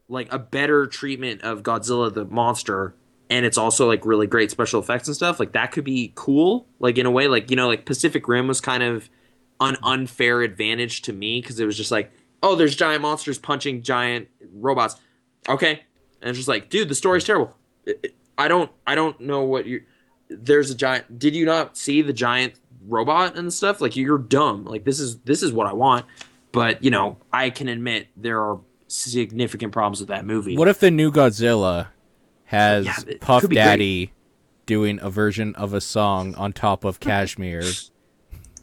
like a better treatment of Godzilla the monster, and it's also like really great special effects and stuff, like that could be cool. Like in a way, like you know, like Pacific Rim was kind of an unfair advantage to me because it was just like, oh, there's giant monsters punching giant robots. Okay, and it's just like, dude, the story's terrible. I don't, I don't know what you. There's a giant. Did you not see the giant robot and stuff? Like you're dumb. Like this is this is what I want. But you know, I can admit there are significant problems with that movie. What if the new Godzilla has Yeah, Puff be great. Daddy doing a version of a song on top of Kashmir.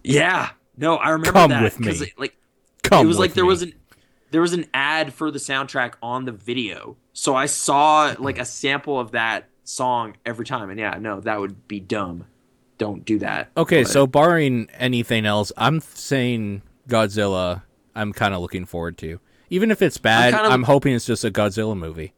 Yeah. No, I remember Come that with me. It, like Come it was like there me. was an there was an ad for the soundtrack on the video. So I saw like a sample of that song every time and yeah, no, that would be dumb. Don't do that. Okay, But- so barring anything else, I'm saying Godzilla. I'm kind of looking forward to, even if it's bad. I'm, kinda- hoping it's just a Godzilla movie.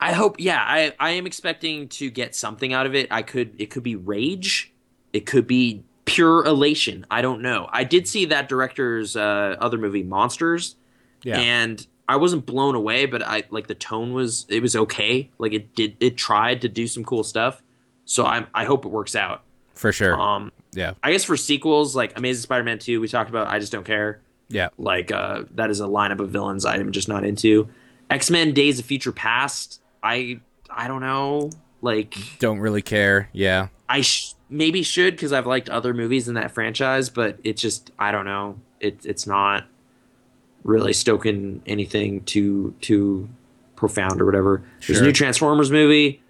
I hope yeah, I I am expecting to get something out of it. I could it could be rage. It could be pure elation. I don't know. I did see that director's uh, other movie Monsters Yeah, and I wasn't blown away, but I like the tone was it was okay. Like it did it tried to do some cool stuff. So I I hope it works out. For sure. Um yeah, I guess for sequels like Amazing Spider-Man 2 we talked about I just don't care. yeah. Like uh that is a lineup of villains I'm just not into. X-Men Days of Future Past I I don't know. Like Don't really care. Yeah, I sh- maybe should cuz I've liked other movies in that franchise, but it just I don't know. It it's not really stoking anything too too profound or whatever. There's a new Transformers movie.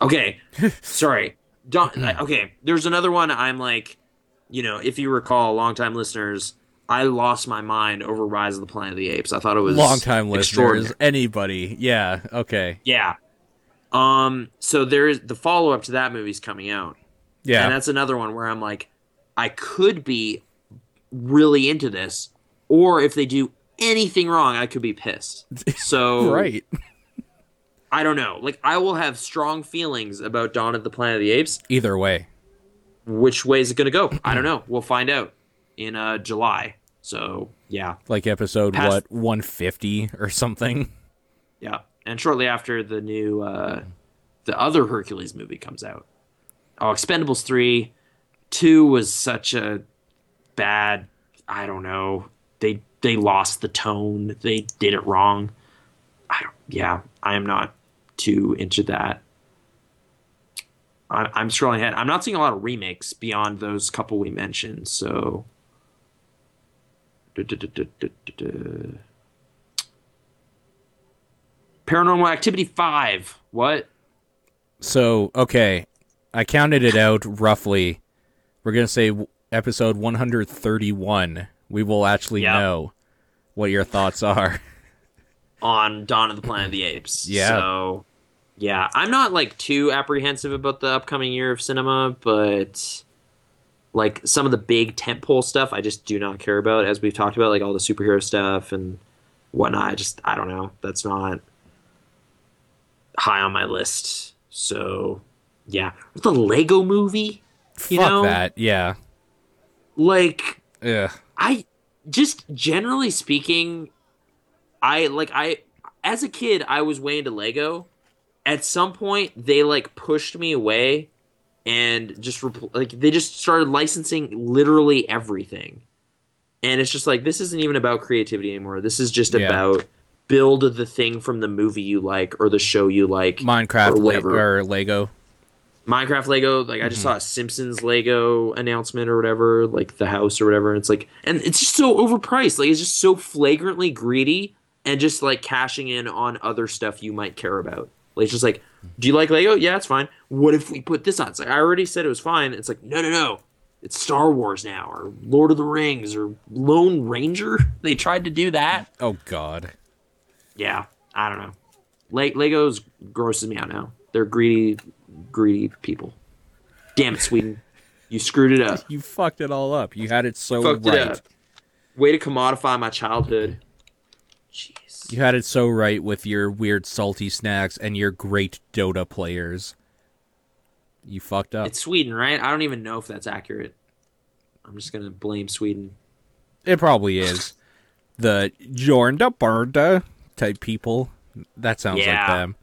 Okay, sorry. Don't, okay, there's another one. I'm like, you know, if you recall, longtime listeners, I lost my mind over Rise of the Planet of the Apes. I thought it was long time listeners. Anybody? Yeah. Okay. Yeah. Um. So there's the follow up to that movie's coming out. Yeah. And that's another one where I'm like, I could be really into this, or if they do anything wrong, I could be pissed. So right. I don't know. Like I will have strong feelings about Dawn of the Planet of the Apes. Either way. Which way is it going to go? I don't know. We'll find out in uh, July. So yeah, Like episode Past- what 150 or something. yeah. And shortly after the new, uh, the other Hercules movie comes out. Oh, Expendables three, two was such a bad. I don't know. They they lost the tone. They did it wrong. I don't. Yeah, I am not too into that. I, I'm scrolling ahead. I'm not seeing a lot of remakes beyond those couple we mentioned. So. Paranormal Activity five. What? So, okay. I counted it out roughly. We're going to say episode 131. We will actually Yeah. know what your thoughts are. on Dawn of the Planet of the Apes. Yeah. So, yeah, I'm not like too apprehensive about the upcoming year of cinema, but like some of the big tentpole stuff, I just do not care about. As we've talked about, like all the superhero stuff and whatnot. I just I don't know. That's not high on my list. So, yeah, the Lego Movie. You Fuck know? that. Yeah. Like yeah. I just generally speaking, I like I as a kid I was way into Lego. At some point, they like pushed me away, and just repl- like they just started licensing literally everything, and it's just like this isn't even about creativity anymore. This is just Yeah. about build the thing from the movie you like or the show you like. Minecraft or Le- whatever. or Lego. Minecraft Lego, like I just Mm-hmm. saw a Simpsons Lego announcement or whatever, like the house or whatever. And it's like, and it's just so overpriced. Like it's just so flagrantly greedy and just like cashing in on other stuff you might care about. Like it's just like, do you like Lego? Yeah, it's fine. What if we put this on? It's like I already said it was fine. It's like no, no, no. It's Star Wars now, or Lord of the Rings, or Lone Ranger. They tried to do that. Oh god. Yeah, I don't know. Le- Legos grosses me out now. They're greedy, greedy people. Damn it, Sweden. You screwed it up. You fucked it all up. You had it so Fucked right. Way to commodify my childhood. Jeez. You had it so right with your weird salty snacks and your great Dota players. You fucked up. It's Sweden, right? I don't even know if that's accurate. I'm just gonna blame Sweden. It probably is. The Jornda Barda type people. That sounds like them.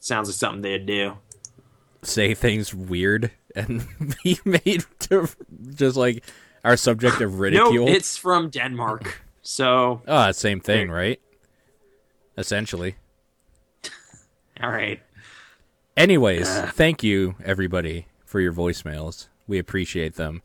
Sounds like something they'd do. Say things weird and be made to just like our subject of ridicule. Nope, it's from Denmark. So, Ah, same thing, right? Essentially. all right. Anyways, thank you everybody for your voicemails. We appreciate them.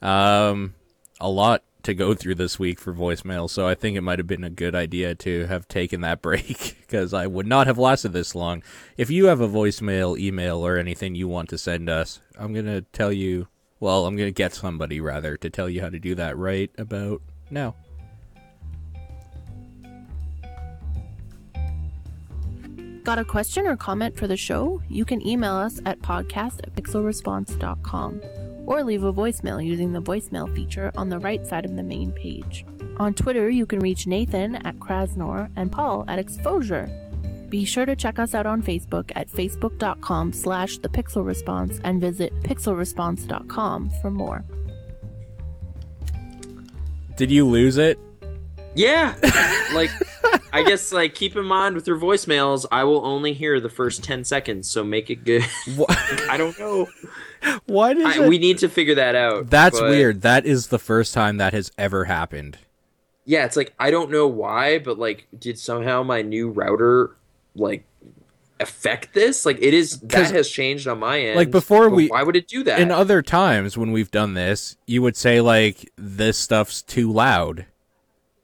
Um, a lot to go through this week for voicemail, so I think it might have been a good idea to have taken that break because I would not have lasted this long. If you have a voicemail, email, or anything you want to send us, I'm going to tell you, well, I'm going to get somebody rather to tell you how to do that right about now. Got a question or comment for the show? You can email us at podcast at pixelresponse.com or leave a voicemail using the voicemail feature on the right side of the main page. On Twitter, you can reach Nathan at Kraznor and Paul at Exposure. Be sure to check us out on Facebook at facebook.com slash the pixel response and visit pixelresponse.com for more. Did you lose it? Yeah, like I guess like keep in mind with your voicemails, I will only hear the first ten seconds, so make it good. I don't know. Why did I, we need to figure that out. That's but- weird. That is the first time that has ever happened. Yeah, it's like I don't know why, but like, did somehow my new router like affect this? Like, it is that has changed on my end. Like, before we- why would it do that? In other times when we've done this, you would say like this stuff's too loud.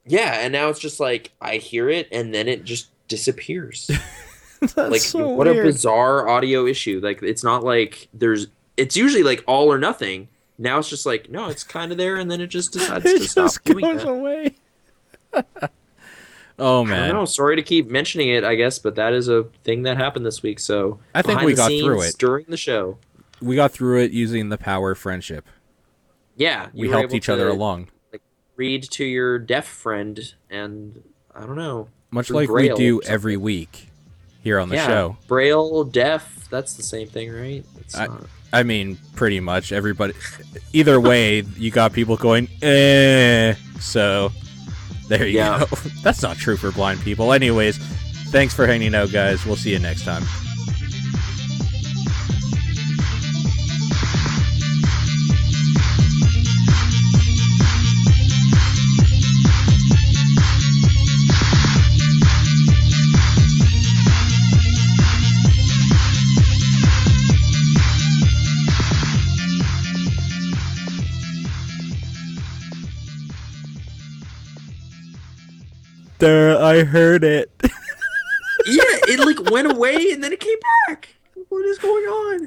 Yeah, and now it's just like I hear it and then it just disappears. That's like, so what a bizarre audio issue. Like, it's not like there's. It's usually like all or nothing. Now it's just like no, it's kind of there, and then it just decides it to stop just doing goes that. away. oh man, don't know. Sorry to keep mentioning it, I guess, but that is a thing that happened this week. So I think we the got through it. during the show. we got through it using the power of friendship. Yeah, We helped able each other along, Read to your deaf friend, and I don't know. much like Braille we do every week here on the yeah, show. Braille, deaf. That's the same thing, right? It's I- not. I mean, pretty much everybody. Either way, you got people going, eh. So, there you Yeah. go. That's not true for blind people. Anyways, thanks for hanging out, guys. We'll see you next time. There, I heard it. yeah, it like went away and then it came back. What is going on?